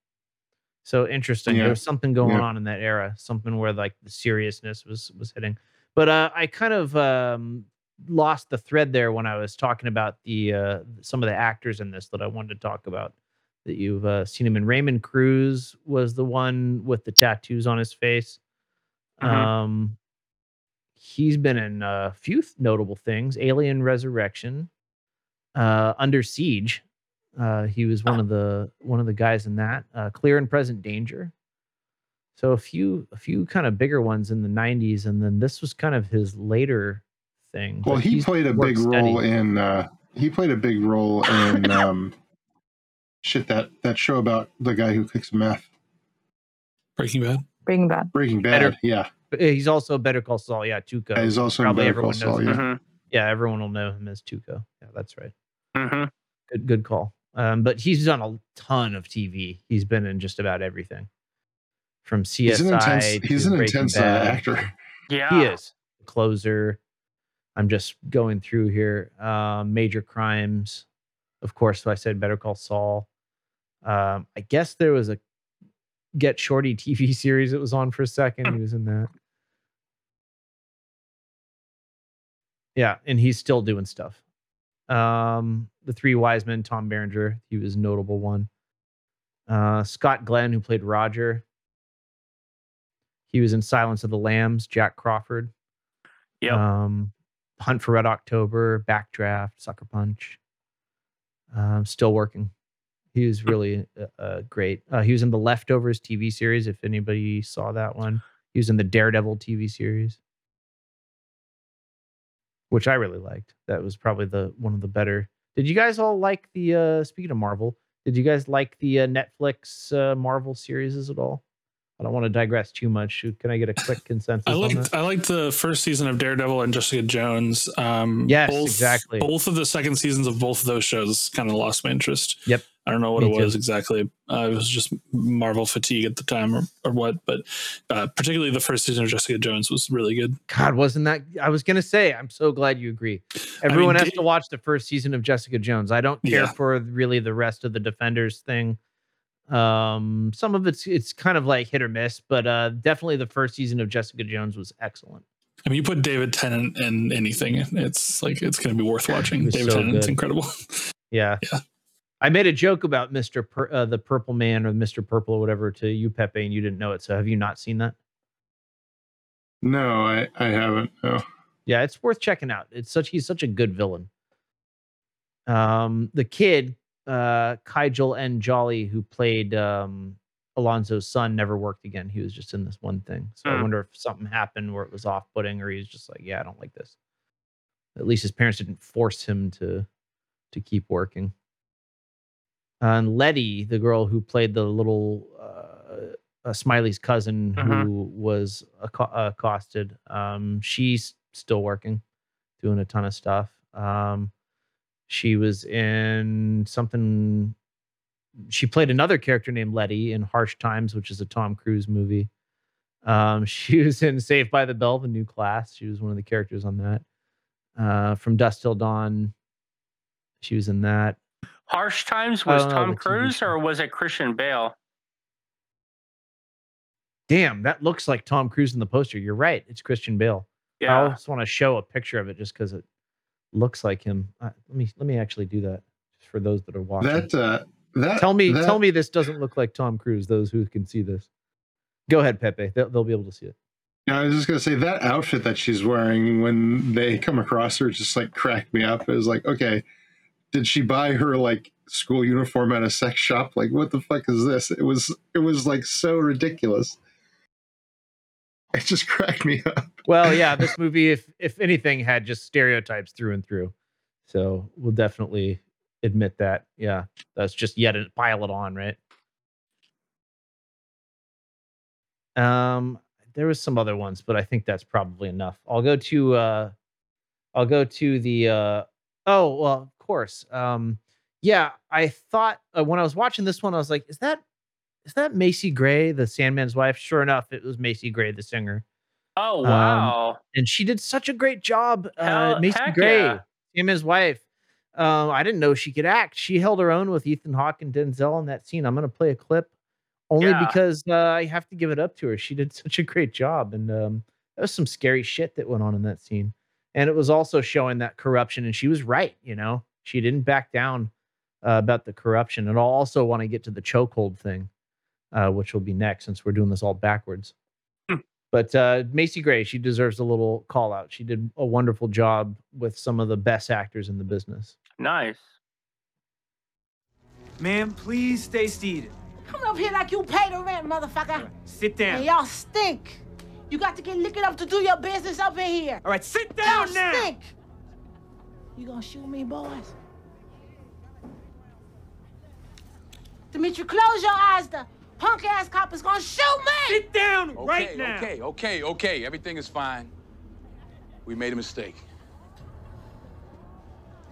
So interesting. Yeah. There was something going Yeah. on in that era, something where like the seriousness was was hitting. But uh, I kind of um, lost the thread there when I was talking about the uh, some of the actors in this that I wanted to talk about. That you've uh, seen him in. Raymond Cruz was the one with the tattoos on his face. Mhm. Um, he's been in a few th- notable things: Alien Resurrection, uh, Under Siege. Uh, he was one of the one of the guys in that. Uh, Clear and Present Danger. So a few a few kind of bigger ones in the '90s, and then this was kind of his later thing. Well, he played a big role steady. in. Uh, he played a big role in. Um, shit, that that show about the guy who cooks meth. Breaking Bad. Breaking Bad. Breaking Bad. Better- Yeah. He's also Better Call Saul. Yeah, Tuco. Yeah, he's also in Probably Better Call everyone Saul, knows yeah. him. Mhm. Yeah, everyone will know him as Tuco. Yeah, that's right. Mm-hmm. Good, good call. Um, but he's done a ton of TV. He's been in just about everything, from CSI. He's an intense. to He's an Breaking intense uh, actor. Yeah. He is closer. I'm just going through here. Um, major crimes, of course. So I said Better Call Saul. Um, I guess there was a Get Shorty TV series that was on for a second. He was in that. Yeah, and he's still doing stuff. Um, the Three Wise Men, Tom Berenger, he was a notable one. Uh, Scott Glenn, who played Roger. He was in Silence of the Lambs, Jack Crawford. Yeah. Um, Hunt for Red October, Backdraft, Sucker Punch. Um, still working. He was really uh, great. Uh, he was in the Leftovers TV series. If anybody saw that one, he was in the Daredevil TV series, which I really liked. That was probably the one of the better. Did you guys all like the? uh Speaking of Marvel, did you guys like the uh, Netflix uh, Marvel series at all? I don't want to digress too much. Can I get a quick consensus? I on liked? I liked the first season of Daredevil and Jessica Jones. Um, Yes, both, exactly. Both of the second seasons of both of those shows kind of lost my interest. Yep. I don't know what Me it too. was exactly. Uh, it was just Marvel fatigue at the time, or, or what. But uh, particularly the first season of Jessica Jones was really good. God, wasn't that? I was gonna say. I'm so glad you agree. Everyone has da- to watch the first season of Jessica Jones. I don't care Yeah. for really the rest of the Defenders thing. Um, some of it's it's kind of like hit or miss, but uh, definitely the first season of Jessica Jones was excellent. I mean, you put David Tennant in anything, it's like it's going to be worth watching. David so Tennant's good. incredible. Yeah. I made a joke about Mister Pur- uh, the Purple Man or Mister Purple or whatever to you, Pepe, and you didn't know it. So have you not seen that? No, I I haven't. No. Yeah, it's worth checking out. It's such he's such a good villain. Um, the kid, uh, Kygel N. Jolly, who played um Alonzo's son, never worked again. He was just in this one thing. So I Hmm. wonder if something happened where it was off-putting, or he's just like, yeah, I don't like this. At least his parents didn't force him to to keep working. And Letty, the girl who played the little uh, uh, Smiley's cousin who was acco- accosted, um, she's still working, doing a ton of stuff. Um, she was in something. She played another character named Letty in Harsh Times, which is a Tom Cruise movie. Um, she was in Saved by the Bell, the new class. She was one of the characters on that. Uh, from Dust Till Dawn, she was in that. Harsh Times was know, Tom Cruise or was it Christian Bale? Damn, that looks like Tom Cruise in the poster. You're right. It's Christian Bale. Yeah. I also want to show a picture of it just because it looks like him. Uh, let me let me actually do that just for those that are watching. That uh, that tell me that, tell me this doesn't look like Tom Cruise. Those who can see this, go ahead, Pepe. They'll, they'll be able to see it. Yeah, I was just gonna say that outfit that she's wearing when they come across her just like cracked me up. It was like, okay, did she buy her like school uniform at a sex shop? Like, what the fuck is this? It was it was like so ridiculous. It just cracked me up. Well, yeah, this movie, if if anything, had just stereotypes through and through. So we'll definitely admit that. Yeah, that's just yet a pile it on, right? Um, there was some other ones, but I think that's probably enough. I'll go to uh, I'll go to the uh, oh well, of course. Um, yeah, I thought uh, when I was watching this one, I was like, is that is that Macy Gray, the Sandman's wife? Sure enough, it was Macy Gray, the singer. Oh Um, wow. and she did such a great job. Uh, Macy heck Gray, yeah. him his wife. Um, I didn't know she could act. She held her own with Ethan Hawke and Denzel in that scene. I'm gonna play a clip only Yeah. because uh, I have to give it up to her. She did such a great job, and um, there was some scary shit that went on in that scene. And it was also showing that corruption, and she was right. You know, she didn't back down uh, about the corruption. And I'll also want to get to the chokehold thing, uh, which will be next since we're doing this all backwards. But uh, Macy Gray, she deserves a little call out. She did a wonderful job with some of the best actors in the business. Nice. Ma'am, please stay seated. Coming up here like you pay the rent, motherfucker. Sit down. And y'all stink. You got to get liquored up to do your business up in here. All right, sit down y'all now. stink. You gonna shoot me, boys? Dimitri, close your eyes. The punk ass cop is gonna shoot me. Sit down Okay, okay, okay, okay. Everything is fine. We made a mistake.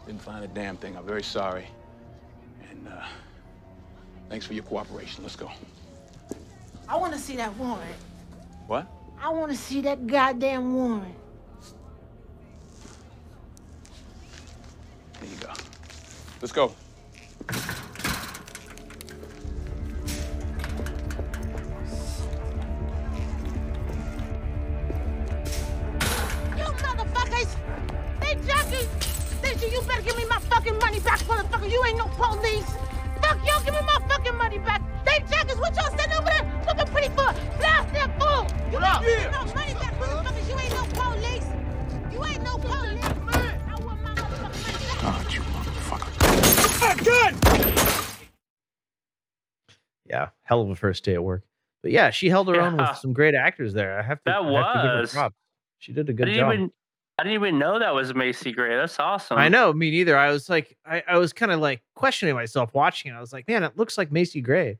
Didn't find a damn thing. I'm very sorry. And uh, thanks for your cooperation. Let's go. I want to see that warrant. What? I want to see that goddamn warrant. There you go. Let's go. Hell of a first day at work. But yeah, she held her own with some great actors there. I have to, That I have to give her was. props. She did a good job. even I didn't even know that was Macy Gray. That's awesome. I know, me neither. I was like, I, I was kind of like questioning myself watching it. I was like, man, it looks like Macy Gray.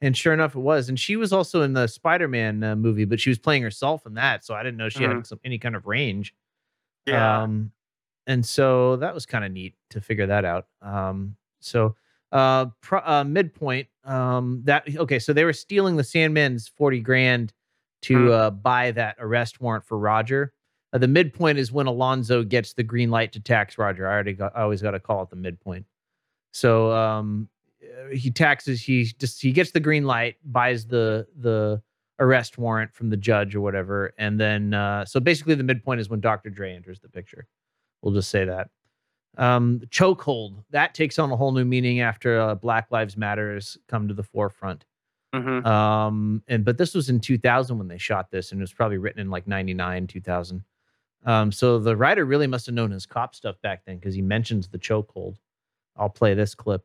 And sure enough, it was. And she was also in the Spider Man uh, movie, but she was playing herself in that. So I didn't know she had Mhm. some, any kind of range. Yeah. Um, and so that was kind of neat to figure that out. Um, so uh, pro, uh, midpoint, um, that okay. So they were stealing the Sandman's forty grand to Mhm. uh, buy that arrest warrant for Roger. Uh, the midpoint is when Alonzo gets the green light to tax Roger. I already got. I always got to call it the midpoint. So um, uh, he taxes. He just he gets the green light, buys the the arrest warrant from the judge or whatever, and then uh, so basically the midpoint is when Dr. Dre enters the picture. We'll just say that. Um, chokehold that takes on a whole new meaning after uh, Black Lives Matter has come to the forefront. Mhm. Um, and but this was in 2000 when they shot this, and it was probably written in like 99, 2000. Um, so the writer really must have known his cop stuff back then because he mentions the chokehold. I'll play this clip.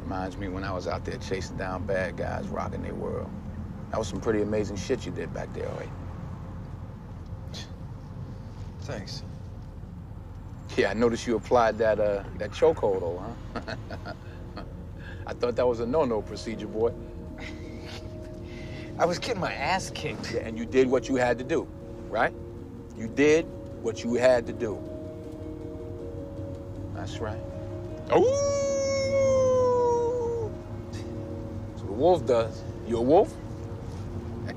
Reminds me when I was out there chasing down bad guys, rocking their world. That was some pretty amazing shit you did back there, Hoyt. Thanks. Yeah, I noticed you applied that uh that chokehold, though, huh? I thought that was a no-no procedure, boy. I was getting my ass kicked. Yeah, and you did what you had to do, right? You did what you had to do. That's right. Ooh! So the wolf does. You a wolf?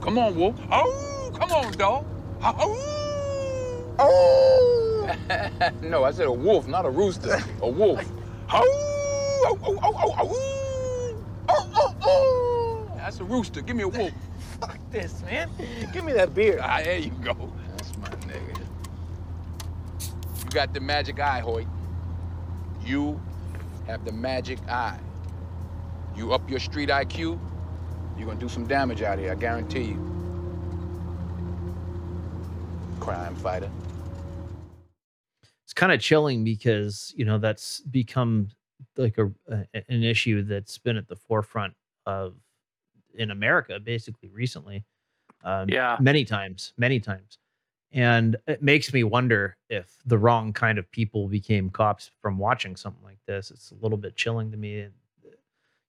come on, wolf. Oh, come on, dog. Oh! Oh! no, I said a wolf, not a rooster. A wolf. That's a rooster. Give me a wolf. Fuck this, man. Give me that beer. Ah, there you go. That's my nigga. You got the magic eye, Hoyt. You have the magic eye. You up your street IQ, you're gonna do some damage out here, I guarantee you. Crime fighter it's kind of chilling because you know that's become like a, a an issue that's been at the forefront of in America basically recently. Um, Yeah. many times, many times, and it makes me wonder if the wrong kind of people became cops from watching something like this. It's a little bit chilling to me.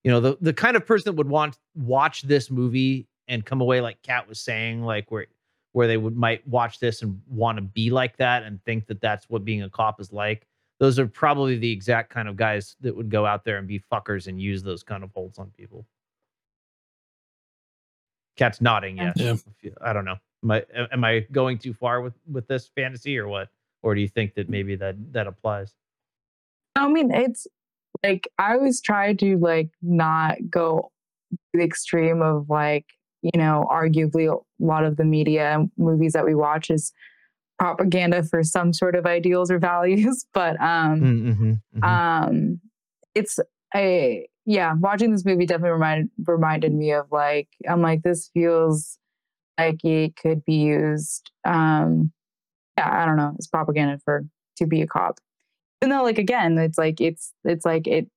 You know, the the kind of person that would want watch this movie and come away like Kat was saying, like where where they would might watch this and want to be like that and think that that's what being a cop is like. Those are probably the exact kind of guys that would go out there and be fuckers and use those kind of holds on people. Kat's nodding. Yes. Yeah. I don't know. Am I am I going too far with with this fantasy or what? Or do you think that maybe that that applies? I mean, it's like I always try to like not go to the extreme of like, you know, arguably a lot of the media and movies that we watch is propaganda for some sort of ideals or values. But um Mm-hmm. um it's a yeah, watching this movie definitely reminded reminded me of like I'm like this feels like it could be used um yeah, I don't know, it's propaganda for to be a cop even though like again it's like it's it's like it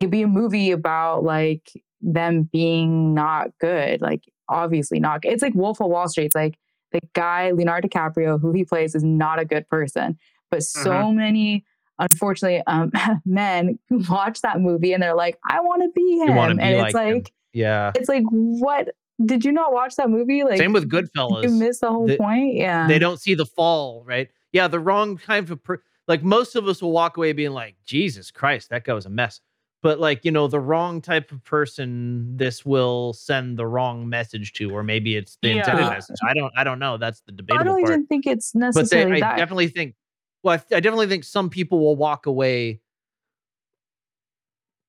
could be a movie about like them being not good like obviously not good. it's like wolf of wall street it's like the guy leonardo dicaprio who he plays is not a good person but so Mhm. many unfortunately um men who watch that movie and they're like i want to be You want to him and it's like yeah. it's like what did you not watch that movie like Same with Goodfellas, you missed the whole They- point yeah They don't see the fall, right? Yeah, the wrong kind of per- like most of us will walk away being like, Jesus Christ, that guy was a mess. But like, you know, the wrong type of person this will send the wrong message to, or maybe it's the intended message. I don't I don't know. That's the debate. i debatable don't part. even think it's but they, I definitely think well, I, I definitely think some people will walk away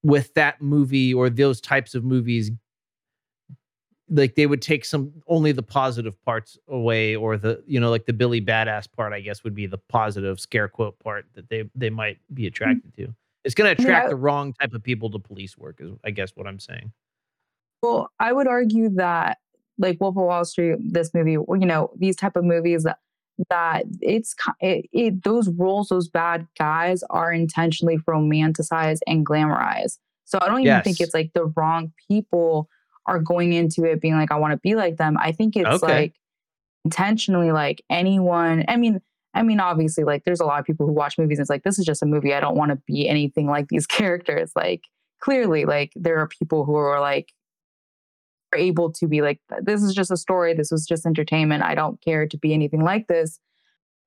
with that movie or those types of movies like they would take some only the positive parts away or the you know like the billy badass part i guess would be the positive scare quote part that they they might be mm. attracted to it's going to attract I- the wrong type of people to police work is i guess what i'm saying Well, I would argue that like Wolf of Wall Street, this movie, you know, these type of movies that that it's it, it those roles, those bad guys are intentionally romanticized and glamorized. So I don't even think it's like the wrong people are going into it being like, I want to be like them. I think it's Okay. like intentionally like anyone. I mean, I mean, obviously, like there's a lot of people who watch movies and it's like, this is just a movie. I don't want to be anything like these characters. Like clearly, like there are people who are like are able to be like, this is just a story. This was just entertainment. I don't care to be anything like this.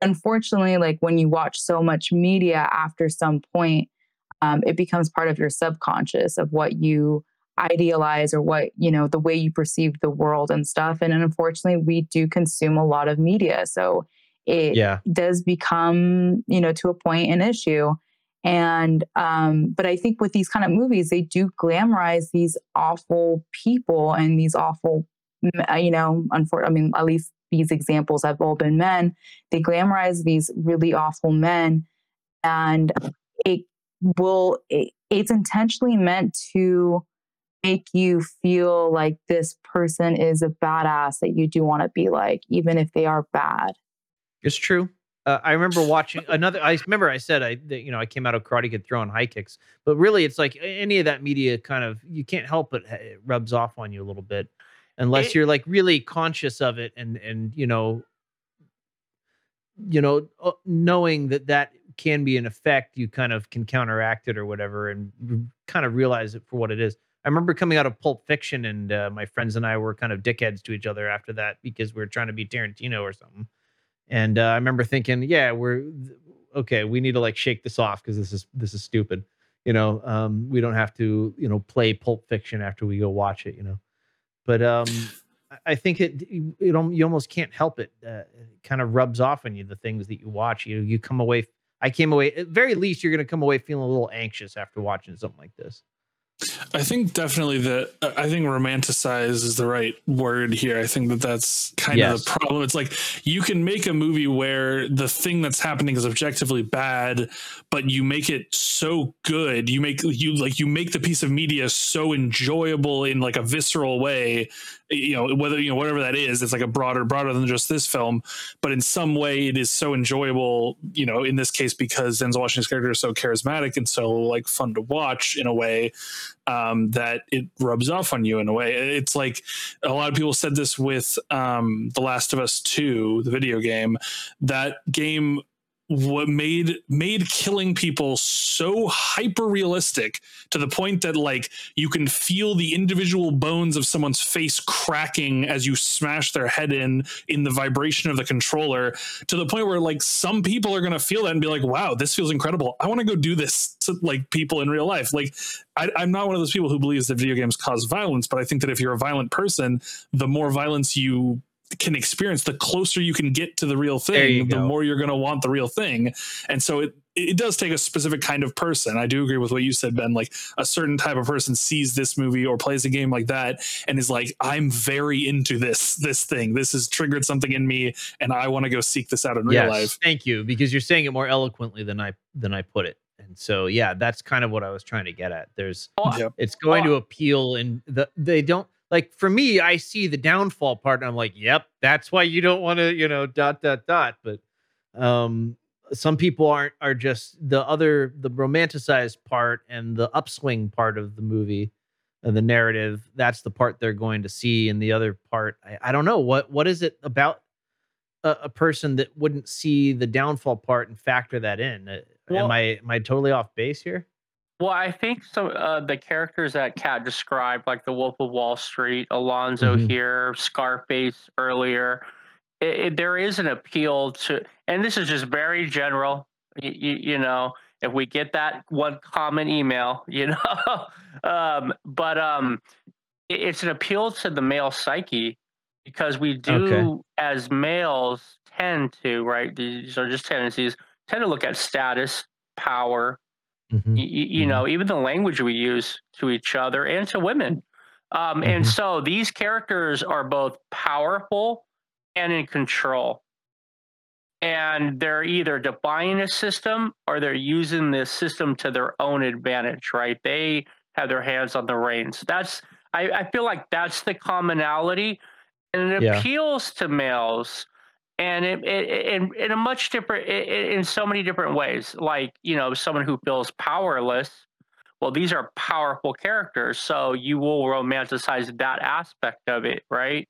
Unfortunately, like when you watch so much media after some point, um, it becomes part of your subconscious of what you idealize or what, you know, the way you perceive the world and stuff. And unfortunately, we do consume a lot of media. So it Yeah. does become, you know, to a point an issue. And um, but I think with these kind of movies, they do glamorize these awful people and these awful, uh, you know, unfor- I mean, at least these examples have all been men. They glamorize these really awful men, and it will. It, it's intentionally meant to make you feel like this person is a badass that you do want to be like, even if they are bad. It's true. Uh, I remember watching another. I remember I said I, that, you know, I came out of Karate Kid throwing high kicks, but really, it's like any of that media kind of you can't help but it rubs off on you a little bit, unless It- you're like really conscious of it and and you know, you know, uh, knowing that that can be an effect, you kind of can counteract it or whatever, and kind of realize it for what it is. I remember coming out of Pulp Fiction, and uh, my friends and I were kind of dickheads to each other after that because we were trying to be Tarantino or something. And uh, I remember thinking, yeah, we're okay. We need to like shake this off because this is this is stupid. You know, um, we don't have to you know play Pulp Fiction after we go watch it. You know, but um, I- think it it al- you almost can't help it. Uh, it kind of rubs off on you the things that you watch. You you come away. I came away at very least you're going to come away feeling a little anxious after watching something like this. I think definitely that uh, I think romanticize is the right word here. I think that that's kind of the problem. It's like you can make a movie where the thing that's happening is objectively bad, but you make it so good. You make you like you make the piece of media so enjoyable in like a visceral way. You know whether you know whatever that is. It's like a broader broader than just this film, but in some way it is so enjoyable. You know, in this case because Denzel Washington's character is so charismatic and so like fun to watch in a way um, that it rubs off on you in a way. It's like a lot of people said this with um, The Last of Us 2, the video game. That game what made made killing people so hyper realistic to the point that like you can feel the individual bones of someone's face cracking as you smash their head in in the vibration of the controller to the point where like some people are going to feel that and be like wow this feels incredible. I want to go do this to like people in real life. Like I, i'm not one of those people who believes that video games cause violence but i think that if you're a violent person the more violence you can experience the closer you can get to the real thing the go. more you're going to want the real thing and so it it does take a specific kind of person i do agree with what you said ben like a certain type of person sees this movie or plays a game like that and is like i'm very into this this thing this has triggered something in me and i want to go seek this out in real yes, life Thank you, because you're saying it more eloquently than I than I put it. And so yeah, that's kind of what I was trying to get at. There's Yep. it's going to appeal and the they don't like for me, I see the downfall part and I'm like, yep, that's why you don't want to, you know, dot dot dot. But um some people aren't are just the other the romanticized part and the upswing part of the movie and the narrative that's the part they're going to see. And the other part I, I don't know what what is it about a, a person that wouldn't see the downfall part and factor that in? Uh, Well- am i am i totally off base here Well, I think so. Uh, the characters that Kat described, like the Wolf of Wall Street, Alonzo Mhm. here, Scarface earlier, it, it, there is an appeal to, and this is just very general. You, you know, if we get that one common email, you know, um, but um, it, it's an appeal to the male psyche because we do, Okay. as males, tend to right. These are just tendencies. Tend to look at status, power, Mm-hmm. y- you know even the language we use to each other and to women um, and Mhm. so these characters are both powerful and in control and they're either defying a system or they're using this system to their own advantage right they have their hands on the reins that's i, I feel like that's the commonality and it Yeah. appeals to males and it, it, in, a much different in so many different ways like you know someone who feels powerless well these are powerful characters so you will romanticize that aspect of it right?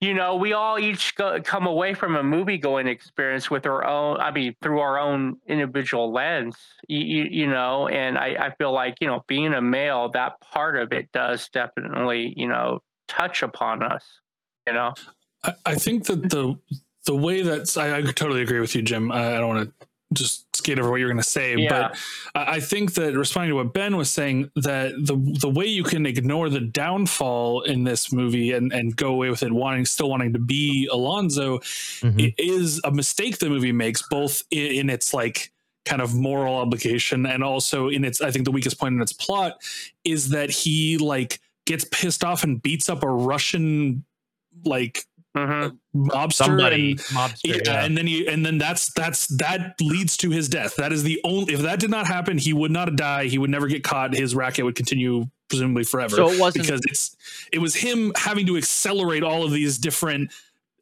You know we all each go, come away from a movie going experience with our own i mean through our own individual lens you, you know and I, I feel like you know being a male that part of it does definitely you know touch upon us you know I, I think that the the way that I, I totally agree with you, Jim. I, I don't want to just skate over what you're going to say, Yeah. but I, I think that responding to what Ben was saying, that the the way you can ignore the downfall in this movie and and go away with it wanting still wanting to be Alonzo Mm-hmm. it is a mistake the movie makes, both in, in its like kind of moral obligation and also in its I think the weakest point in its plot is that he like gets pissed off and beats up a Russian like mobster Somebody, and, mobster, yeah, yeah. and then he and then that's that's that leads to his death. That is the only if that did not happen he would not die. He would never get caught. His racket would continue presumably forever. So it wasn't- because it's it was him having to accelerate all of these different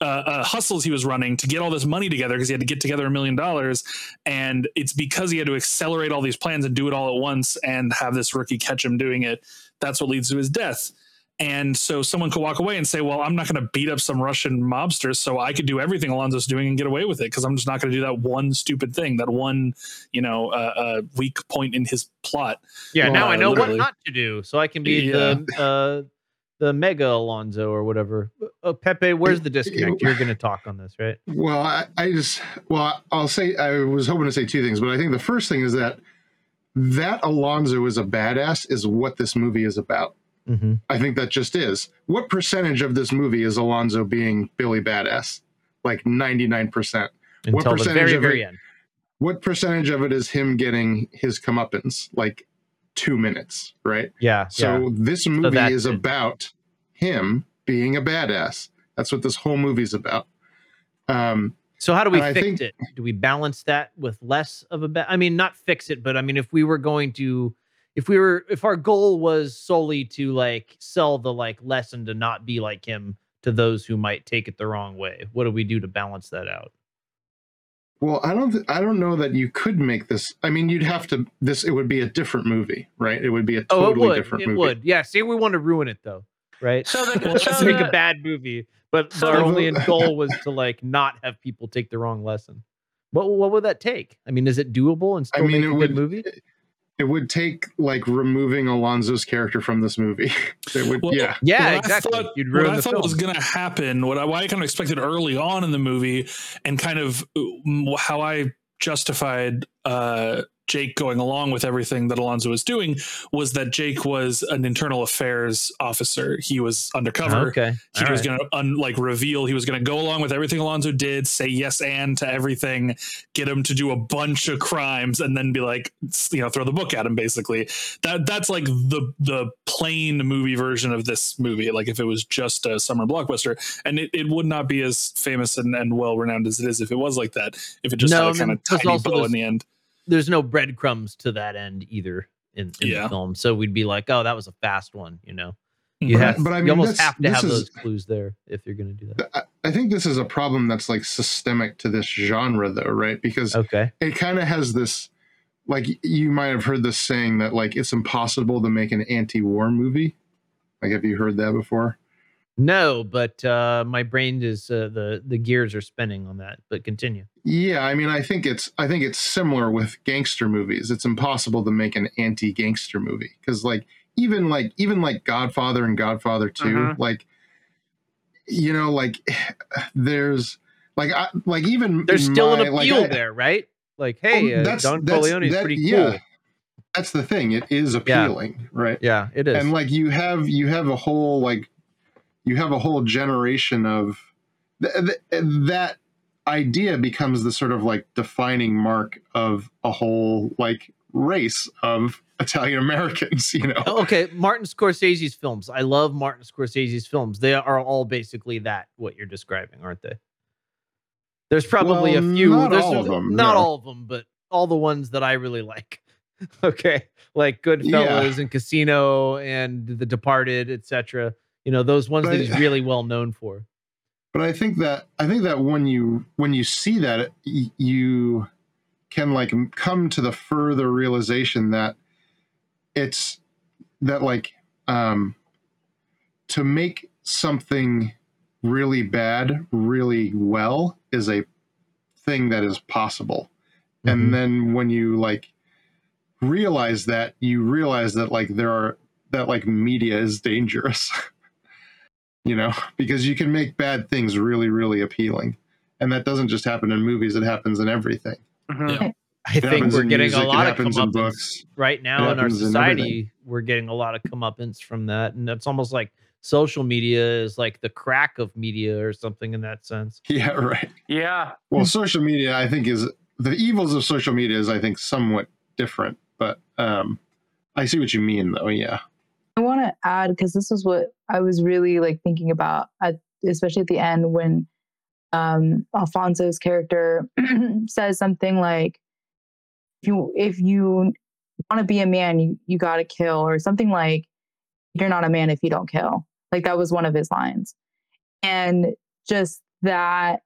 uh, uh, hustles he was running to get all this money together because he had to get together a million dollars. And it's because he had to accelerate all these plans and do it all at once and have this rookie catch him doing it that's what leads to his death and so someone could walk away and say, "Well, I'm not going to beat up some Russian mobster, so I could do everything Alonzo's doing and get away with it because I'm just not going to do that one stupid thing, that one, you know, uh, uh, weak point in his plot." yeah now Uh, i know literally. what not to do so i can be Yeah. the uh the mega alonzo or whatever Oh, pepe where's the disconnect you're going to talk on this right Well, I, I just well, I'll say I was hoping to say two things, but I think the first thing is that that Alonzo is a badass is what this movie is about. Mm-hmm. I think that just is. What percentage of this movie is Alonzo being Billy Badass? Like ninety nine percent. What until the percentage very of very it? end What percentage of it is him getting his comeuppance? Like two minutes, right? Yeah. So yeah. this movie that's is it. about him being a badass. That's what this whole movie's about. Um, So how do we fix think- it? Do we balance that with less of a ba- I mean, not fix it, but I mean, if we were going to, if we were, if our goal was solely to like sell the like lesson to not be like him to those who might take it the wrong way, what do we do to balance that out? Well, I don't. Th- I don't know that you could make this. I mean, you'd have to. This it would be a different movie, right? It would be a Oh, totally it would. different It movie. would. Yeah. Say we want to ruin it though, right? So the- Let's so make the- a bad movie, but So our the- only goal was to like not have people take the wrong lesson. What what would that take? I mean, is it doable and I still mean, make it a good would. movie? It would take like removing Alonzo's character from this movie. it would. Well, yeah. Yeah, what exactly. I thought, You'd what ruin I the thought was going to happen, what I, what I kind of expected early on in the movie, and kind of uh, how I justified uh, Jake going along with everything that Alonzo was doing, was that Jake was an internal affairs officer. He was undercover. Okay. He All was right. going to un, like reveal. He was going to go along with everything Alonzo did, say yes and to everything, get him to do a bunch of crimes, and then be like, you know, throw the book at him. Basically, that that's like the the plain movie version of this movie. Like if it was just a summer blockbuster, and it, it would not be as famous and, and well renowned as it is if it was like that. If it just No, had a kind of tiny bow in the end. There's no breadcrumbs to that end either in, in Yeah. the film. So we'd be like, oh, that was a fast one, you know. You But- have, but I you almost have to have is- those clues there if you're going to do that. I, I think this is a problem that's like systemic to this genre, though, right? Because Okay. it kind of has this. Like you might have heard this saying that like it's impossible to make an anti-war movie. Like, have you heard that before? No, but uh, my brain is uh, the the gears are spinning on that. But continue. Yeah, I mean, I think it's I think it's similar with gangster movies. It's impossible to make an anti-gangster movie because, like, even like even like Godfather and Godfather 2 Mhm. like, you know, like there's like I, like even There's still my- an like, appeal I- there, right? Like, hey, Well, uh, Don Corleone is that- pretty yeah, cool. That's the thing. It is appealing, right? Yeah, it is. And like you have you have a whole like you have a whole generation of th- th- that idea becomes the sort of like defining mark of a whole like race of Italian Americans, you know. Oh, okay, Martin Scorsese's films. I love Martin Scorsese's films. They are all basically that what you're describing, aren't they? There's probably Well, a few. not there's all of them, Not no. all of them, but all the ones that I really like. okay, like Goodfellas and Casino and The Departed, etc. You know those ones that he's really well known for. But I think that I think that when you when you see that you can like come to the further realization that it's that like um to make something really bad really well is a thing that is possible. Mhm. And then when you like realize that you realize that like there are that like media is dangerous. you know, because you can make bad things really, really appealing. And that doesn't just happen in movies, it happens in everything. Mhm. I It think we're getting music, a lot of happens in comeuppance books. right now in our happens in society. we're getting a lot of comeuppance from that, and it's almost like social media is like the crack of media or something in that sense. Yeah, right. Yeah. Well, social media, I think, is the evils of social media is, I think, somewhat different. But um, I see what you mean, though. Yeah. Want to add because this is what I was really like thinking about, at, especially at the end when um, Alfonso's character says something like, "If you if you want to be a man, you you got to kill," or something like, "You're not a man if you don't kill." Like that was one of his lines, and just that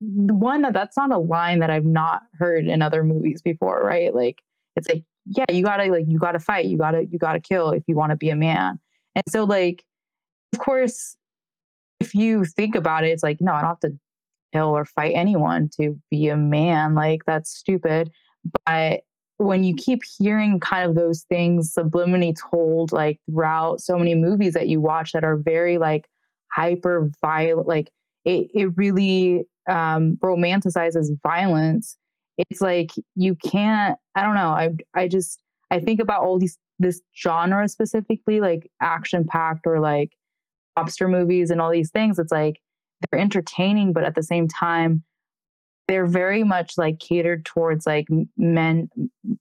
one that that's not a line that I've not heard in other movies before, right? Like it's like yeah, you gotta like you gotta fight, you gotta you gotta kill if you want to be a man. And so like, of course, if you think about it, it's like no, I don't have to kill or fight anyone to be a man. Like that's stupid. But when you keep hearing kind of those things subliminally told like throughout so many movies that you watch that are very like hyper violent like it, it really um romanticizes violence it's like you can't i don't know i i just i think about all these this genre specifically like action packed or like lobster movies and all these things it's like they're entertaining but at the same time they're very much like catered towards like men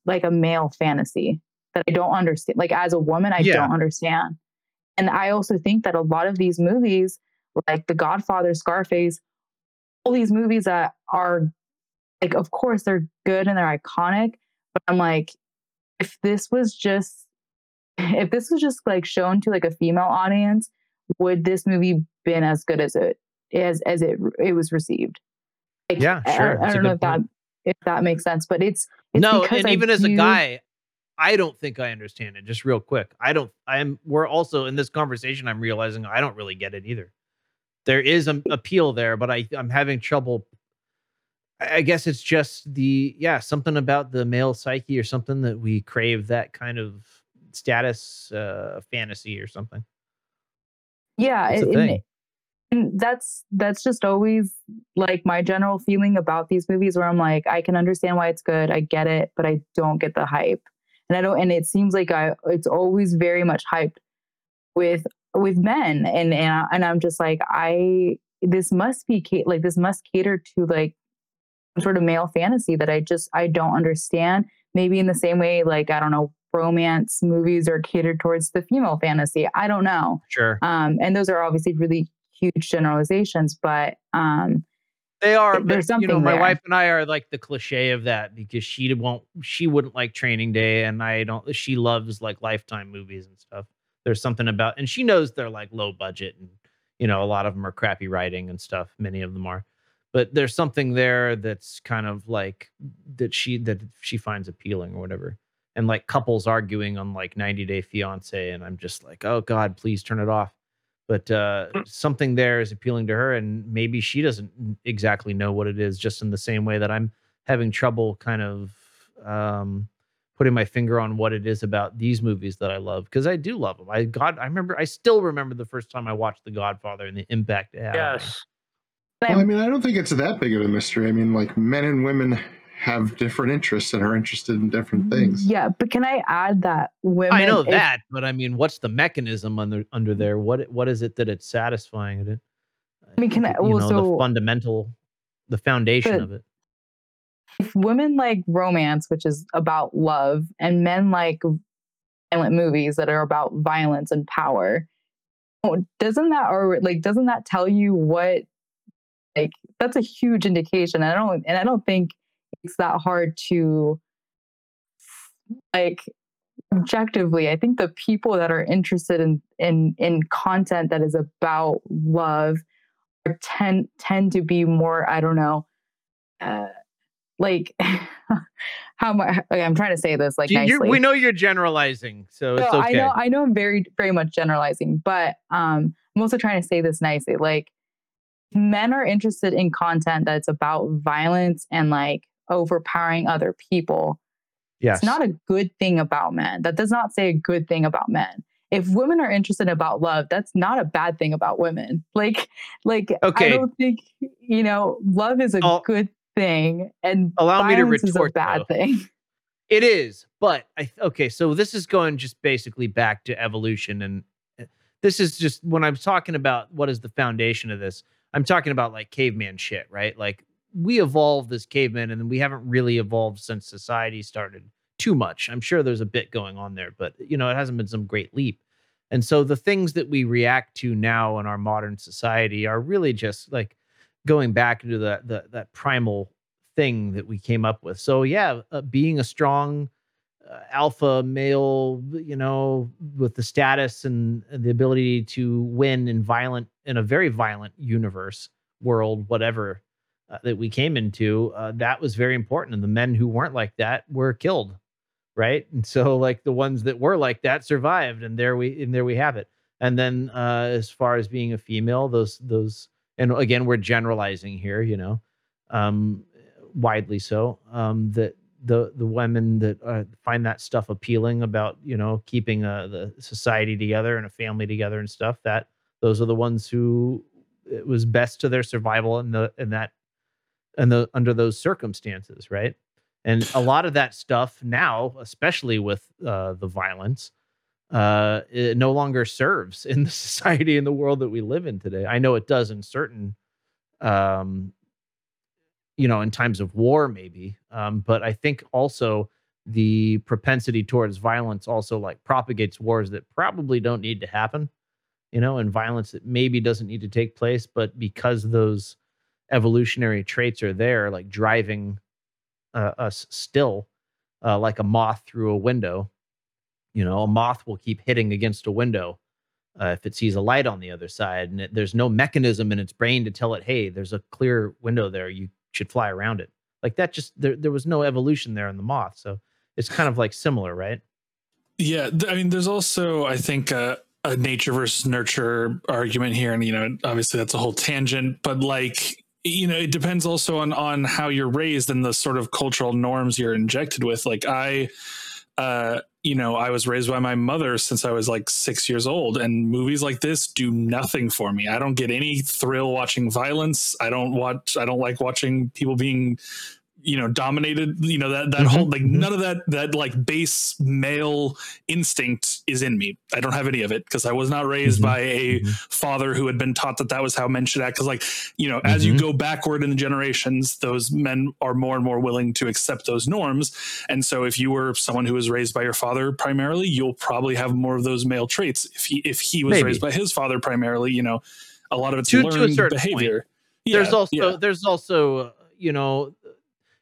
like a male fantasy that I don't understand. Like as a woman, I Yeah. don't understand. And I also think that a lot of these movies, like The Godfather, Scarface, all these movies that are like, of course, they're good and they're iconic. But I'm like, if this was just, if this was just like shown to like a female audience, would this movie been as good as it as as it it was received? Like, Yeah, sure. I, a don't know if that point. if that makes sense, but it's, it's no, and I even as a guy, I don't think I understand it. Just real quick, I don't. I'm. We're also in this conversation. I'm realizing I don't really get it either. There is an appeal there, but I I'm having trouble. I guess it's just the yeah something about the male psyche or something that we crave that kind of status uh fantasy or something. yeah It's a and- that's that's just always like my general feeling about these movies where i'm like i can understand why it's good i get it but i don't get the hype. And i don't and it seems like i it's always very much hyped with with men. And and, I, and i'm just like i this must be like this must cater to like sort of male fantasy that i just i don't understand maybe in the same way like i don't know romance movies are catered towards the female fantasy i don't know Sure. um, and those are obviously really huge generalizations, but um, They are, there's but something you know, my there. wife and I are like the cliche of that because she won't, she wouldn't like Training Day, and I don't. She loves like Lifetime movies and stuff. There's something about, and she knows they're like low budget, and you know, a lot of them are crappy writing and stuff. Many of them are, but there's something there that's kind of like that she that she finds appealing or whatever. And like couples arguing on like 90 Day Fiance, and I'm just like, oh God, please turn it off. But uh, something there is appealing to her and maybe she doesn't exactly know what it is just in the same way that i'm having trouble kind of um, putting my finger on what it is about these movies that i love because i do love them i god i remember i still remember the first time i watched the godfather and the impact it had on me. Yes. Well, I mean, I don't think it's that big of a mystery. I mean, like men and women have different interests and are interested in different mm, things. yeah. But can I add that women? i know if- that but i mean what's the mechanism under under mm. there what what is it that it's satisfying it I mean, can I? you know so the fundamental the foundation of it if women like romance, which is about love, and men like violent movies that are about violence and power, oh, doesn't that or like doesn't that tell you what? Like that's a huge indication. And I don't and I don't think it's that hard to like objectively i think the people that are interested in in in content that is about love are tend tend to be more i don't know uh like how much okay, i'm trying to say this like You- nicely we know you're generalizing so it's okay I know I know I'm very very much generalizing, but um I'm also trying to say this nicely. Like men are interested in content that's about violence and like overpowering other people. yes It's not a good thing about men. That does not say a good thing about men. If women are interested about love, that's not a bad thing about women. Like like Okay. I don't think you know, love is a I'll- good thing and Allow me to violence is a bad though. thing. It is, but I okay. So this is going just basically back to evolution, and uh, this is just when I'm talking about what is the foundation of this. I'm talking about like caveman shit, right? Like we evolved as cavemen, and we haven't really evolved since society started too much. I'm sure there's a bit going on there, but you know, it hasn't been some great leap. And so the things that we react to now in our modern society are really just like going back into the, the that primal thing that we came up with. So yeah, uh, being a strong uh, alpha male, you know, with the status and the ability to win in violent in a very violent universe, world, whatever uh, that we came into, uh, that was very important. And the men who weren't like that were killed, right? And so like the ones that were like that survived, and there we and there we have it. And then uh, as far as being a female, those those and again we're generalizing here, you know, um, widely so um, that the the women that uh, find that stuff appealing about you know keeping uh, the society together and a family together and stuff that those are the ones who it was best to their survival in the in that and the under those circumstances right and a lot of that stuff now especially with uh, the violence uh, it no longer serves in the society and the world that we live in today i know it does in certain um, you know, in times of war, maybe. Um, but I think also the propensity towards violence also like propagates wars that probably don't need to happen you know and violence that maybe doesn't need to take place but because those evolutionary traits are there like driving uh, us still uh, like a moth through a window you know a moth will keep hitting against a window uh, if it sees a light on the other side and it, there's no mechanism in its brain to tell it hey there's a clear window there you should fly around it. Like that just there, there was no evolution there in the moth so it's kind of like similar right? Yeah, I mean, there's also I think uh, a nature versus nurture argument here, and you know, obviously that's a whole tangent, but like you know, it depends also on on how you're raised and the sort of cultural norms you're injected with. Like I, uh, you know, I was raised by my mother since I was like six years old, and movies like this do nothing for me. I don't get any thrill watching violence. I don't watch. I don't like watching people being you know dominated you know that that mm-hmm, whole like mm-hmm. none of that that like base male instinct is in me. I don't have any of it because i was not raised mm-hmm, by a father who had been taught that that was how men should act because like you know as you go backward in the generations those men are more and more willing to accept those norms. And so if you were someone who was raised by your father primarily you'll probably have more of those male traits. If he if he was Maybe. raised by his father primarily you know a lot of it's to, to a learned certain behavior. Point. there's also yeah. there's also uh, you know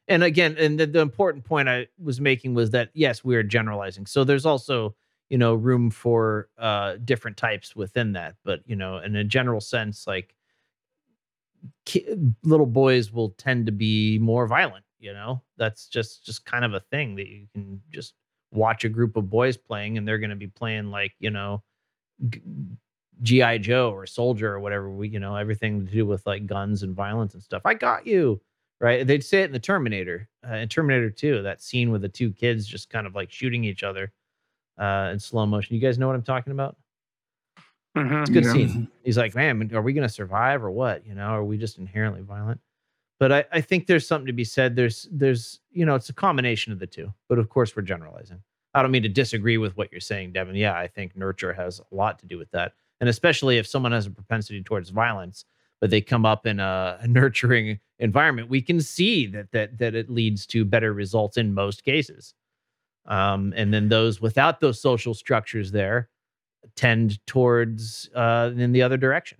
and again and the, the important point i was making was that yes we are generalizing. So there's also you know room for uh different types within that. But you know in a general sense like little boys will tend to be more violent you know? That's just just kind of a thing that you can just watch a group of boys playing and they're going to be playing like you know g- GI Joe or Soldier or whatever we you know everything to do with like guns and violence and stuff. I got you, right? They'd say it in the Terminator, uh, in Terminator 2, that scene with the two kids just kind of like shooting each other uh, in slow motion. You guys know what I'm talking about? It's a good Yeah. scene. He's like, man, are we going to survive or what? You know, are we just inherently violent? But I, I think there's something to be said. There's, there's, you know, it's a combination of the two. But of course, we're generalizing. I don't mean to disagree with what you're saying, Devin. Yeah, I think nurture has a lot to do with that. And especially if someone has a propensity towards violence, but they come up in a nurturing environment, we can see that that that it leads to better results in most cases. Um, and then those without those social structures there tend towards uh, in the other direction.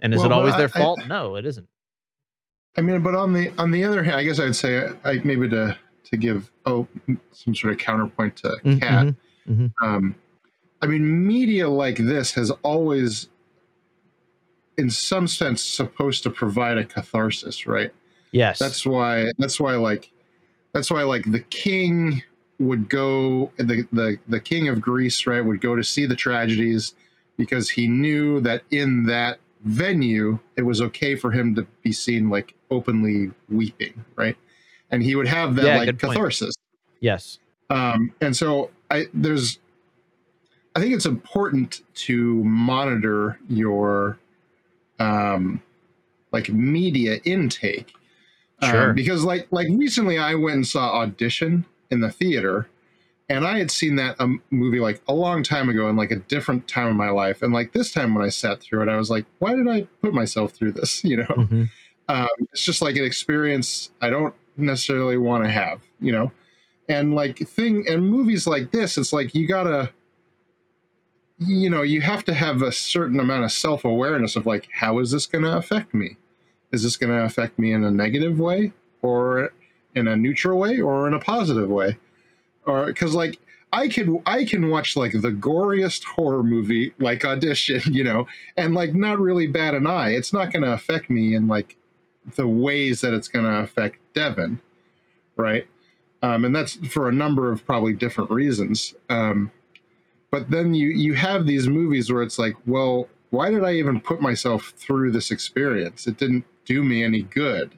And is Well, it always I- their I- fault? no, it isn't. I mean, but on the on the other hand, I guess I'd say I maybe to to give oh some sort of counterpoint to Mm, Kat. mhm, mhm. Um, I mean, media like this has always, in some sense, supposed to provide a catharsis, right? Yes. That's why. That's why. Like, that's why. Like the king would go. The the the king of Greece, right, would go to see the tragedies because he knew that in that venue it was okay for him to be seen like openly weeping, right? And he would have that Yeah, like good point. catharsis. Yes. Um, and so I there's I think it's important to monitor your um like media intake. Um, Sure. because like like recently I went and saw Audition in the theater and I had seen that um, movie like a long time ago in like a different time of my life and like this time when I sat through it I was like why did I put myself through this you know Mhm. um, it's just like an experience I don't necessarily want to have, you know. And like thing and movies like this, it's like you gotta, you know, you have to have a certain amount of self awareness of like, how is this going to affect me? Is this going to affect me in a negative way, or in a neutral way, or in a positive way? Or because like I can I can watch like the goriest horror movie like Audition, you know, and like not really bat an eye. It's not going to affect me in like the ways that it's going to affect Devin, right? Um, and that's for a number of probably different reasons. Um, but then you you have these movies where it's like, well, why did I even put myself through this experience? It didn't do me any good,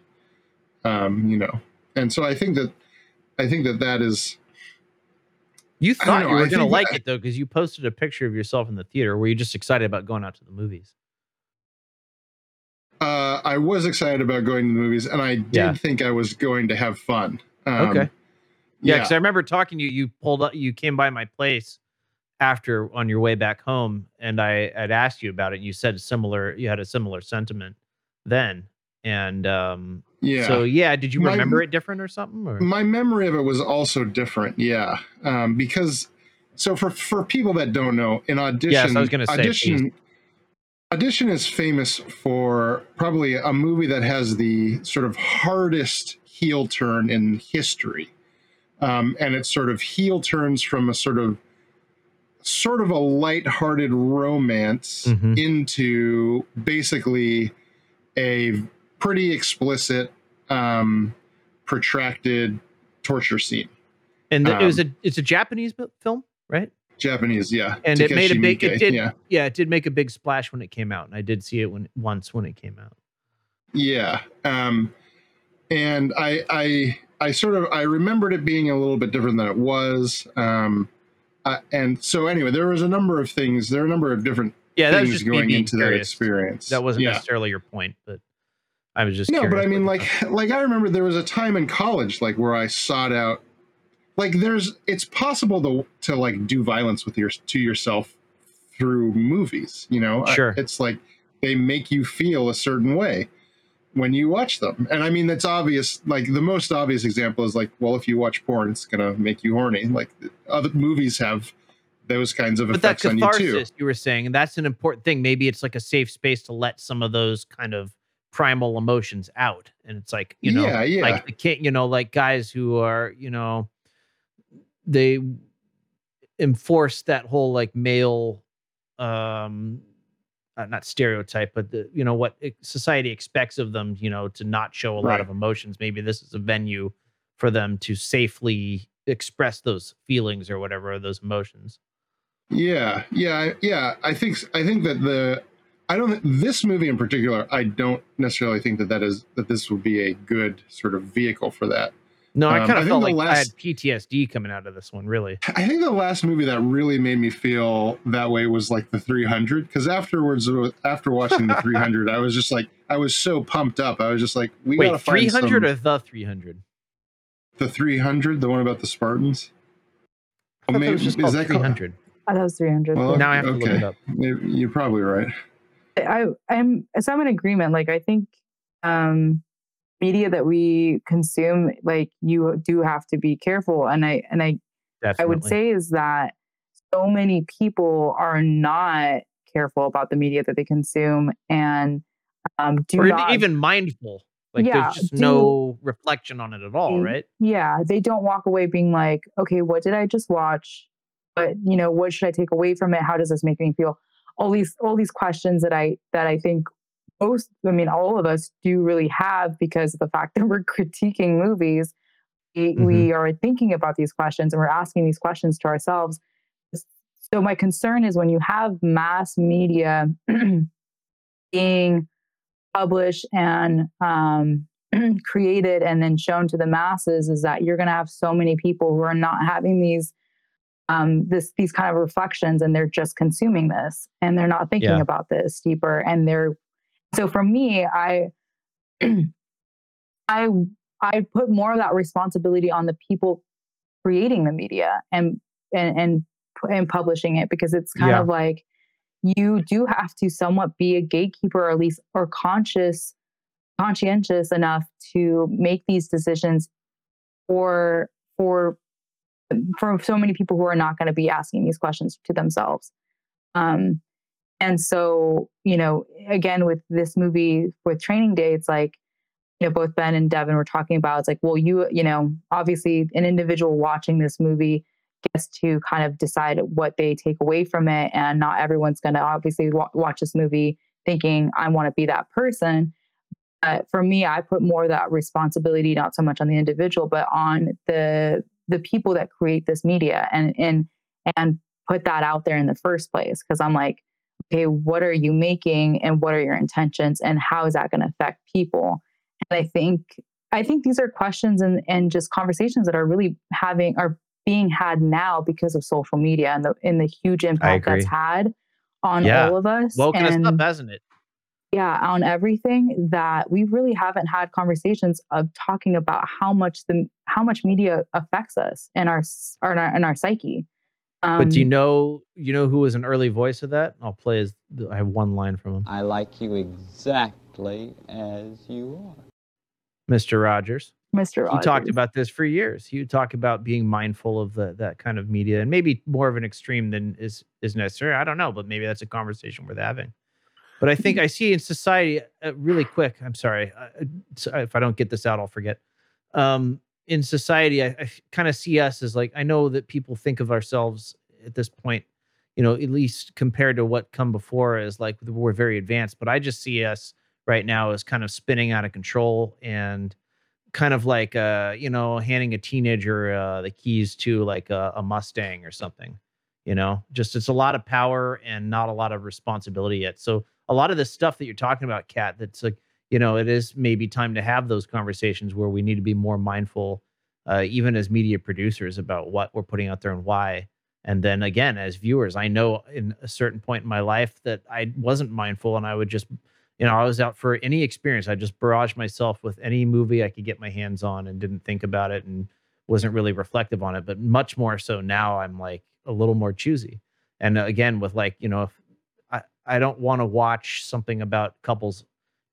um, you know. And so I think that I think that that is. You thought know, you were going to like that- it though, because you posted a picture of yourself in the theater. Were you just excited about going out to the movies? Uh, I was excited about going to the movies, and I did Yeah. think I was going to have fun. Um, okay. Yeah, yeah. because I remember talking to you. You pulled up. You came by my place after on your way back home, and I had asked you about it. And you said similar. You had a similar sentiment then, and um, Yeah. So yeah, did you My- remember it different or something? Or My memory of it was also different. Yeah, um, because so for for people that don't know, in audition, Yes, I was gonna say, audition. please. Audition is famous for probably a movie that has the sort of hardest heel turn in history, um, and it sort of heel turns from a sort of sort of a light-hearted romance Mhm. into basically a pretty explicit, um, protracted torture scene. and the, it was um, a it's a Japanese film, right? Japanese, yeah. And it made a big Miike, it did yeah. yeah. it did make a big splash when it came out, and I did see it when once when it came out. Yeah. Um, and I, I, I sort of, I remembered it being a little bit different than it was. Um, uh, and so anyway, there was a number of things, there are a number of different Yeah, that was things just going into that experience. That wasn't Yeah. necessarily your point, but I was just no, but I mean, what you like, like I remember there was a time in college, like where I sought out, like, there's, it's possible to, to like do violence with your, to yourself through movies, you know? I- Sure. it's like they make you feel a certain way when you watch them. And I mean, that's obvious. Like the most obvious example is like, well, if you watch porn, it's gonna make you horny. Like other movies have those kinds of but that effects on you too. you were saying, and that's an important thing. Maybe it's like a safe space to let some of those kind of primal emotions out. And it's like, you know, Yeah, yeah. like the kid, you know, like guys who are, you know, they enforce that whole like male um uh, not stereotype but the you know what society expects of them you know to not show a lot of emotions maybe this is a venue for them to safely express those feelings or whatever or those emotions Yeah, yeah, yeah. I think I think that the I don't this movie in particular. I don't necessarily think that that is that this would be a good sort of vehicle for that. No i Um, kind of think felt the like i had ptsd coming out of this one really I think the last movie that really made me feel that way was like the 300 because afterwards after watching the 300 I was just like I was so pumped up I was just like we wait gotta find 300 some, or the 300 the 300 the one about the Spartans I thought that was just called called- 300 I thought it was 300. Well, Now I have to look it okay. up. Maybe- You're probably right. I I'm so I'm in agreement. Like I think um media that we consume, like you do have to be careful. And I and I I would say is that so many people are not careful about the media that they consume and um do or not even mindful like Yeah, there's just do- no reflection on it at all Mm, Yeah, they don't walk away being like, okay, what did I just watch? But you know, what should I take away from it? How does this make me feel? All these all these questions that I that I think most I mean all of us do really have because of the fact that we're critiquing movies. We, we are thinking about these questions and we're asking these questions to ourselves. So my concern is when you have mass media being published and um, created and then shown to the masses is that you're going to have so many people who are not having these um, this these kind of reflections and they're just consuming this and they're not thinking Yeah. about this deeper and they're so for me i i i put more of that responsibility on the people creating the media and and and, and publishing it because it's kind Yeah. of like you do have to somewhat be a gatekeeper or at least or conscious conscientious enough to make these decisions for for for so many people who are not going to be asking these questions to themselves um and so you know again with this movie with training day it's like you know both ben and devin were talking about it's like well you you know obviously an individual watching this movie gets to kind of decide what they take away from it and not everyone's going to obviously wa- watch this movie thinking i want to be that person. But for me i put more of that responsibility not so much on the individual but on the the people that create this media and and and put that out there in the first place. Because i'm like okay what are you making and what are your intentions and how is that going to affect people? And i think i think these are questions and and just conversations that are really having are being had now because of social media and the and the huge impact that's had on yeah. all of us woken us and up hasn't it? Yeah on everything that we really haven't had conversations of talking about how much the how much media affects us and our in our, in our psyche um, but do you know you know who was an early voice of that i'll play as i have one line from him I like you exactly as you are. Mr. Rogers. Mr. Rogers. You talked about this for years. You talk about being mindful of the that kind of media, and maybe more of an extreme than is is necessary. I don't know, but maybe that's a conversation worth having. But I think I see in society uh, really quick. I'm sorry uh, uh, if I don't get this out, I'll forget. Um, in society, I, I kind of see us as like I know that people think of ourselves at this point, you know, at least compared to what come before, as like we're very advanced. But I just see us right now as kind of spinning out of control and kind of like uh you know handing a teenager uh the keys to like a, a mustang or something you know just it's a lot of power and not a lot of responsibility yet so a lot of the stuff that you're talking about kat that's like you know it is maybe time to have those conversations where we need to be more mindful uh, even as media producers about what we're putting out there and why and then again as viewers i know in a certain point in my life that i wasn't mindful and i would just you know, I was out for any experience. I just barraged myself with any movie I could get my hands on and didn't think about it and wasn't really reflective on it. But much more so now, I'm like a little more choosy. And again, with like, you know, if I, I don't want to watch something about couples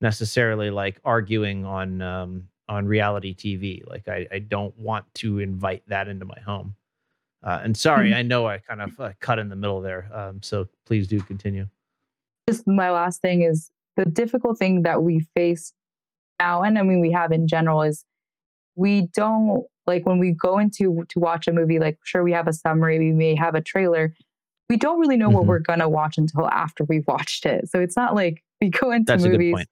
necessarily like arguing on um, on reality TV. Like I, I don't want to invite that into my home. Uh, and sorry, Mhm. I know I kind of uh, cut in the middle there. Um, so please do continue. just my last thing is the difficult thing that we face now and i mean we have in general is we don't like when we go into to watch a movie like sure we have a summary we may have a trailer we don't really know what Mhm. we're gonna watch until after we've watched it so it's not like we go into That's a good movies point.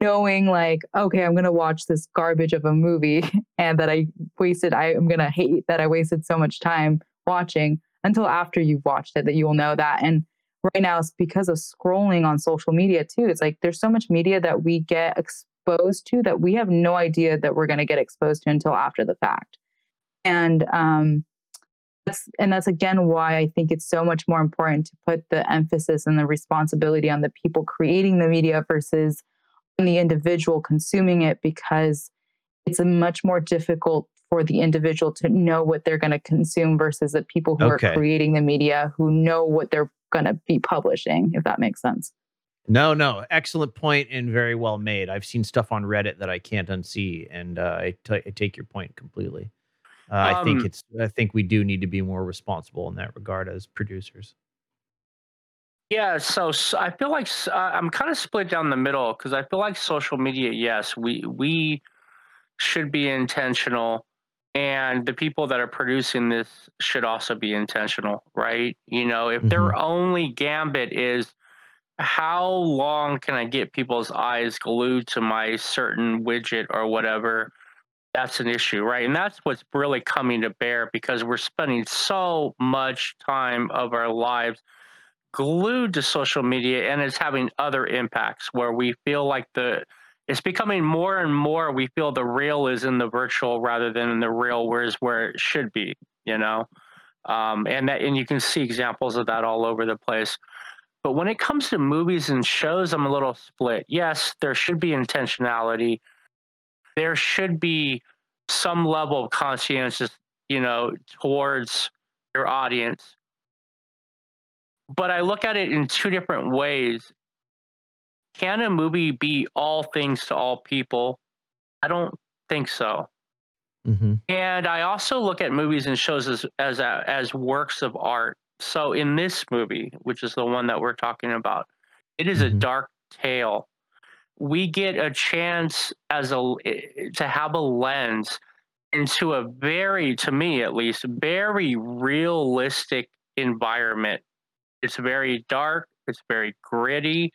Knowing like okay i'm gonna watch this garbage of a movie and that i wasted i am gonna hate that i wasted so much time watching until after you've watched it that you will know that. And right now it's because of scrolling on social media too it's like there's so much media that we get exposed to that we have no idea that we're going to get exposed to until after the fact. And um that's and that's again why i think it's so much more important to put the emphasis and the responsibility on the people creating the media versus the individual consuming it because it's a much more difficult for the individual to know what they're going to consume versus the people who Okay. are creating the media who know what they're going to be publishing if that makes sense No, no, excellent point and very well made. I've seen stuff on Reddit that I can't unsee, and uh, I take your point completely. Uh, I think Um, it's. I think we do need to be more responsible in that regard as producers. Yeah, so, I feel like uh, I'm kind of split down the middle because I feel like social media. Yes, we we should be intentional, and the people that are producing this should also be intentional, right? You know, if their only gambit is how long can I get people's eyes glued to my certain widget or whatever, that's an issue, right? And that's what's really coming to bear because we're spending so much time of our lives glued to social media and it's having other impacts where we feel like the it's becoming more and more we feel the real is in the virtual rather than in the real whereas where it should be you know? Um, and that and you can see examples of that all over the place. But when it comes to movies and shows i'm a little split. Yes there should be intentionality. There should be some level of conscientious you know towards your audience but I look at it in two different ways. Can a movie be all things to all people? I don't think so. Mm-hmm. And I also look at movies and shows as as uh, as works of art. So in this movie, which is the one that we're talking about, it is a mm-hmm. dark tale. We get a chance as a eh, eh, to have a lens into a very, to me at least, very realistic environment. It's very dark. It's very gritty.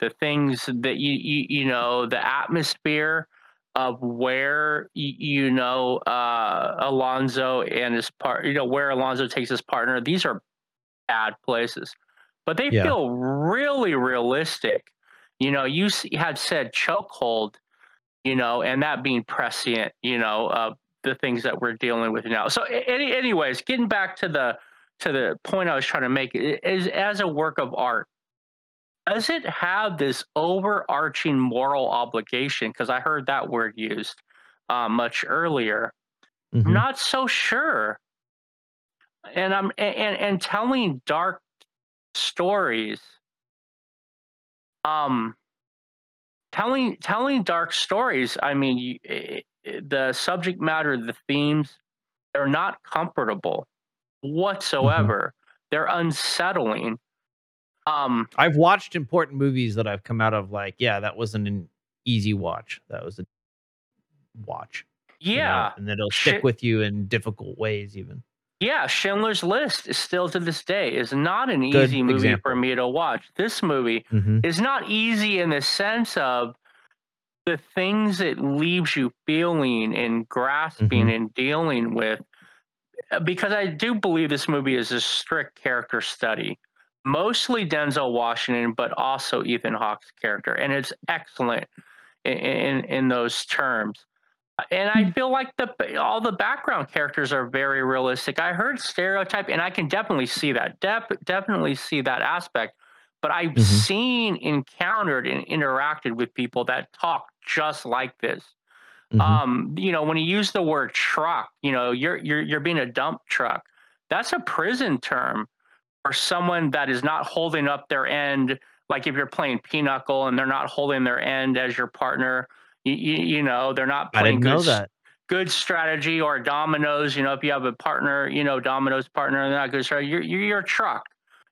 The things that you you, you know, the atmosphere of where you know uh, Alonzo and his part, you know, where Alonzo takes his partner. These are bad places, but they Yeah. feel really realistic. You know, you had said chokehold, you know, and that being prescient, you know, of the things that we're dealing with now. So, any, anyways, getting back to the to the point I was trying to make is as a work of art, does it have this overarching moral obligation? Because I heard that word used uh, much earlier. I'm not so sure. And I'm and and telling dark stories. Um, telling telling dark stories. I mean, you, the subject matter, the themes, they're not comfortable whatsoever. They're unsettling. Um, I've watched important movies that I've come out of like, yeah, that wasn't an easy watch. That was a watch. you know, yeah, and it'll Shit. stick with you in difficult ways, even. Yeah, Schindler's List is still to this day is not an Good easy movie example. for me to watch. This movie Mhm. is not easy in the sense of the things it leaves you feeling and grasping Mhm. and dealing with. Because I do believe this movie is a strict character study, mostly Denzel Washington, but also Ethan Hawke's character, and it's excellent in in, in those terms and I feel like the all the background characters are very realistic. I heard stereotype, and I can definitely see that. Def, definitely see that aspect. But I've Mhm. seen, encountered, and interacted with people that talk just like this. Mhm. Um, you know, when you use the word truck, you know, you're you're you're being a dump truck. That's a prison term for someone that is not holding up their end. Like if you're playing pinochle and they're not holding their end as your partner, you, you, you know, they're not playing good, that. good strategy or dominoes. You know, if you have a partner, you know, dominoes partner and not good strategy, you're, you're your truck.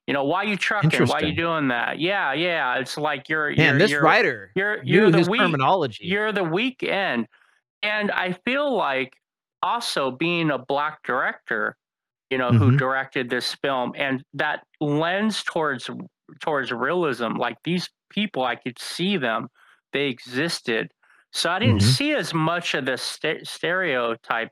You know, why you trucking? Why you doing that? Yeah, yeah. It's like you're, Man, you're this you're, writer you're you're the weak, terminology. You're the weekend, and I feel like also being a black director, you know, who Mhm. directed this film, and that lens towards towards realism. Like these people, I could see them; they existed. So I didn't Mhm. see as much of the st- stereotype.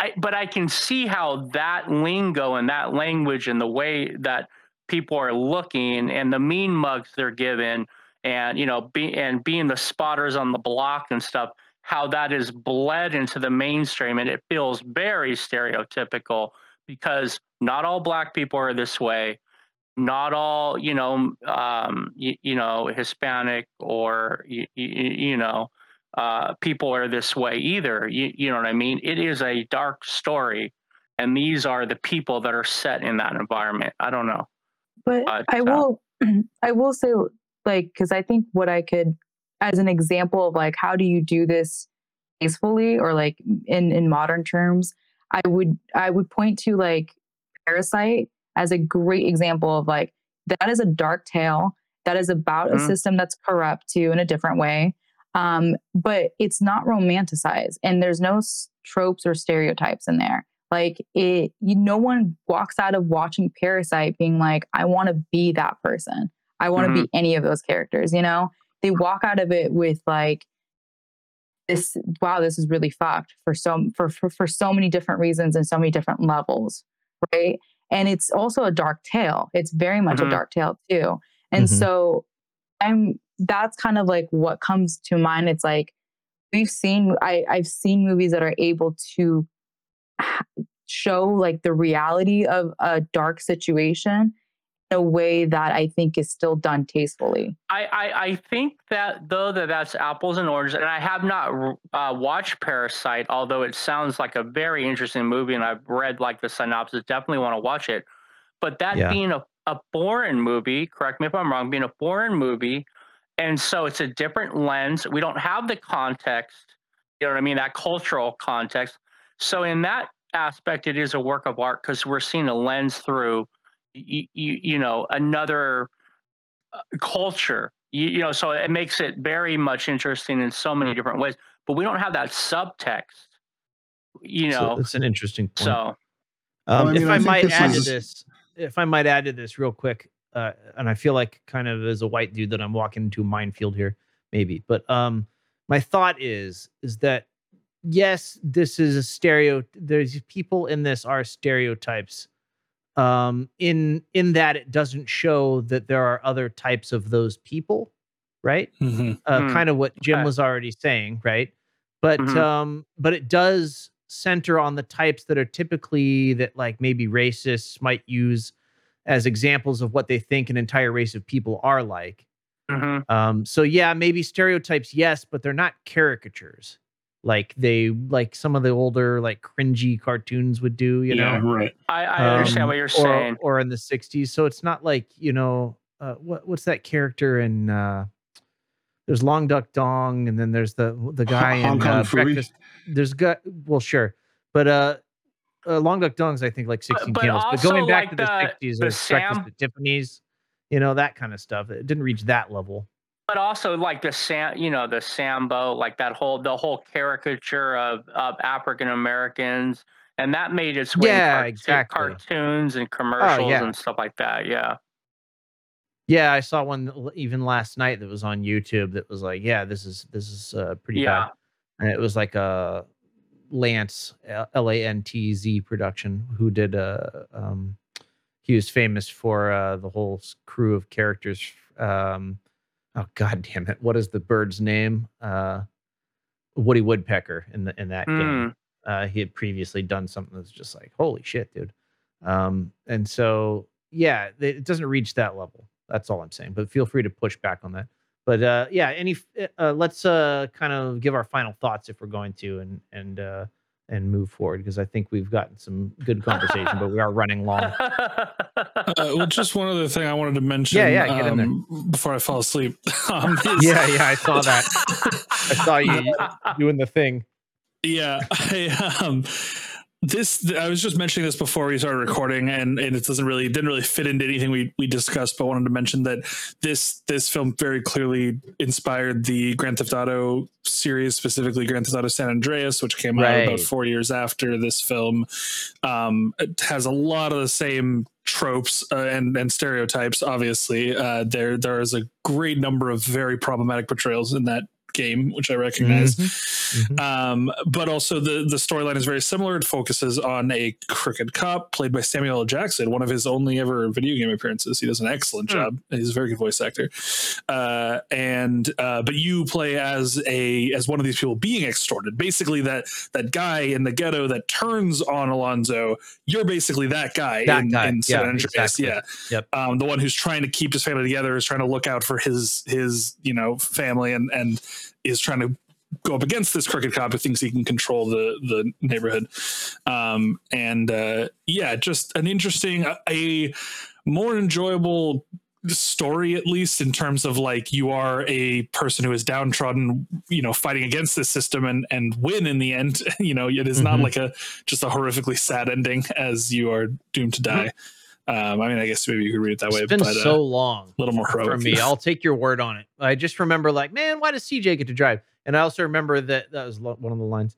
I, but I can see how that lingo and that language and the way that people are looking and the mean mugs they're given and you know be and being the spotters on the block and stuff how that is bled into the mainstream and it feels very stereotypical because not all black people are this way. Not all you know um you, you know hispanic or you, you know uh people are this way either. You, you know what i mean? It is a dark story and these are the people that are set in that environment. I don't know. But But, I uh, will, I will say, like, because I think what I could, as an example of like, how do you do this tastefully, or like in in modern terms, I would I would point to like Parasite as a great example of like that is a dark tale that is about a Mhm. system that's corrupt too in a different way. Um, but it's not romanticized, and there's no s- tropes or stereotypes in there. Like it, you, no one walks out of watching Parasite being like, "I want to be that person. I want to Mhm. be any of those characters." You know, they walk out of it with like, "This, wow, this is really fucked for so for for, for so many different reasons and so many different levels, right?" And it's also a dark tale. It's very much Mhm. a dark tale too. And Mhm. so, I'm that's kind of like what comes to mind. It's like we've seen I, I've seen movies that are able to show like the reality of a dark situation a way that I think is still done tastefully. I, I, I think that though that that's apples and oranges, and I have not uh, watched Parasite, although it sounds like a very interesting movie, and I've read like the synopsis. Definitely want to watch it. But that Yeah. being a, a foreign movie, correct me if I'm wrong, being a foreign movie, and so it's a different lens. We don't have the context, you know what I mean, that cultural context. So in that aspect, it is a work of art because we're seeing a lens through, you, you, you know, another uh, culture. You, you know, so it makes it very much interesting in so many different ways. But we don't have that subtext. You So know, that's an interesting point. so Um, Well, I mean, if I I, might add is- to this, if I might add to this real quick, uh, and I feel like kind of as a white dude that I'm walking into a minefield here, maybe. But um, my thought is is that yes, this is a stereo. There's people in this are stereotypes. Um, in in that it doesn't show that there are other types of those people, right? Mhm. uh, Hmm, kind of what Jim okay. was already saying, right? But Mhm. um, but it does center on the types that are typically that like maybe racists might use as examples of what they think an entire race of people are like. mhm. Um, so yeah, maybe stereotypes, yes, but they're not caricatures like they like some of the older like cringy cartoons would do, you yeah, know right. I, I understand um, what you're or, saying. or in the 60s so it's not like you know uh, what what's that character in uh there's Long Duck Dong, and then there's the the guy Hong in Kong uh, Phooey? Breakfast. There's got well, sure, but uh, uh Long Duck Dong's I think like 16 but candles. But going back like, to the- the 60s, the there's Breakfast Sam- at Tiffany's, you know that kind of stuff. It didn't reach that level. But also like the sam you know the sambo like that whole the whole caricature of, of african americans and that made its way Yeah, cart- exactly. cartoons and commercials yeah. and stuff like that yeah Yeah, I saw one even last night that was on YouTube that was like, yeah, this is this is uh, pretty Yeah. bad, and it was like a Lantz L A N T Z production who did uh um he was famous for uh the whole crew of characters um oh god damn it. What is the bird's name? Uh Woody Woodpecker in the in that game. Uh he had previously done something that's just like holy shit dude. Um and so yeah it doesn't reach that level. That's all i'm saying but feel free to push back on that. But uh yeah any uh, let's uh kind of give our final thoughts if we're going to and and uh and move forward because i think we've gotten some good conversation but we are running long Uh, well, just one other thing I wanted to mention. Yeah, yeah, get in there. um, Before I fall asleep. um, yeah yeah i saw that i saw you doing the thing Yeah, I, um, this I was just mentioning this before we started recording, and, and it doesn't really didn't really fit into anything we, we discussed, but wanted to mention that this this film very clearly inspired the Grand Theft Auto series, specifically Grand Theft Auto San Andreas, which came out about four years after this film. Um, it has a lot of the same tropes uh, and and stereotypes. Obviously, uh, there there is a great number of very problematic portrayals in that game, which I recognize. Um, but also the the storyline is very similar. It focuses on a crooked cop played by Samuel L. Jackson, one of his only ever video game appearances. He does an excellent Hmm. job. He's a very good voice actor. Uh, and uh, but you play as a as one of these people being extorted. Basically, that that guy in the ghetto that turns on Alonzo. You're basically that guy That in, guy. in San Yeah, Andreas. exactly. Yeah. Yep. Um, the one who's trying to keep his family together is trying to look out for his his you know family and and is trying to go up against this crooked cop who thinks he can control the the neighborhood. Um and uh yeah just an interesting a, a more enjoyable story at least in terms of like you are a person who is downtrodden you know fighting against this system and and win in the end. You know it is not Mhm. like a just a horrifically sad ending as you are doomed to die um i mean i guess maybe you could read it that way it's been but so uh, long a little more heroic for me. I'll take your word on it. I just remember, like, man, why does CJ get to drive? And I also remember that that was one of the lines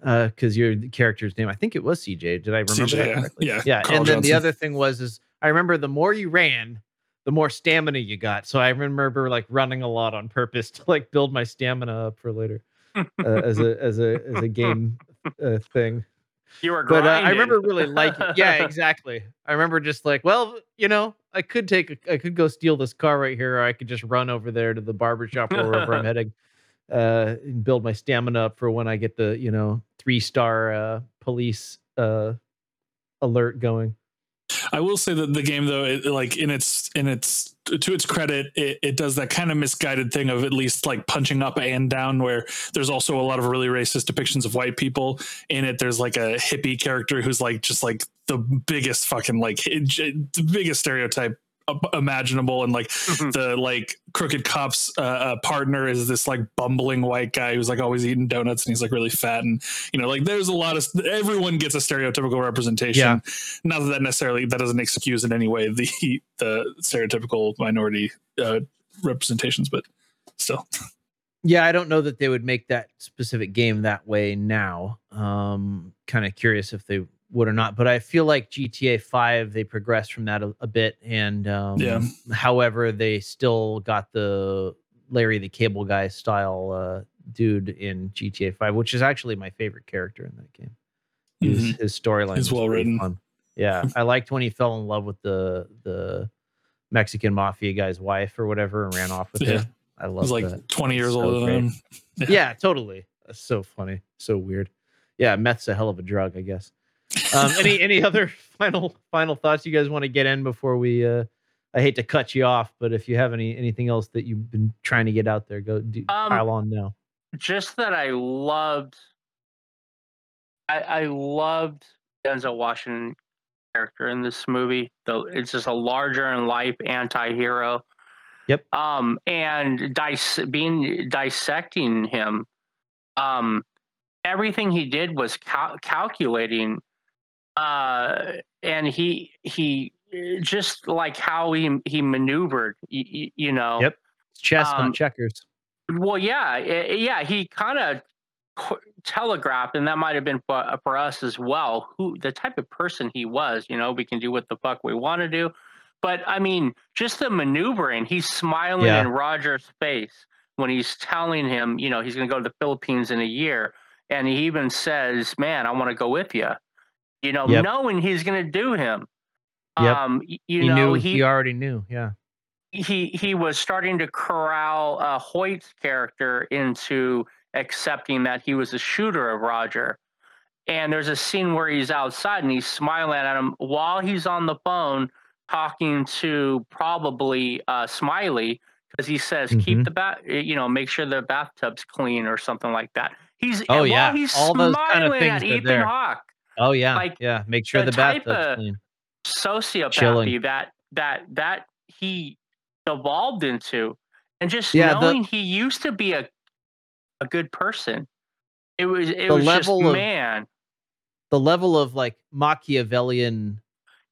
because your character's name. I think it was CJ. Did I remember CJ, that yeah. correctly? Yeah, yeah. And then the other thing was, is I remember the more you ran, the more stamina you got. So I remember like running a lot on purpose to like build my stamina up for later uh, as a as a as a game uh, thing. You were But uh, I remember really liking. Yeah, exactly. I remember just like, well, you know, I could take, a, I could go steal this car right here, or I could just run over there to the barber shop or wherever I'm heading, uh, and build my stamina up for when I get the, you know, three star uh, police uh, alert going. I will say that the game, though, it, like in its in its to its credit, it, it does that kind of misguided thing of at least like punching up and down, where there's also a lot of really racist depictions of white people in it. There's like a hippie character who's like just like the biggest fucking like the biggest stereotype imaginable and like the like crooked cops uh, uh, partner is this like bumbling white guy who's like always eating donuts and he's like really fat and you know like there's a lot of everyone gets a stereotypical representation Yeah. not that that necessarily that doesn't excuse in any way the the stereotypical minority uh, representations but still Yeah, I don't know that they would make that specific game that way now. Um, kind of curious if they would or not, but I feel like GTA 5 they progressed from that a, a bit and um Yeah. however they still got the Larry the Cable Guy style uh dude in GTA 5, which is actually my favorite character in that game. His Mhm. his storyline was well written. fun. Yeah, I liked when he fell in love with the the Mexican mafia guy's wife or whatever and ran off with Yeah. her. I love he's like that. 20 years So older than him Yeah. totally. That's so funny. So weird. Yeah, meth's a hell of a drug, I guess. Um, any any other final final thoughts you guys want to get in before we uh I hate to cut you off, but if you have any anything else that you've been trying to get out there, go do, Um, pile on now. just that I loved I, I loved Denzel Washington character in this movie. Though it's just a larger in life anti-hero. Yep. Um, and dis- being dissecting him, um, everything he did was cal- calculating, uh, and he he just like how he he maneuvered, you, you know. Yep. Chess, Um, not checkers. Well, yeah, eh, yeah. He kind of telegraphed, and that might have been for, for us as well. Who the type of person he was. You know, we can do what the fuck we want to do, but I mean, just the maneuvering. He's smiling Yeah. in Roger's face when he's telling him, you know, he's going to go to the Philippines in a year, and he even says, "Man, I want to go with you." You know, Yep. knowing he's going to do him. Yep. Um, you he know, knew. he He, already knew. Yeah. he he was starting to corral uh, Hoyt's character into accepting that he was the shooter of Roger. And there's a scene where he's outside and he's smiling at him while he's on the phone talking to probably uh, Smiley because he says keep Mhm. the bath, you know, make sure the bathtub's clean or something like that. He's Oh yeah. he's All those kind of smiling things at Ethan there. Hawke Oh yeah. like, yeah. Make sure the the, type bathtub's of- clean. sociopathy Chilling. that that that he evolved into and just Yeah, the- knowing he used to be a a good person it was it The was just of- man The level of like Machiavellian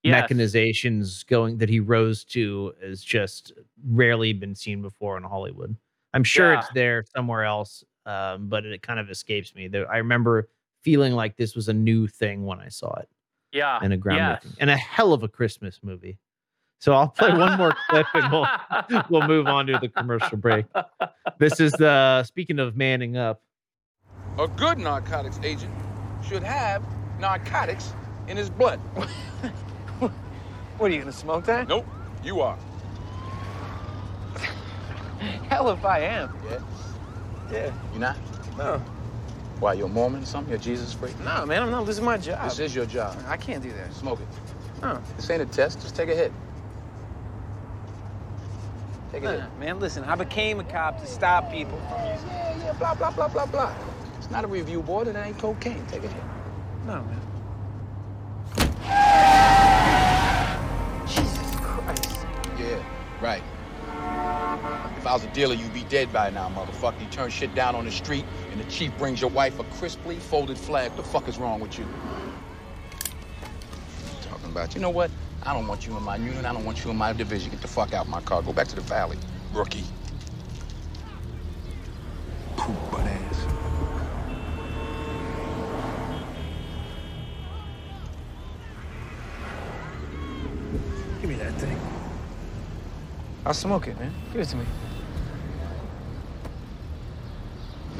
Yes. mechanizations going that he rose to is just rarely been seen before in Hollywood. I'm sure it's there somewhere else, um, but it kind of escapes me. There, I remember feeling like this was a new thing when I saw it yeah and a groundbreaking yes. and a hell of a Christmas movie. So I'll play one more clip and we'll we'll move on to the commercial break. This is the speaking of manning up. A good narcotics agent should have narcotics in his blood. What are you gonna smoke that? Nope, you are. Hell if I am. Yeah? Yeah. You not? No. Why, you're a Mormon or something? You're Jesus freak? No, man, I'm not losing my job. This is your job. I can't do that. Smoke it. No. This ain't a test. Just take a hit. Take a hit. Man, listen, I became a cop to stop people from using. Yeah, yeah, blah, blah, blah, blah, blah. It's not a review board. And it ain't cocaine. Take a hit. No, man. Jesus Christ. Yeah, right. If I was a dealer, you'd be dead by now, motherfucker. You turn shit down on the street, and the chief brings your wife a crisply folded flag. What the fuck is wrong with you? Talking about, you You know what? I don't want you in my unit. I don't want you in my division. Get the fuck out of my car. Go back to the valley, rookie. Poop butt ass. Give me that thing. I'll smoke it, man. Give it to me.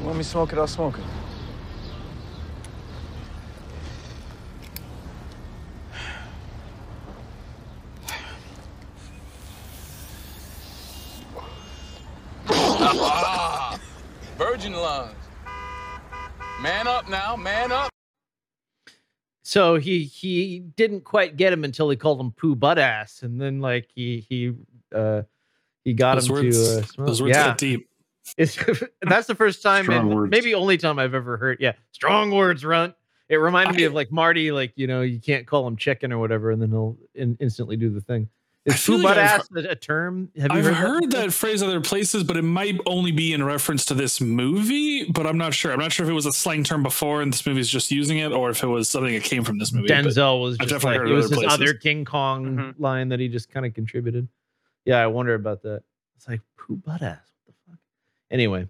You want me to smoke it, I'll smoke it. Virgin lungs. Man up now, man up. So he he didn't quite get him until he called him poo butt ass, and then like he he uh he got Those him words, to uh, those words yeah. deep. It's, that's the first time, and maybe only time I've ever heard. Yeah, strong words, runt. It reminded me of like Marty, like you know, you can't call him chicken or whatever, and then he'll in, instantly do the thing. I Is feel like butt I've ass a, a term? Have you I've heard, heard, before? that phrase other places, but it might only be in reference to this movie. But I'm not sure. I'm not sure if it was a slang term before, and this movie is just using it, or if it was something that came from this movie. Denzel was I've just definitely like heard it it was other his other King Kong Mm-hmm. line that he just kind of contributed. Yeah, I wonder about that. It's like poo butt ass. What the fuck? Anyway,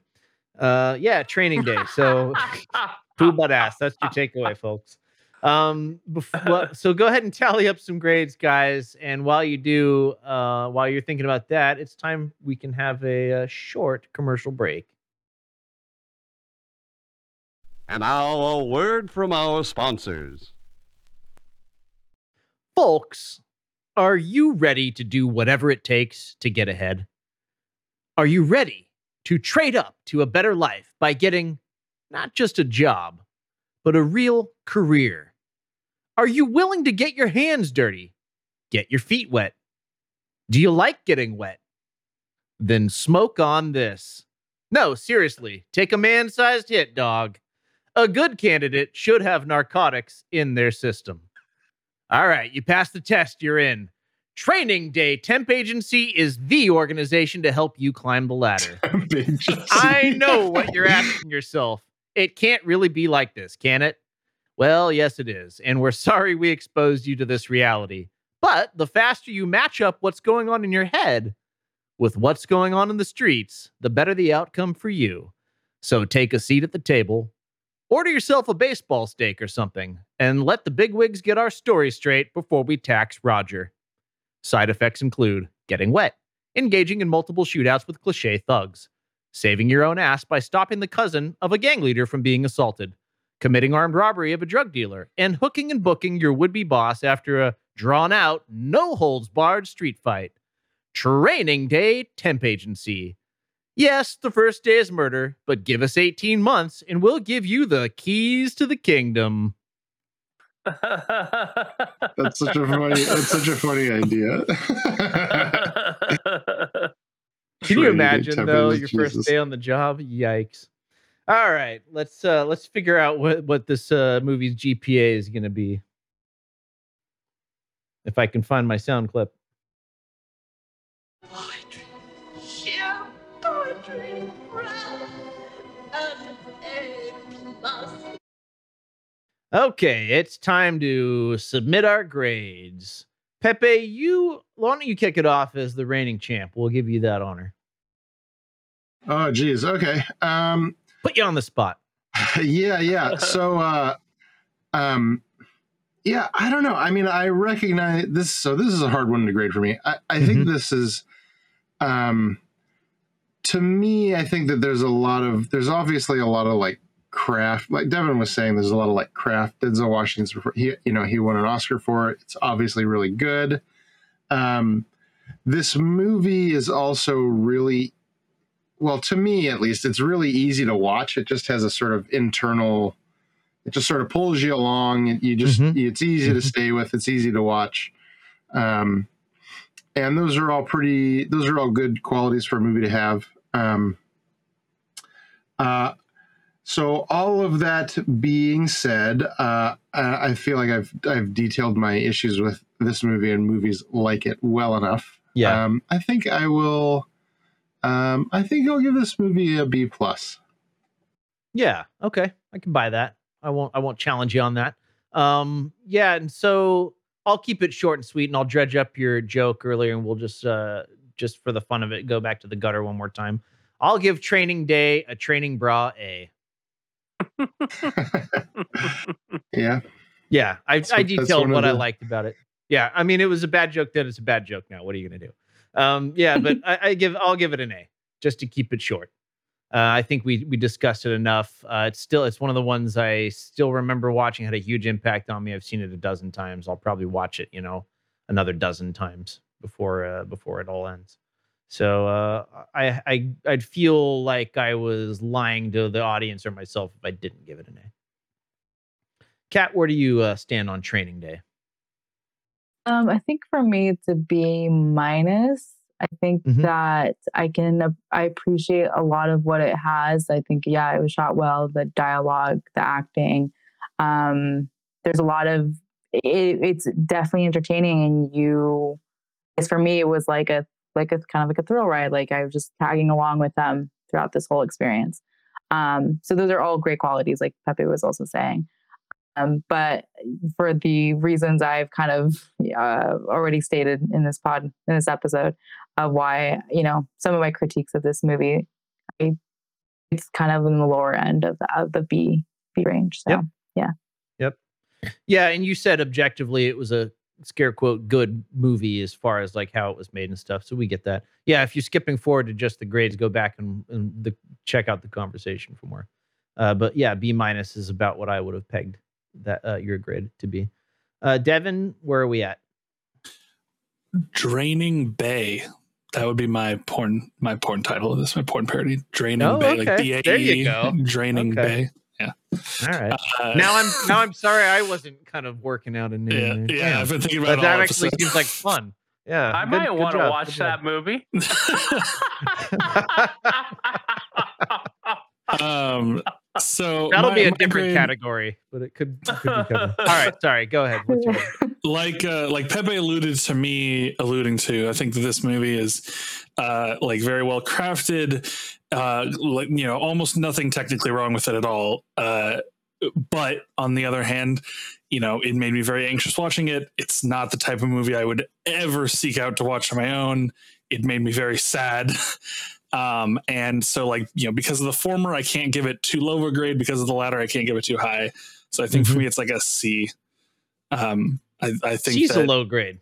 uh, yeah, training day. So poo butt ass. That's your takeaway, folks. Um, before, so go ahead and tally up some grades, guys. And while you do, uh, while you're thinking about that, it's time we can have a, uh short commercial break. And now a word from our sponsors. Folks, are you ready to do whatever it takes to get ahead? Are you ready to trade up to a better life by getting not just a job, but a real career? Are you willing to get your hands dirty? Get your feet wet? Do you like getting wet? Then smoke on this. No, seriously, take a man sized hit, dog. A good candidate should have narcotics in their system. All right, you passed the test, you're in. Training Day Temp Agency is the organization to help you climb the ladder. I know what you're asking yourself. It can't really be like this, can it? Well, yes, it is. And we're sorry we exposed you to this reality. But the faster you match up what's going on in your head with what's going on in the streets, the better the outcome for you. So take a seat at the table, order yourself a baseball steak or something, and let the bigwigs get our story straight before we tax Roger. Side effects include getting wet, engaging in multiple shootouts with cliche thugs, saving your own ass by stopping the cousin of a gang leader from being assaulted, committing armed robbery of a drug dealer, and hooking and booking your would be boss after a drawn out, no holds barred street fight. Training Day Temp Agency. Yes, the first day is murder, but give us 18 months and we'll give you the keys to the kingdom. That's such a funny. That's such a funny idea. Can you imagine though Agency, your first day on the job? Yikes. All right, let's uh let's figure out what what this uh movie's GPA is going to be. If I can find my sound clip. Okay, it's time to submit our grades. Pepe, you why don't you kick it off as the reigning champ? We'll give you that honor. Oh, geez. Okay. Um, Put you on the spot. yeah, yeah. So, uh, um, yeah, I don't know. I mean, I recognize this. So this is a hard one to grade for me. I, I think this is, um, to me, I think that there's a lot of, there's obviously a lot of like craft. Like Devin was saying, there's a lot of like craft. Denzel Washington's, before he, you know, he won an Oscar for it. It's obviously really good. Um, this movie is also really well to me at least it's really easy to watch it just has a sort of internal it just sort of pulls you along you just it's easy to stay with it's easy to watch um and those are all pretty those are all good qualities for a movie to have um uh so all of that being said uh i feel like i've i've detailed my issues with this movie and movies like it well enough Yeah. um i think i will um, I think I'll give this movie a B plus. Yeah, okay. I can buy that. I won't I won't challenge you on that. Um yeah, and so I'll keep it short and sweet and I'll dredge up your joke earlier and we'll just uh just for the fun of it go back to the gutter one more time. I'll give training day a training bra A. Yeah. Yeah, I, That's I detailed what I liked about it. Yeah, I mean it was a bad joke then it's a bad joke now. What are you gonna do? Um, yeah, but I, I give I'll give it an A just to keep it short. Uh, I think we we discussed it enough. Uh, it's still it's one of the ones I still remember watching. Had a huge impact on me. I've seen it a dozen times. I'll probably watch it, you know, another dozen times before uh, before it all ends. So uh, I I I'd feel like I was lying to the audience or myself if I didn't give it an A. Kat, where do you uh, stand on Training Day? Um, I think for me it's a B minus. I think Mhm. that I can I appreciate a lot of what it has. I think yeah, it was shot well. The dialogue, the acting. Um, there's a lot of it, it's definitely entertaining, and you. As for me, it was like a like a kind of like a thrill ride. Like I was just tagging along with them throughout this whole experience. Um, so those are all great qualities, like Pepe was also saying. Um, but for the reasons I've kind of uh, already stated in this pod, in this episode, of why you know some of my critiques of this movie, I, it's kind of in the lower end of the, of the B B range. So Yep. yeah, Yep. Yeah, and you said objectively it was a scare quote good movie as far as like how it was made and stuff. So we get that. Yeah, if you're skipping forward to just the grades, go back and, and the, check out the conversation for more. Uh, but yeah, B minus is about what I would have pegged that uh, your grade to be. Uh, Devin, where are we at? Draining Bay. That would be my porn my porn title of this, my porn parody. Draining Oh, Bay. Like okay. B A E. There you go. Draining Okay. Bay. Yeah. All right. Uh, now I'm now I'm sorry I wasn't kind of working out a new. Yeah, there. yeah, I've been thinking about But it that actually episode. seems like fun. Yeah, I good- might want to watch good job. that movie. Um so That'll my- be a different grade- category, but it could, it could be covered. All right, sorry. Go ahead. Like uh, like Pepe alluded to me alluding to, I think that this movie is uh, like very well crafted. Uh, like you know, almost nothing technically wrong with it at all. Uh, but on the other hand, you know, it made me very anxious watching it. It's not the type of movie I would ever seek out to watch on my own. It made me very sad. Um, and so like, you know, because of the former, I can't give it too low of a grade. Because of the latter, I can't give it too high. So I think for Mhm. me, it's like a C. Um, I, I think C's a low grade.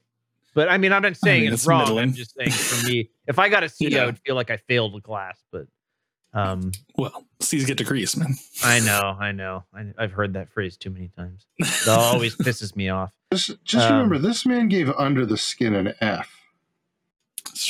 But I mean, I'm not saying mean, it's, it's wrong. middling. I'm just saying for me, if I got a C, I Yeah. would feel like I failed a class. But um, well, C's get degrees, man. I know, I know. I, I've heard that phrase too many times. It always pisses me off. Just, just Um, remember, this man gave Under the Skin an F.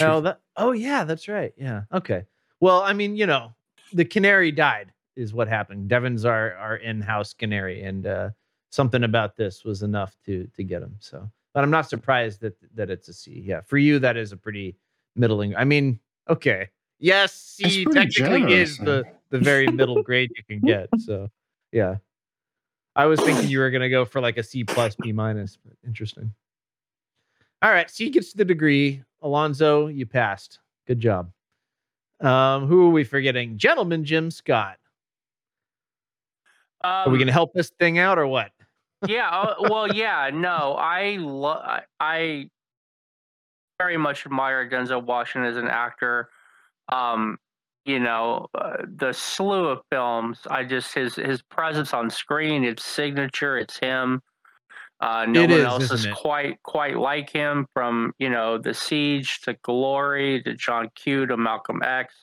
Oh, that. Oh, yeah, that's right. Yeah. Okay. Well, I mean, you know, the canary died is what happened. Devin's our our in-house canary, and uh, something about this was enough to to get him. So, but I'm not surprised that that it's a C. Yeah, for you, that is a pretty middling. I mean, okay, yes, C technically generous, is the the very middle grade you can get. So, yeah. I was thinking you were gonna go for like a C plus, B minus, but interesting. All right, C gets the degree. Alonzo, you passed. Good job. Um, who are we forgetting? Gentleman Jim Scott. are we Um, going to help this thing out or what? Yeah. uh, Well, yeah. No, I lo- I- I very much admire Denzel Washington as an actor. Um, you know, uh, the slew of films. I just his his presence on screen, its signature. It's him. Uh, no It one is, else is it? quite quite like him. From you know, The Siege to Glory to John Q to Malcolm X.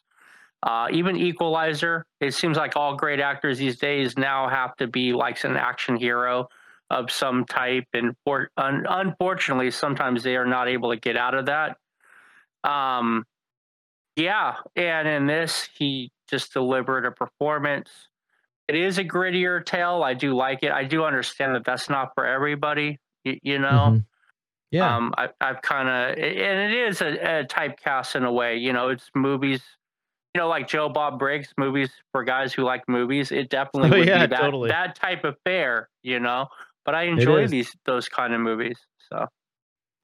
Uh, even Equalizer. It seems like all great actors these days now have to be like an action hero of some type, and for, un, unfortunately, sometimes they are not able to get out of that. Um, yeah, and in this, he just delivered a performance. It is a grittier tale. I do like it. I do understand that that's not for everybody. You, you know. Mhm. Yeah. Um, I, I've kind of, and it is a, a typecast in a way. You know, it's movies. You know, like Joe Bob Briggs movies for guys who like movies. It definitely Oh, would yeah, be that totally. that type of fare. You know, but I enjoy these those kind of movies. So,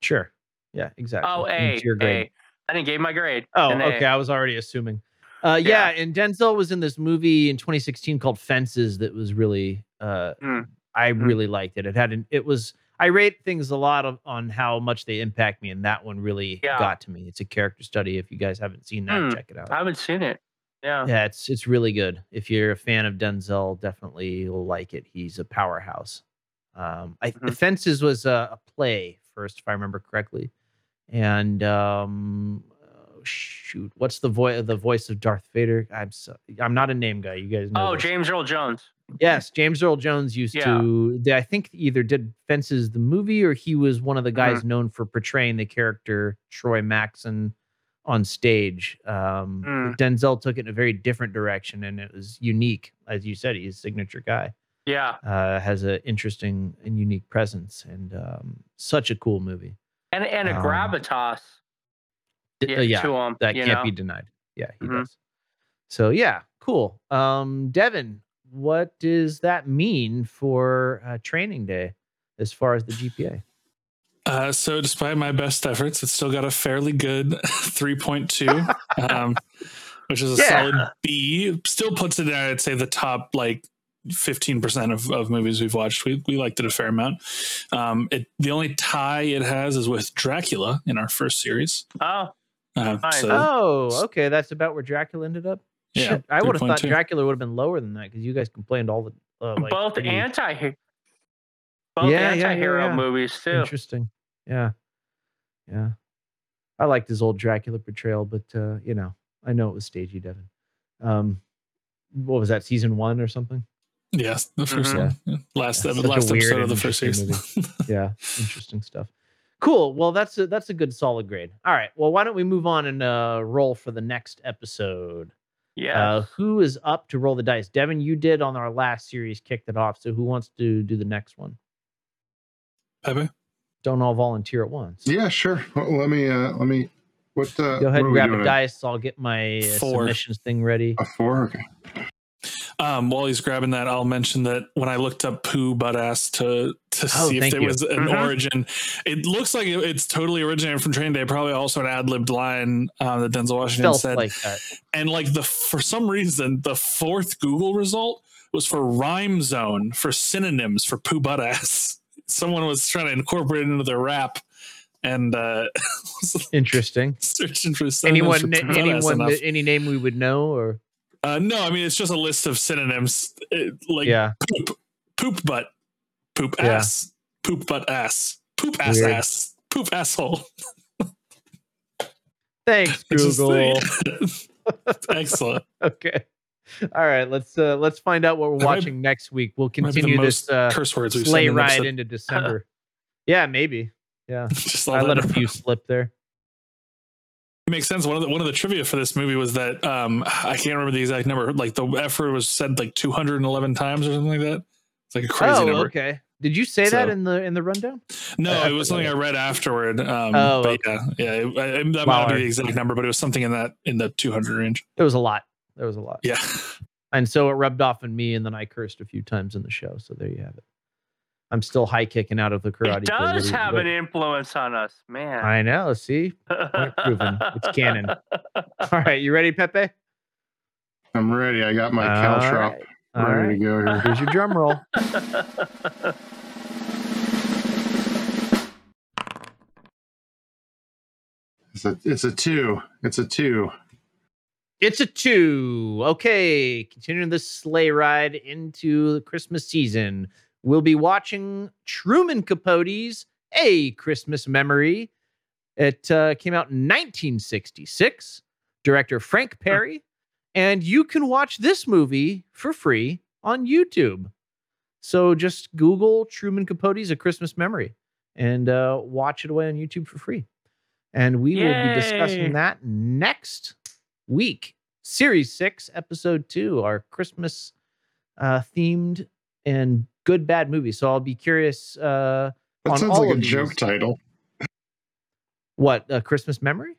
Sure. Yeah, exactly. oh, And A, your grade. A. I didn't give my grade. Oh, okay. I was already assuming. Uh, yeah. and Denzel was in this movie in 2016 called Fences that was really, uh, Mm. I really liked it. It had an, it was, I rate things a lot of, on how much they impact me, and that one really Yeah. got to me. It's a character study. If you guys haven't seen that, Hmm. check it out. I haven't seen it. Yeah. Yeah, it's it's really good. If you're a fan of Denzel, definitely you'll like it. He's a powerhouse. Um, I Mm-hmm. the Fences was a, a play first, if I remember correctly, and um, oh, shoot, what's the voice the voice of Darth Vader? I'm so, I'm not a name guy. You guys know. Oh, this. James Earl Jones. Yes, James Earl Jones used Yeah. to. they- I think either did Fences the movie or he was one of the guys Mm-hmm. known for portraying the character Troy Maxson on stage. Um, Mm. Denzel took it in a very different direction, and it was unique, as you said. He's a signature guy. Yeah. Uh, has an interesting and unique presence, and um, such a cool movie. And and a Um, gravitas. D- Yeah, uh, yeah, to 'em, that can't know? be denied. Yeah, he Mhm. does. So yeah, cool. Um, Devin, what does that mean for uh, training day as far as the GPA? Uh, so despite my best efforts, it's still got a fairly good 3.2, um, which is a Yeah. solid B. Still puts it in, I'd say, the top like 15% of, of movies we've watched. We, we liked it a fair amount. Um, it, the only tie it has is with Dracula in our first series. Oh, Uh, so, oh, okay, that's about where Dracula ended up. Yeah, Shit, I would have thought 3.2. Dracula would have been lower than that because you guys complained all the uh, like both pretty anti both Yeah, yeah, yeah, anti-hero yeah. movies too. interesting. Yeah, yeah. I liked his old Dracula portrayal, but uh, you know, I know it was stagey, Devin. Um, what was that? Season one or something? Yes, the 1st Mhm. one. Yeah. Last, Yeah, ep- last episode of the first interesting series. yeah, interesting stuff. Cool. Well, that's a that's a good solid grade. All right. Well, why don't we move on and uh, roll for the next episode? Yeah. Uh, who is up to roll the dice? Devin, you did on our last series, kicked it off. So who wants to do the next one? Pepe? Don't all volunteer at once. Yeah, sure. Well, let me. Uh, let me. What? Uh, Go ahead what and we grab a dice. I'll get my uh, submissions thing ready. A four. Okay. Um, while he's grabbing that, I'll mention that when I looked up poo butt ass to to Oh, see if thank there you. was an Mhm. origin, it looks like it- it's totally originated from Training Day. Probably also an ad libbed line uh, that Denzel Washington Felt said. like. And like the for some reason, the fourth Google result was for rhyme zone for synonyms for poo butt ass. Someone was trying to incorporate it into their rap, and uh, Interesting. searching for Anyone, for na- poo butt ass anyone, any name we would know, or Uh, no, I mean it's just a list of synonyms, It- like Yeah. poop, poop butt, poop Yeah. ass, poop butt ass, poop ass Weird. ass, poop asshole. thanks, Google. Excellent. okay. All right, let's uh let's find out what we're That might- watching next week. We'll might continue this uh, curse words sleigh ride into December. yeah, maybe. Yeah, Just I let a few slip there. It makes sense. One of the one of the trivia for this movie was that um I can't remember the exact number. Like the F word was said like 211 times or something like that. It's like a crazy oh, number. okay. Did you say that in the in the rundown? No, it was something I read afterward. Um, Oh, but yeah, yeah, it- I- that Wow. might not be the exact number, but it was something in that in the 200 range. It was a lot. There was a lot. Yeah. And so it rubbed off on me, and then I cursed a few times in the show. So there you have it. I'm still high kicking out of the karate. It does What do you- have an influence on us, man. I know. See, point proven. It's canon. All right, you ready, Pepe? I'm ready. I got my All caltrop right. All ready right. to go here. Here's your drum roll. It's a it's a two. It's a two. It's a two. Okay, continuing this sleigh ride into the Christmas season. We'll be watching Truman Capote's A Christmas Memory. It uh, came out in 1966. Director Frank Perry. And you can watch this movie for free on YouTube. So just Google Truman Capote's A Christmas Memory and uh, watch it away on YouTube for free. And we will be discussing that next week. Series six, episode two, our Christmas uh, themed and good bad movie. So I'll be curious. Uh, That on sounds all like a these. joke title. What a Christmas memory?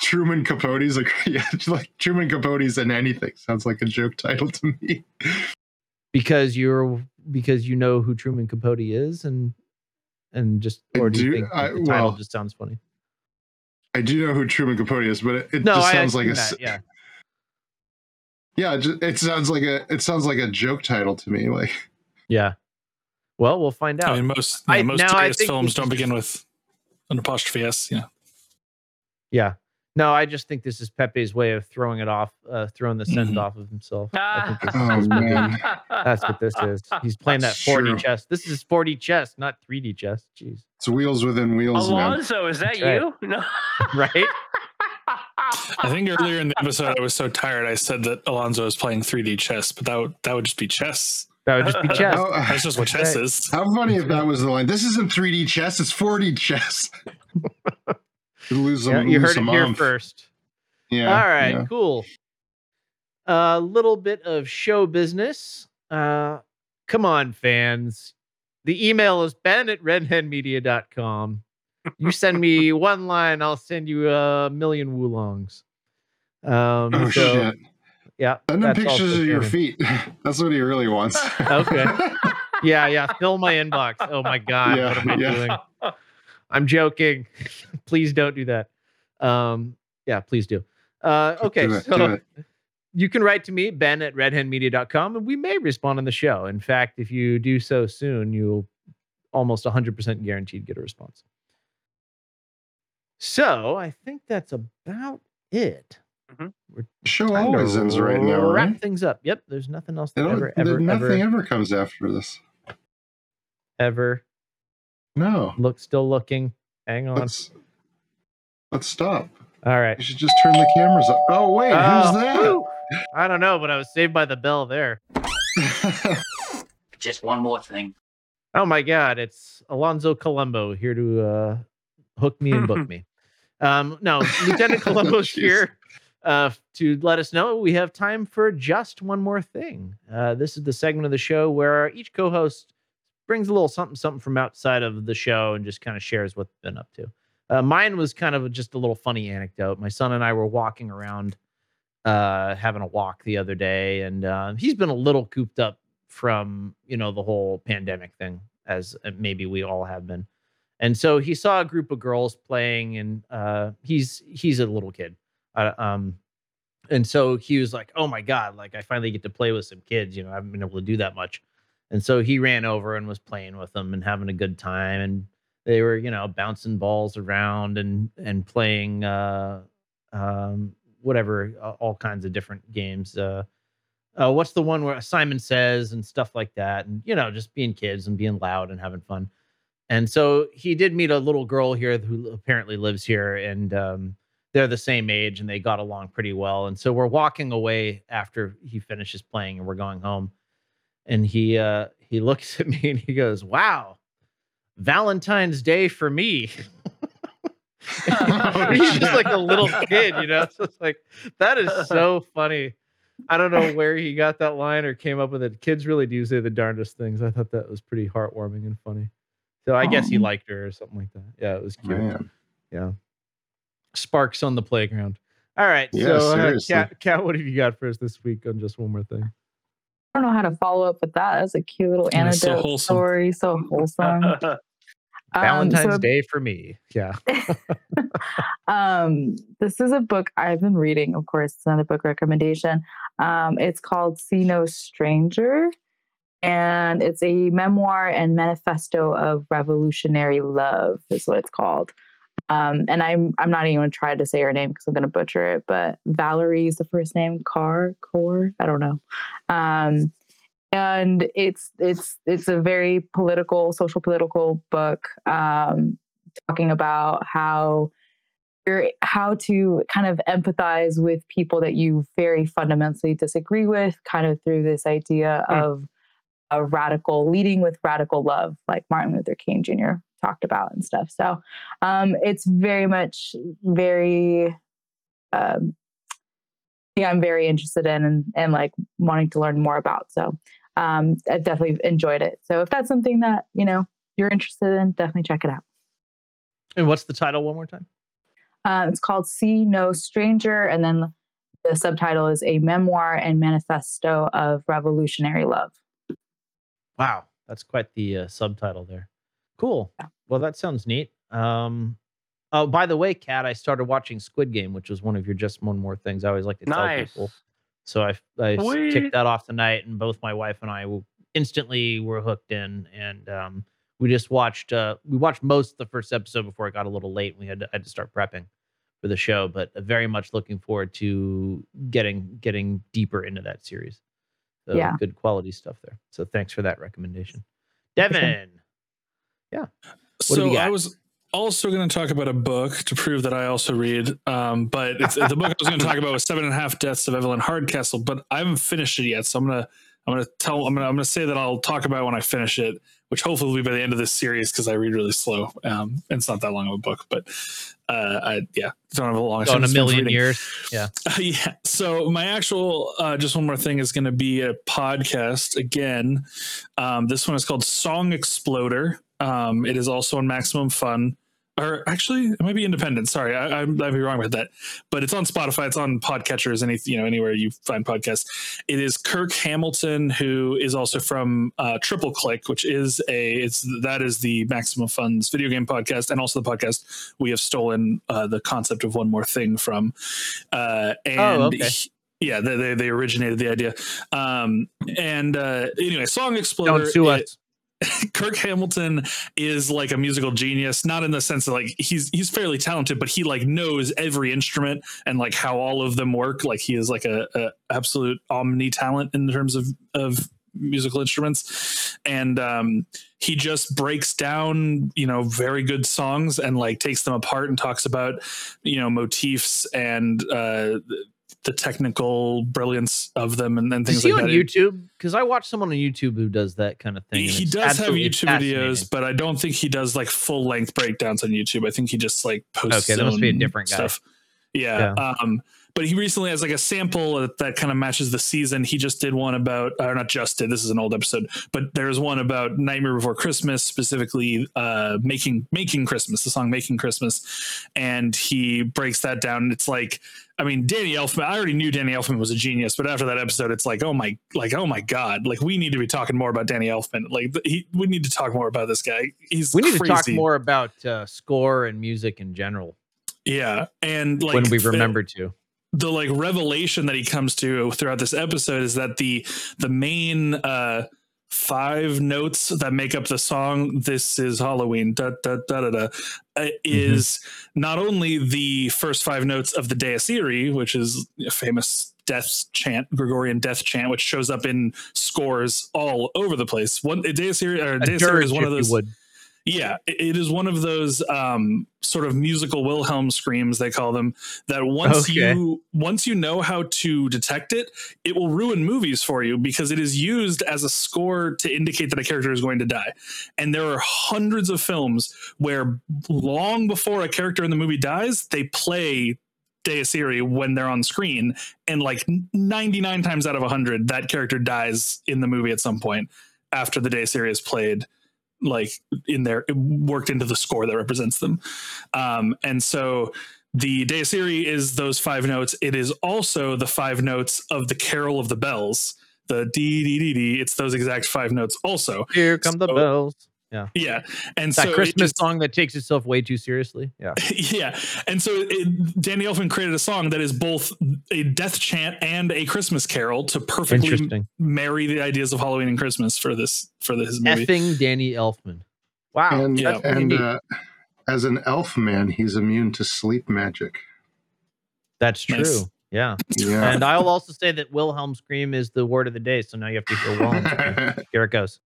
Truman Capote's like yeah, like Truman Capote's in anything. Sounds like a joke title to me. Because you're because you know who Truman Capote is, and and just or do you think I- the title well, just sounds funny? I do know who Truman Capote is, but it, it No, just sounds like a that, yeah. yeah. It, just, it sounds like a it sounds like a joke title to me. Like Yeah. Well, we'll find out. I mean, most yeah, most now I serious think films don't begin with an apostrophe s. Yeah. Yeah. No, I just think this is Pepe's way of throwing it off, uh, throwing the scent Mhm. off of himself. I think this Oh, his man. That's what this is. He's playing that 4D True. chess. This is 4D chess, not 3D chess. Jeez. it's wheels within wheels, man. Alonzo, is that That's right. you? No. Right? I think earlier in the episode I was so tired I said that Alonzo is playing 3D chess, but that would that would just be chess. That would just be chess. Oh, That's just what That's chess right. is. How funny if that was the line. This isn't 3D chess, it's 4D chess. You lose some, Yeah, you lose heard it some here umph. first. Yeah. All right, yeah. cool. A little bit of show business. Uh, come on, fans. The email is ben at redheadmedia.com. You send me one line, I'll send you a million woolongs. Um, Oh so, shit. Yeah. Send him pictures of your feet. That's what he really wants. Okay. Yeah, yeah. Fill my inbox. Oh my God. Yeah, what am I yeah. doing? I'm joking. please don't do that. Um, yeah, please do. Uh, okay. Do it, so you can write to me, Ben at redhandmedia.com, and we may respond on the show. In fact, if you do so soon, you'll almost 100% guaranteed get a response. So I think that's about it. We're Show trying to always ends right now, wrap right? things up. Yep. There's nothing else They that ever, there- ever, nothing ever, ever comes after this. ever. No. Look, still looking. Hang on. Let's let's stop. All right. You should just turn the cameras up. Oh wait, Oh, who's that? whew. I don't know, but I was saved by the bell there. Just one more thing. Oh my God, it's Alonzo Columbo here to uh, hook me and book me. Um, no, Lieutenant Columbo's here uh, to let us know we have time for just one more thing. Uh, this is the segment of the show where each co-host brings a little something, something from outside of the show and just kind of shares what they've been up to. Uh, mine was kind of just a little funny anecdote. My son and I were walking around uh, having a walk the other day, and uh, he's been a little cooped up from you know the whole pandemic thing, as uh, maybe we all have been. And so he saw a group of girls playing, and uh, he's he's a little kid, uh, um, and so he was like, "Oh my god! Like I finally get to play with some kids. You know, I haven't been able to do that much." And so he ran over and was playing with them and having a good time, and they were you know bouncing balls around and and playing uh, um, whatever all kinds of different games. Uh, uh, what's the one where Simon says and stuff like that, and you know just being kids and being loud and having fun. And so he did meet a little girl here who apparently lives here, and um, they're the same age and they got along pretty well. And so we're walking away after he finishes playing, and we're going home. And he uh, he looks at me and he goes, "Wow, Valentine's Day for me." He's just like a little kid, you know. So it's like that is so funny. I don't know where he got that line or came up with it. Kids really do say the darndest things. I thought that was pretty heartwarming and funny. So I guess he liked her or something like that. Yeah, it was cute. Man. Yeah. Sparks on the playground. All right. Yeah, so, uh, seriously. Kat, Kat, what have you got for us this week on just one more thing? I don't know how to follow up with that. That's a cute little Yeah, so anecdote wholesome. story. So wholesome. Um, Valentine's so- Day for me. Yeah. um, this is a book I've been reading. Of course, it's another book recommendation. Um, it's called See No Stranger, and it's a memoir and manifesto of revolutionary love. Is what it's called. Um, and I'm I'm not even to try to say her name because I'm going to butcher it. But Valerie is the first name. Car, Core, I don't know. Um, and it's it's it's a very political, social political book. Um, talking about how you're, how to kind of empathize with people that you very fundamentally disagree with, kind of through this idea of a radical leading with radical love, like Martin Luther King Jr. talked about and stuff. So um, it's very much very um, yeah, I'm very interested in and, and like wanting to learn more about. So um, I definitely enjoyed it. So if that's something that you know you're interested in, definitely check it out. And what's the title one more time? Uh, it's called See No Stranger, and then the subtitle is A Memoir and Manifesto of Revolutionary Love. Wow, that's quite the uh, subtitle there. Cool. Well, that sounds neat. Um, oh, by the way, Kat, I started watching Squid Game, which was one of your just one more things I always like to tell Nice. people. So I I Sweet. kicked that off tonight, and both my wife and I instantly were hooked in, and um, we just watched uh, we watched most of the first episode before it got a little late. And We had to, I had to start prepping for the show, but uh, very much looking forward to getting getting deeper into that series. So Yeah. good quality stuff there. So thanks for that recommendation, sure. Devin. Yeah. What so I was also going to talk about a book to prove that I also read. Um, but it's, the book I was going to talk about was Seven and a Half Deaths of Evelyn Hardcastle, but I haven't finished it yet. So I'm gonna I'm gonna tell I'm gonna I'm gonna say that I'll talk about it when I finish it, which hopefully will be by the end of this series because I read really slow. Um, and it's not that long of a book, but uh, I yeah don't have a long in a attention span for million years. Yeah. Uh, yeah. So my actual, uh, just one more thing is going to be a podcast again. Um, this one is called Song Exploder. Um, it is also on Maximum Fun, or actually, it might be independent. Sorry, I, I, might be wrong with that. But it's on Spotify. It's on Podcatchers. Any you know anywhere you find podcasts. It is Kirk Hamilton, who is also from uh, Triple Click, which is a it's that is the Maximum Fun's video game podcast, and also the podcast we have stolen uh, the concept of one more thing from. Uh, and Oh, okay. he- yeah, they, they they originated the idea. Um, and uh, anyway, Song Exploder. Don't sue it- us. Kirk Hamilton is like a musical genius, not in the sense that like he's he's fairly talented, but he like knows every instrument and like how all of them work. Like he is like a, a absolute omni talent in terms of of musical instruments, and um, he just breaks down you know very good songs and like takes them apart and talks about you know motifs and uh, the technical brilliance of them and, and things Is he like on that. YouTube? Because I watch someone on YouTube who does that kind of thing. He, and he it's does have YouTube videos, but I don't think he does like full length breakdowns on YouTube. I think he just like posts. Okay, that must be a different guy. Stuff. Yeah. Um, but he recently has like a sample that, that kind of matches the season. He just did one about, or not just did. This is an old episode, but there's one about Nightmare Before Christmas, specifically uh, making making Christmas, the song "Making Christmas," and he breaks that down. It's like, I mean, Danny Elfman. I already knew Danny Elfman was a genius, but after that episode, it's like, oh my, like oh my god, like we need to be talking more about Danny Elfman. Like he, we need to talk more about this guy. He's We need to talk more about uh, score and music in general Yeah, and like when we remember to. The like revelation that he comes to throughout this episode is that the the main uh five notes that make up the song this is halloween da, da, da, da, da, uh, is not only the first five notes of the Deus Irae, which is a famous death chant gregorian death chant which shows up in scores all over the place one Deus Irae, or Deus Irae is one of those. Yeah, it- is one of those um, sort of musical Wilhelm screams they call them. That once Okay. you once you know how to detect it, it will ruin movies for you because it is used as a score to indicate that a character is going to die. And there are hundreds of films where long before a character in the movie dies, they play Deus Irae when they're on screen, and like 99 times out of 100, that character dies in the movie at some point after the Deus Irae is played like in there it worked into the score that represents them. Um and so the Deus Irae is those five notes. It is also the five notes of the carol of the bells. The d d d d it's those exact five notes also. Here come the bells. Yeah. yeah and that so Christmas just- song that takes itself way too seriously. Yeah. yeah and so it, danny elfman created a song that is both a death chant and a christmas carol to perfectly marry the ideas of halloween and christmas for this for this movie Effing Danny Elfman. Wow. and that's pretty and uh, as an elf man, he's immune to sleep magic. That's true. Nice. Yeah. Yeah. And I'll also say that Wilhelm scream is the word of the day. So now you have to hear Wilhelm scream. Here it goes.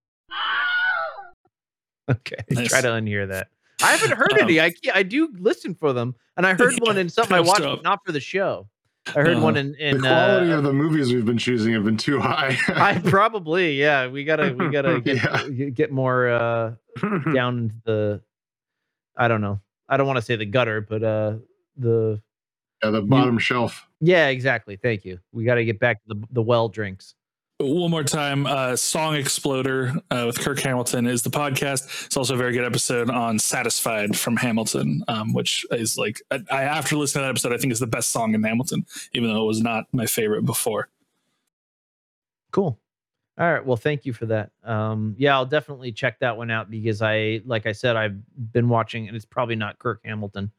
Okay. Nice. Try to unhear that. I haven't heard Um, any. I, I do listen for them. And I heard one in something I Thumbs watched, up. but not for the show. I heard Uh, one in, in the quality uh, of the movies we've been choosing have been too high. I probably, yeah. We gotta we gotta get Yeah. get more uh down into the I don't know. I don't want to say the gutter, but uh the yeah, the bottom shelf. yeah, exactly. Thank you. We gotta get back to the the well drinks. One more time uh song exploder uh, with kirk hamilton is the podcast it's also a very good episode on satisfied from hamilton um, which is like I, I after listening to that episode i think is the best song in hamilton even though it was not my favorite before Cool. All right. Well, thank you for that. Um, yeah, I'll definitely check that one out because I, like I said, I've been watching, and it's probably not Kirk Hamilton.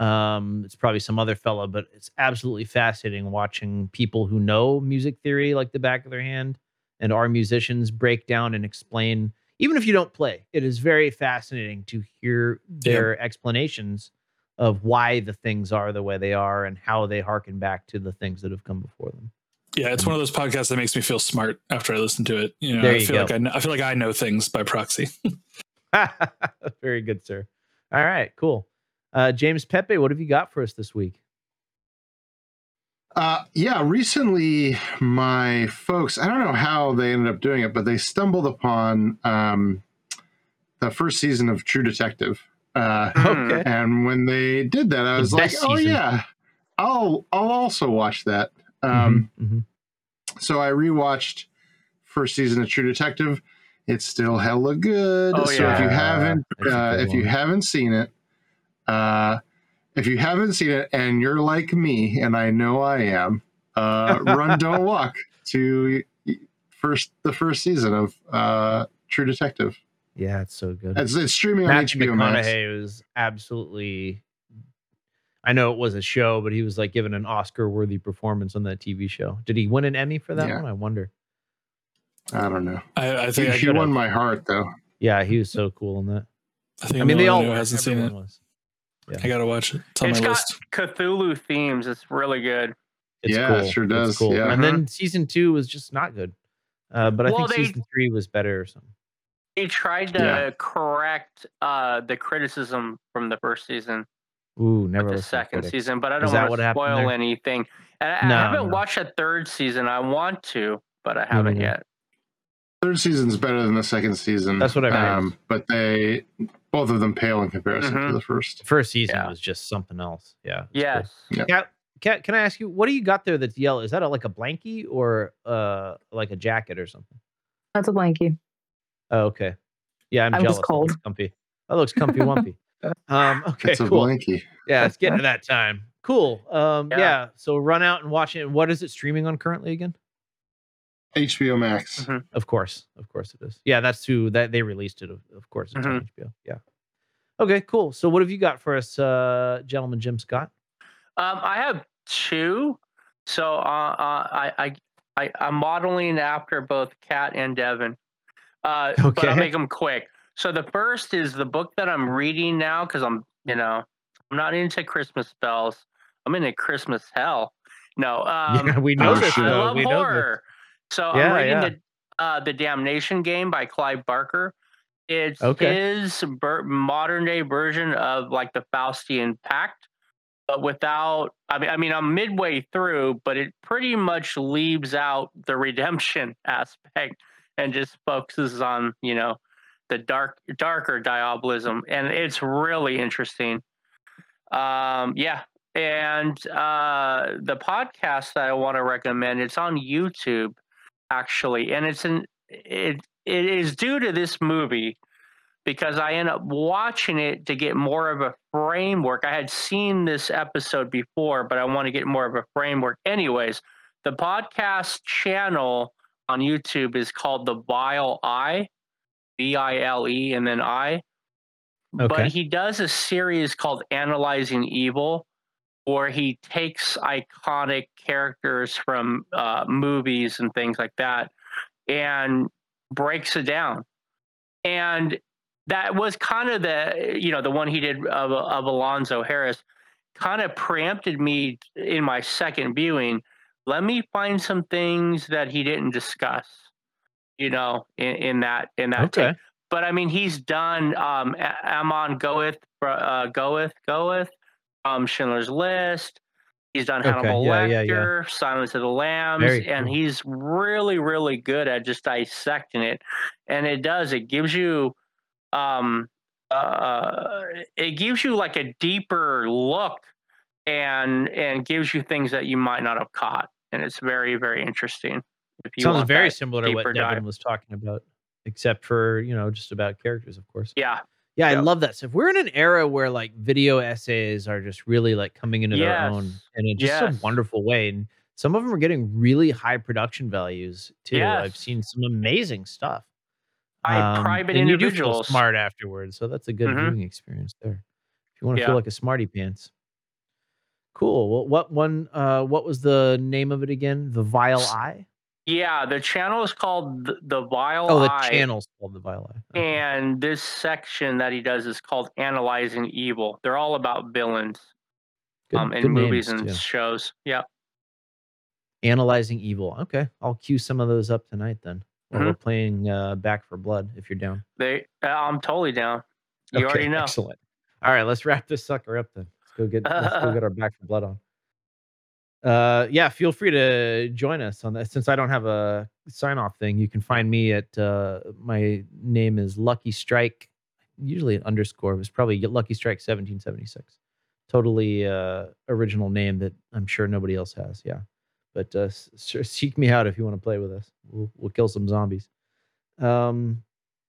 Um, it's probably some other fella, but it's absolutely fascinating watching people who know music theory like the back of their hand and are musicians break down and explain. Even if you don't play, it is very fascinating to hear their explanations of why the things are the way they are and how they harken back to the things that have come before them. yeah it's one of those podcasts that makes me feel smart after i listen to it you know There i you feel go. like I, know, I feel like i know things by proxy Very good, sir. All right, cool. Uh, James Pepe, what have you got for us this week? Uh, yeah, recently my folks, I don't know how they ended up doing it, but they stumbled upon um, the first season of True Detective. Uh, Okay. And when they did that, I was like, best oh season. yeah, I'll I'll also watch that. Um, Mhm. So I rewatched first season of True Detective. It's still hella good. Oh, so if you haven't, uh, good if you haven't seen it, uh, if you haven't seen it and you're like me, and I know I am, uh, run, don't walk to first the first season of uh, True Detective. Yeah, it's so good. It's, it's streaming on Matthew HBO Max. McConaughey was absolutely. I know it was a show, but he was like given an Oscar-worthy performance on that TV show. Did he win an Emmy for that Yeah. one? I wonder. I don't know. i, I He, think I, he won have. my heart though. Yeah, he was so cool in that. I, think I mean, the they all only one hasn't seen it Everyone was. i gotta watch it it's on It's my got list Cthulhu themes. It's really good. It's Yeah, cool. it sure It's does. cool. Yeah. And then season two was just not good. Uh, but I Well, think they- season three was better or something. They tried to Yeah. correct uh, the criticism from the first season, Ooh, never the second season, but I don't want to spoil there? anything. And I, No, I haven't no. watched a third season. I want to, but I haven't neither. yet. Third season's better than the second season. That's what I've heard. Um, but they both of them pale in comparison to Mhm. the first. First season Yeah. was just something else. Yeah. it Yes. Yeah. Cap- Kat, can I ask you what do you got there that's yellow? Is that a, like a blankie or uh like a jacket or something? That's a blankie. Oh, okay. Yeah, I'm I was jealous. That cold. looks comfy. That looks comfy wumpy. Um, okay, It's a cool. blankie. Yeah, it's getting to that time. Cool. Um, yeah. Yeah. So run out and watch it. What is it streaming on currently again? HBO Max. Mm-hmm. Of course, of course it is. Yeah, that's who that they released it. Of, of course, it's on HBO. Yeah. Okay, cool. So what have you got for us, uh, gentleman Jim Scott? Um, I have two. So uh, uh, I, I, I, I'm modeling after both Kat and Devin. Uh, But Okay. I'll make them quick. So the first is the book that I'm reading now because I'm, you know, I'm not into Christmas spells. I'm into Christmas hell. No, um, Yeah, we know I, this, I love We know this. horror. So Yeah, I'm reading yeah. the uh, the Damnation Game by Clive Barker. It's Okay. his ver- modern day version of like the Faustian Pact, but without. I mean, I mean, I'm midway through, but it pretty much leaves out the redemption aspect and just focuses on you know the dark darker diabolism, and it's really interesting. Um, yeah, and uh, the podcast that I want to recommend it's on YouTube actually, and it's an it it is due to this movie because I end up watching it to get more of a framework. I had seen this episode before, but I want to get more of a framework. Anyways, the podcast channel on YouTube is called The Vile Eye, V I L E, and then I. Okay. But he does a series called Analyzing Evil, where he takes iconic characters from uh, movies and things like that and breaks it down. And that was kind of the you know the one he did of, of Alonzo Harris kind of preempted me in my second viewing. Let me find some things that he didn't discuss, you know, in, in that in that. Okay. tape. But I mean, he's done um, Amon Goeth, uh, Goeth, Goeth, um, Schindler's List. He's done Okay, Hannibal yeah, yeah, yeah. Lecter, Silence of the Lambs, Very and cool. he's really, really good at just dissecting it. And it does. It gives you, um, uh, it gives you like a deeper look, and and gives you things that you might not have caught. And it's very, very interesting. If you Sounds very similar to what Devin dive. was talking about, except for you know just about characters, of course. Yeah. Yeah, I Yeah. love that So if We're in an era where like video essays are just really like coming into their own Yes. in a, just Yes. a wonderful way. And some of them are getting really high production values too. I've seen some amazing stuff. By private and you do feel individuals. smart afterwards, so that's a good Mhm. viewing experience there. If you want to Yeah. feel like a smarty pants. Cool. Well, what one? Uh, what was the name of it again? The Vile Eye. Yeah, the channel is called the, the Vile Oh, the Eye. channel's called the Vile Eye. And this section that he does is called Analyzing Evil. They're all about villains Good, um, in good movies names, and too. shows. Yeah. Analyzing Evil. Okay, I'll cue some of those up tonight then. While Mhm. we're playing uh, Back 4 Blood, if you're down. They uh, I'm totally down. You already know. Excellent. All right, let's wrap this sucker up then. Let's go get let's go get our Back 4 Blood on. Uh, yeah, feel free to join us on that. Since I don't have a sign off thing, you can find me at uh, my name is Lucky Strike, usually an underscore. Was probably Lucky Strike 1776. Totally uh, original name that I'm sure nobody else has. Yeah, but uh, seek me out if you want to play with us. We'll we'll kill some zombies. Um,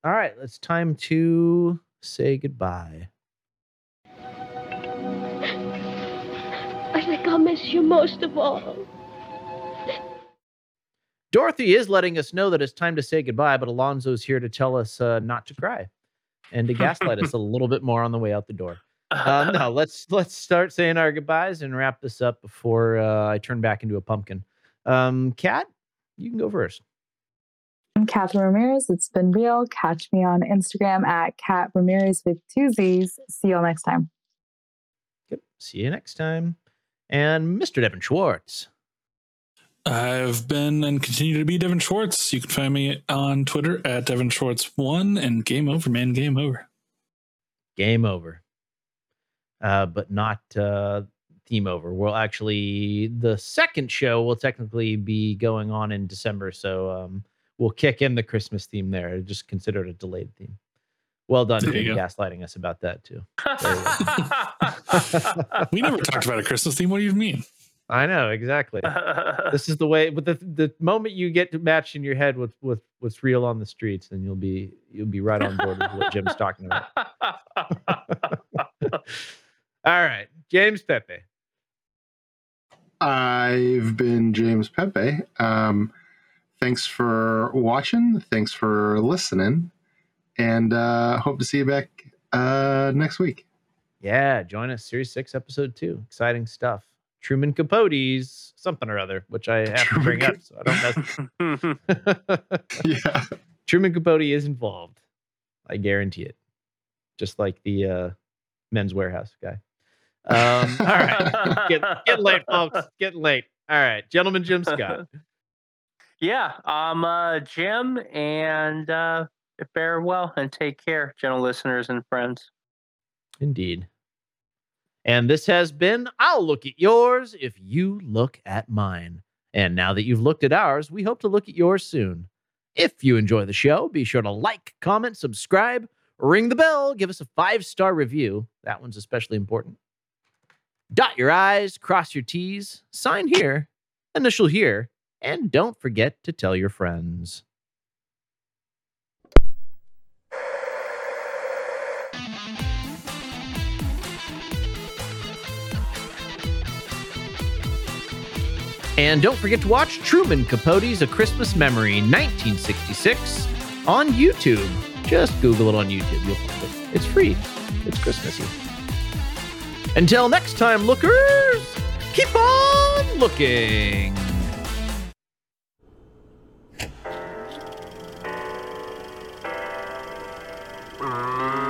all right, it's time to say goodbye. Miss you most of all. Dorothy is letting us know that it's time to say goodbye, but Alonzo's here to tell us uh, not to cry and to gaslight us a little bit more on the way out the door. Uh, no, let's let's start saying our goodbyes and wrap this up before uh, I turn back into a pumpkin. Um, Kat, you can go first. I'm Catherine Ramirez. It's been real. Catch me on Instagram at Cat Ramirez with two Z's. See y'all next time. Yep. See you next time. And Mr. Devin Schwartz. I've been and continue to be Devin Schwartz. You can find me on Twitter at Devin Schwartz1 and game over, man. Game over. Game over. Uh, but not uh, theme over. We'll actually, the second show will technically be going on in December. So um, we'll kick in the Christmas theme there. Just consider it a delayed theme. Well done, for gaslighting us about that too. We never talked about a Christmas theme. What do you mean? I know exactly. this is the way. But the the moment you get to match in your head with with what's real on the streets, then you'll be you'll be right on board with what Jim's talking about. All right, James Pepe. I've been James Pepe. Um, thanks for watching. Thanks for listening, and uh, hope to see you back uh, next week. Yeah, join us, Series Six, Episode Two. Exciting stuff. Truman Capote's something or other, which I have to bring up, so I don't mess. yeah, Truman Capote is involved. I guarantee it. Just like the uh, Men's Wearhouse guy. Um, all right, get, getting late, folks. Getting late. All right, gentlemen, Jim Scott. yeah, I'm uh, Jim, and uh, farewell and take care, gentle listeners and friends. Indeed. And this has been I'll Look at Yours if you look at mine. And now that you've looked at ours, we hope to look at yours soon. If you enjoy the show, be sure to like, comment, subscribe, ring the bell, give us a five star review. That one's especially important. Dot your I's, cross your T's, sign here, initial here, and don't forget to tell your friends. And don't forget to watch Truman Capote's A Christmas Memory 1966 on YouTube. Just Google it on YouTube. You'll find it. It's free. It's Christmassy. Until next time, lookers, keep on looking. Uh...